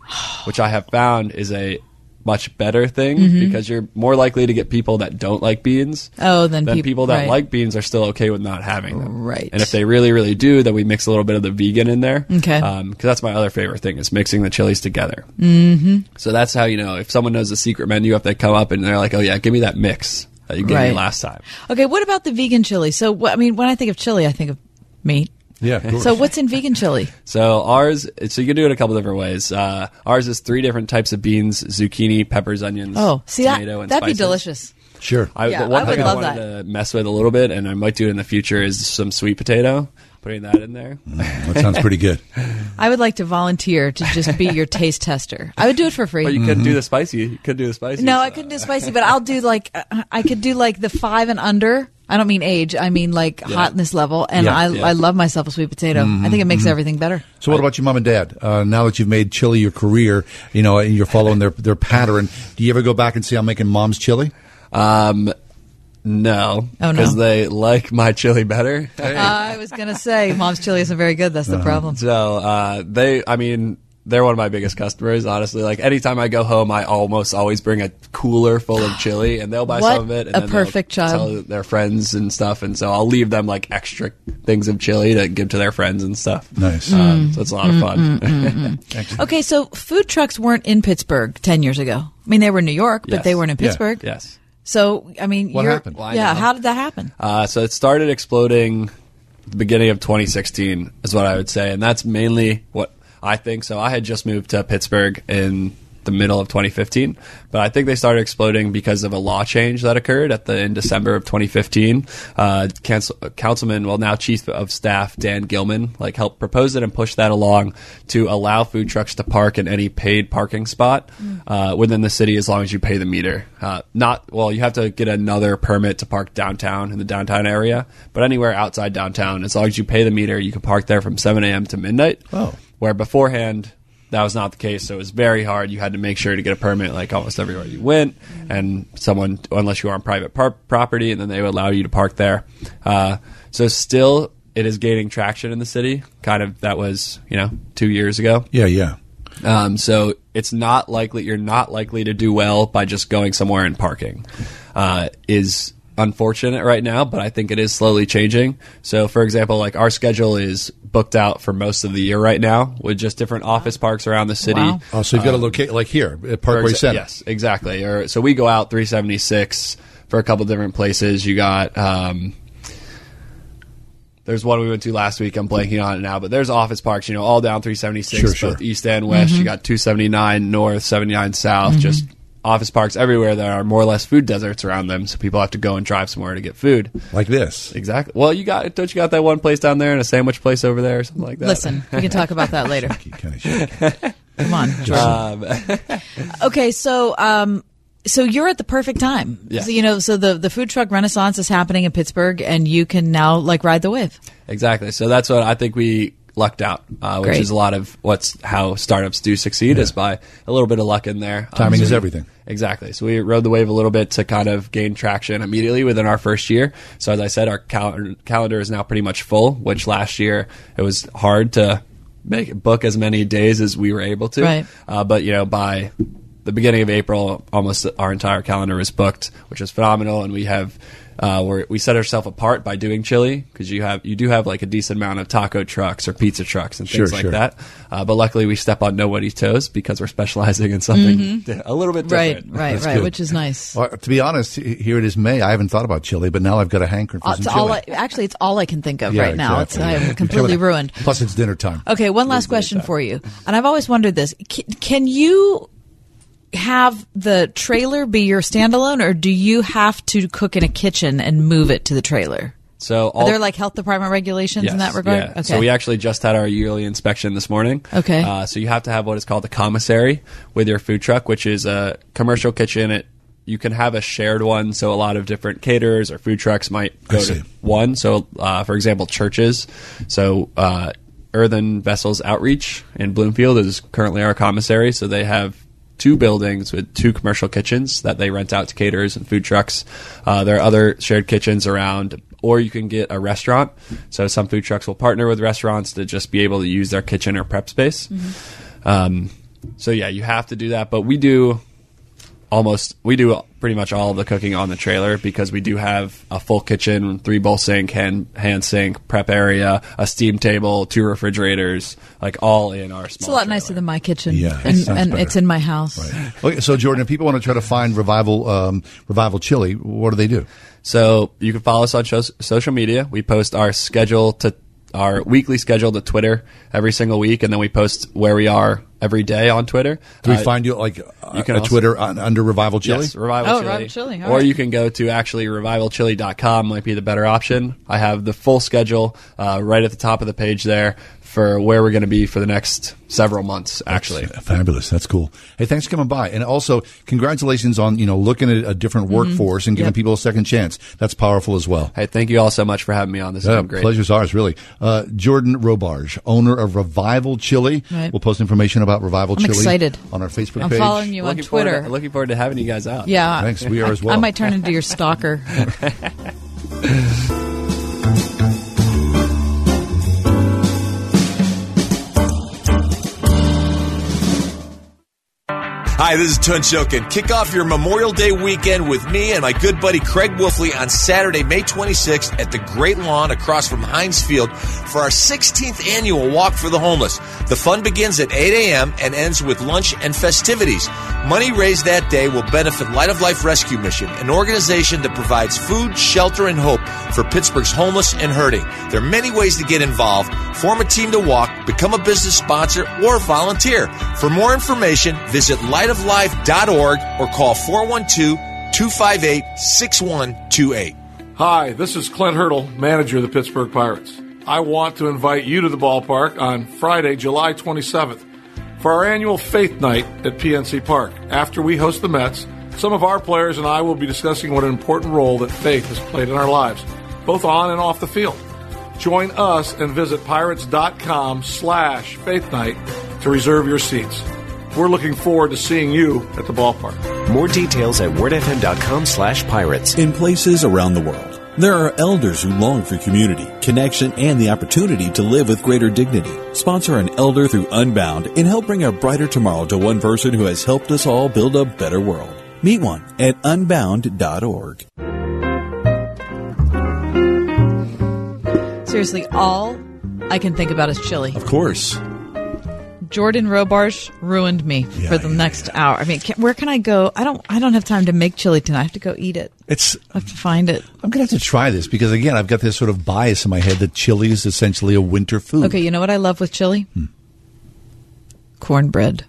which I have found is a much better thing Mm-hmm. because you're more likely to get people that don't like beans Oh, then than peop- people that right. like beans are still okay with not having them. Right. And if they really, really do, then we mix a little bit of the vegan in there. Okay. Because that's my other favorite thing is mixing the chilies together. Mm-hmm. So that's how you know if someone knows the secret menu, if they come up and they're like, "Oh yeah, give me that mix that you gave Right. me last time." Okay, what about the vegan chili? So, what, I mean, when I think of chili, I think of meat. Yeah, of course. So what's in vegan chili? So ours, so you can do it a couple different ways. Uh, ours is three different types of beans: zucchini, peppers, onions. Oh, see that, and that'd be delicious. Sure. I, Yeah, the one I thing would I love wanted to mess with a little bit, and I might do it in the future, is some sweet potato. Putting that in there. That sounds pretty good. I would like to volunteer to just be your taste tester. I would do it for free. But you couldn't do the spicy. You couldn't do the spicy. No, I couldn't do spicy, but I'll do like uh, I could do like the five and under. I don't mean age. I mean like hotness level. And Yeah. I Yeah. I love myself a sweet potato. I think it makes everything better. So, what about your mom and dad? Uh, now that you've made chili your career, you know, and you're following their their pattern, do you ever go back and see I'm making mom's chili? Um, no. Oh, no. Because they like my chili better. Uh, I was gonna say mom's chili isn't very good. That's the problem. So uh, they, I mean, they're one of my biggest customers. Honestly, like anytime I go home, I almost always bring a cooler full of chili, and they'll buy What some of it. And a then perfect child. Tell their friends and stuff, and so I'll leave them like extra things of chili to give to their friends and stuff. Nice. Um, so it's a lot of fun. Mm, Okay, so food trucks weren't in Pittsburgh ten years ago. I mean, they were in New York, but they weren't in Yeah. Pittsburgh. Yes. So I mean, What you're, happened? Why Yeah, how did that happen? Uh, so it started exploding the beginning of 2016 is what I would say, and that's mainly what I think. So I had just moved to Pittsburgh in the middle of 2015, but I think they started exploding because of a law change that occurred at the in December of 2015. Uh, council, councilman, well now chief of staff Dan Gilman, like helped propose it and push that along to allow food trucks to park in any paid parking spot uh, within the city as long as you pay the meter. Uh, not well, you have to get another permit to park downtown in the downtown area, but anywhere outside downtown, as long as you pay the meter, you can park there from 7 a.m. to midnight. Oh. Where beforehand that was not the case, so it was very hard. You had to make sure to get a permit like almost everywhere you went, and someone unless you were on private par- property, and then they would allow you to park there. Uh, so still, it is gaining traction in the city. Kind of that was you know two years ago. Yeah, yeah. Um, so it's not likely you're not likely to do well by just going somewhere and parking. Uh, is unfortunate right now, but I think it is slowly changing. So, for example, like our schedule is booked out for most of the year right now with just different office parks around the city. Wow. Oh, so you've got a Um, locate like here at Parkway exa- Center. Yes, exactly. Or so we go out 376 for a couple different places. You got um, there's one we went to last week. I'm blanking on it now, but there's office parks. You know, all down 376, Sure, sure. both east and west. You got 279 north, 79 south. Just office parks everywhere that are more or less food deserts around them, so people have to go and drive somewhere to get food. Like this. Exactly. Well, you got don't you got that one place down there and a sandwich place over there or something like that? Listen, we can talk about that later. Come on, Jordan. Um, Okay, so um, so you're at the perfect time. Yes. So, you know, so the the food truck renaissance is happening in Pittsburgh, and you can now like ride the wave. Exactly. So that's what I think we lucked out, uh, which Great. is a lot of what's how startups do succeed is by a little bit of luck in there. Um, Timing so is we- everything. Exactly. So we rode the wave a little bit to kind of gain traction immediately within our first year. So as I said, our cal- calendar is now pretty much full, which last year it was hard to make book as many days as we were able to. Right. Uh, but you know, by the beginning of April, almost our entire calendar is booked, which is phenomenal. And we have uh, we're, we set ourselves apart by doing chili because you have you do have like a decent amount of taco trucks or pizza trucks and things Sure, like sure. that. Uh, but luckily, we step on nobody's toes because we're specializing in something Mhm. a little bit Right, different. right, That's right, good. which is nice. Well, to be honest, here it is May. I haven't thought about chili, but now I've got a hankering for Uh, some chili. all I, actually, it's all I can think of Yeah, right now. It's. I'm completely ruined. Plus, it's dinner time. Okay, one last question for you, and I've always wondered this: can, can you have the trailer be your standalone, or do you have to cook in a kitchen and move it to the trailer? So Are there like health department regulations in that regard? yeah. Okay. So we actually just had our yearly inspection this morning. Okay. Uh, so you have to have what is called a commissary with your food truck, which is a commercial kitchen. It you can have a shared one, so a lot of different caterers or food trucks might go to one. So, uh, for example, churches. So, uh, Earthen Vessels Outreach in Bloomfield is currently our commissary. So they have two buildings with two commercial kitchens that they rent out to caterers and food trucks. Uh, there are other shared kitchens around, or you can get a restaurant. So some food trucks will partner with restaurants to just be able to use their kitchen or prep space. Um, so yeah, you have to do that, but we do almost we do pretty much all of the cooking on the trailer because we do have a full kitchen, three bowl sink, hand hand sink, prep area, a steam table, two refrigerators, like all in our it's a small. lot nicer than my kitchen. Yeah, and, sounds and it's in my house. Okay, so Jordan, if people want to try to find revival, um, revival chili, what do they do? So you can follow us on shows, social media. We post our schedule to our weekly schedule to Twitter every single week, and then we post where we are every day on Twitter. Do we Uh, find you like you you can can also- Twitter on, under Revival Chili? Yes, Revival Oh, Chili. Revival Chili, all or right. you can go to actually revivalchili.com might be the better option. I have the full schedule uh, right at the top of the page there for where we're going to be for the next several months, actually. Fabulous. That's cool. Hey, thanks for coming by. And also, congratulations on, you know, looking at a different Mhm. workforce and giving Yep. people a second chance. That's powerful as well. Hey, thank you all so much for having me on. This has Yeah, been great. pleasure's ours, really. Uh, Jordan Robarge, owner of Revival Chili. Right. We'll post information about Revival I'm Chili excited. on our Facebook I'm page. following you on Looking forward to- Twitter. looking forward to having you guys out. Yeah. Thanks. We are as well. I might turn into your stalker. Hi, this is Tunch Ilkin. Kick off your Memorial Day weekend with me and my good buddy Craig Wolfley on Saturday, May 26th at the Great Lawn across from Heinz Field for our 16th annual Walk for the Homeless. The fun begins at 8 a.m. and ends with lunch and festivities. Money raised that day will benefit Light of Life Rescue Mission, an organization that provides food, shelter, and hope for Pittsburgh's homeless and hurting. There are many ways to get involved. Form a team to walk, become a business sponsor, or volunteer. For more information, visit lightoflife.org or call 412 258 6128. Hi, this is Clint Hurdle, manager of the Pittsburgh Pirates. I want to invite you to the ballpark on Friday, July 27th for our annual Faith Night at PNC Park. After we host the Mets, some of our players and I will be discussing what an important role that faith has played in our lives, both on and off the field. Join us and visit pirates.com slash faith night to reserve your seats. We're looking forward to seeing you at the ballpark. More details at wordfm.com slash pirates. In places around the world, there are elders who long for community, connection, and the opportunity to live with greater dignity. Sponsor an elder through Unbound and help bring a brighter tomorrow to one person who has helped us all build a better world. Meet one at unbound.org. Seriously, all I can think about is chili. Of course. Jordan Robarge ruined me for the next hour. I mean, can, where can I go? I don't. I don't have time to make chili tonight. I have to go eat it. It's. I have to find it. I'm going to have to try this because, again, I've got this sort of bias in my head that chili is essentially a winter food. Okay, you know what I love with chili? Hmm. Cornbread.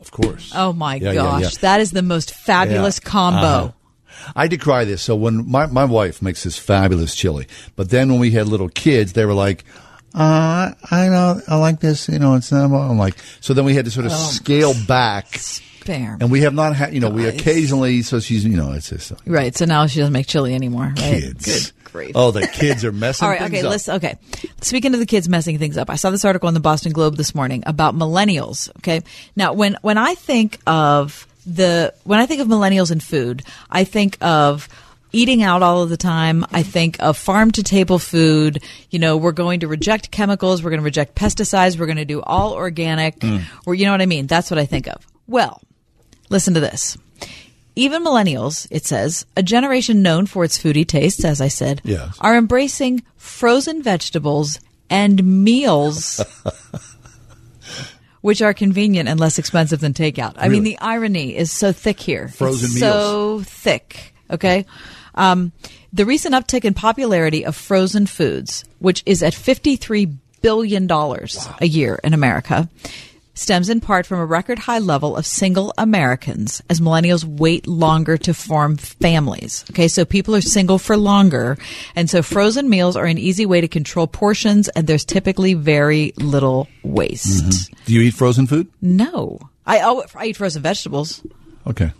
Of course. Oh my Yeah, yeah, gosh, yeah. that is the most fabulous Yeah. combo. Uh-huh. I decry this. So when my, my wife makes this fabulous chili, but then when we had little kids, they were like, uh, I know, I like this, you know, it's not, I'm like, so then we had to sort of Oh. scale back. Spare. And we have not had, you know, we occasionally, so she's, you know, it's just, Right. So now she doesn't make chili anymore. Right. Kids. Good grief. oh, the kids are messing All right. things Okay. up. Let's. Okay. Speaking of the kids messing things up, I saw this article in the Boston Globe this morning about millennials. Okay. Now, when when I think of the when I think of millennials and food, I think of eating out all of the time. I think of farm to table food. You know, we're going to reject chemicals. We're going to reject pesticides. We're going to do all organic. Mm. Or you know what I mean? That's what I think of. Well, listen to this. Even millennials, it says, a generation known for its foodie tastes, as I said, Yes. are embracing frozen vegetables and meals, which are convenient and less expensive than takeout. I mean, the irony is so thick here. Frozen It's So thick. Okay. Um, the recent uptick in popularity of frozen foods, which is at $53 billion a year in America, stems in part from a record high level of single Americans as millennials wait longer to form families. Okay, so people are single for longer, and so frozen meals are an easy way to control portions, and there's typically very little waste. Mhm. Do you eat frozen food? No, I, I eat frozen vegetables Okay.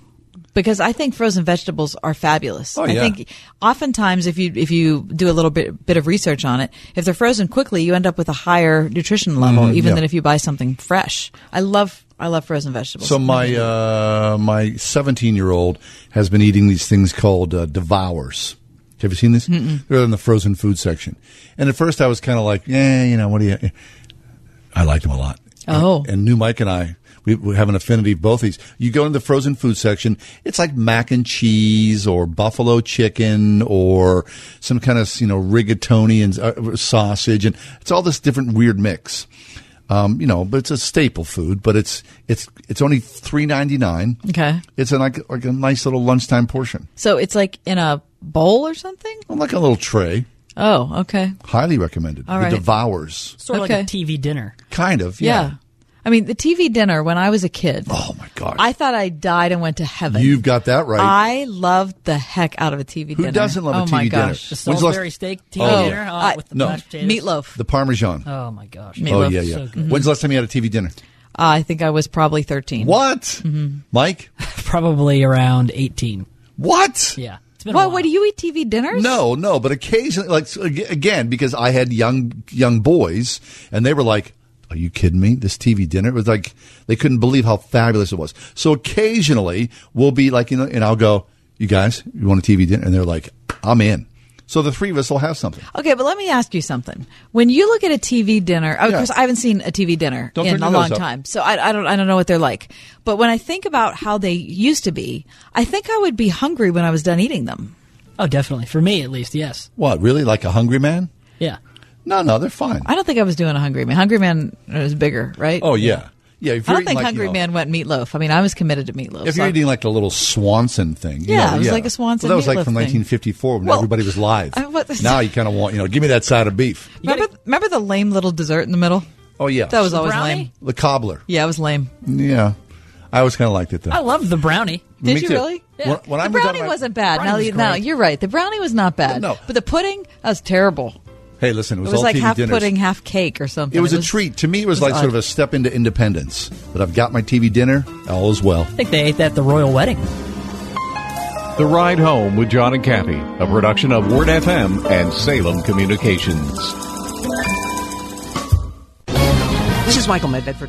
Because I think frozen vegetables are fabulous. Oh, I think oftentimes if you if you do a little bit bit of research on it, if they're frozen quickly, you end up with a higher nutrition level Mhm, even yeah. than if you buy something fresh. I love I love frozen vegetables. So my uh, my 17 year old has been eating these things called uh, devours. Have you seen this? Mm-mm. They're in the frozen food section. And at first I was kind of like, yeah, you know, what do you? I liked them a lot. Oh. And new Mike and I, we, we have an affinity of both these. You go in the frozen food section, it's like mac and cheese or buffalo chicken or some kind of, you know, rigatoni and uh, sausage. And it's all this different weird mix. Um, you know, but it's a staple food, but it's, it's, it's only three ninety nine. Okay. It's a, like, like a nice little lunchtime portion. So it's like in a bowl or something? Like a little tray. Oh, okay. Highly recommended. All the right. Devours. Sort of Okay. like a TV dinner. Kind of, Yeah. yeah. I mean, the TV dinner when I was a kid. Oh my god! I thought I died and went to heaven. You've got that right. I loved the heck out of a TV Who dinner. doesn't love a oh my TV dinner? gosh. The When's the last- Salisbury steak TV Oh. dinner uh, I- with the No. mashed potatoes. Meatloaf. the Parmesan. Oh my gosh. Oh Meatloaf. yeah, yeah. So good. When's the last time you had a TV dinner? Uh, I think I was probably 13. What? Mm-hmm. Mike? Probably around 18. What? Yeah. It's been a What, what do you eat TV dinners? No, no, but occasionally, like again, because I had young young boys, and they were like, "Are you kidding me? This TV dinner it was like they couldn't believe how fabulous it was." So occasionally, we'll be like, you know, and I'll go, "You guys, you want a TV dinner?" And they're like, "I'm in." So the three of us will have something. Okay, but let me ask you something. When you look at a TV dinner, of Yeah. course, I haven't seen a TV dinner Don't in a long up. time, so I, I don't, I don't know what they're like. But when I think about how they used to be, I think I would be hungry when I was done eating them. Oh, definitely. For me, at least, yes. What really like a hungry man? Yeah. No, no, they're fine. I don't think I was doing a hungry man. Hungry man is bigger, right? Oh yeah, yeah. If I you're don't think like, hungry you know, man went meatloaf. I mean, I was committed to meatloaf. If so you're I- eating like the little Swanson thing, you Yeah, know, it was like a Swanson Well, that was like from thing. 1954 when Well, everybody was live. I- what- now you kind of want, you know, give me that side of beef. remember, remember the lame little dessert in the middle? Oh yeah, That was The always brownie? lame. the cobbler. Yeah, it was lame. Yeah, I always kind of liked it though. I love the brownie. Did Me you too. really? When, when I the moved out brownie of my- wasn't bad. Brownie Now, was you- now great. you're right. The brownie was not bad. No. but the pudding that was terrible. Hey, listen, it It was, was, all like TV half dinners. pudding, half cake, or something. It was a treat to me. It was, it was like sort of a step into independence. But I've got my TV dinner. All is well. I think they ate that at the royal wedding. The Ride Home with John and Kathy, a production of Word FM and Salem Communications. This is Michael Medved. Three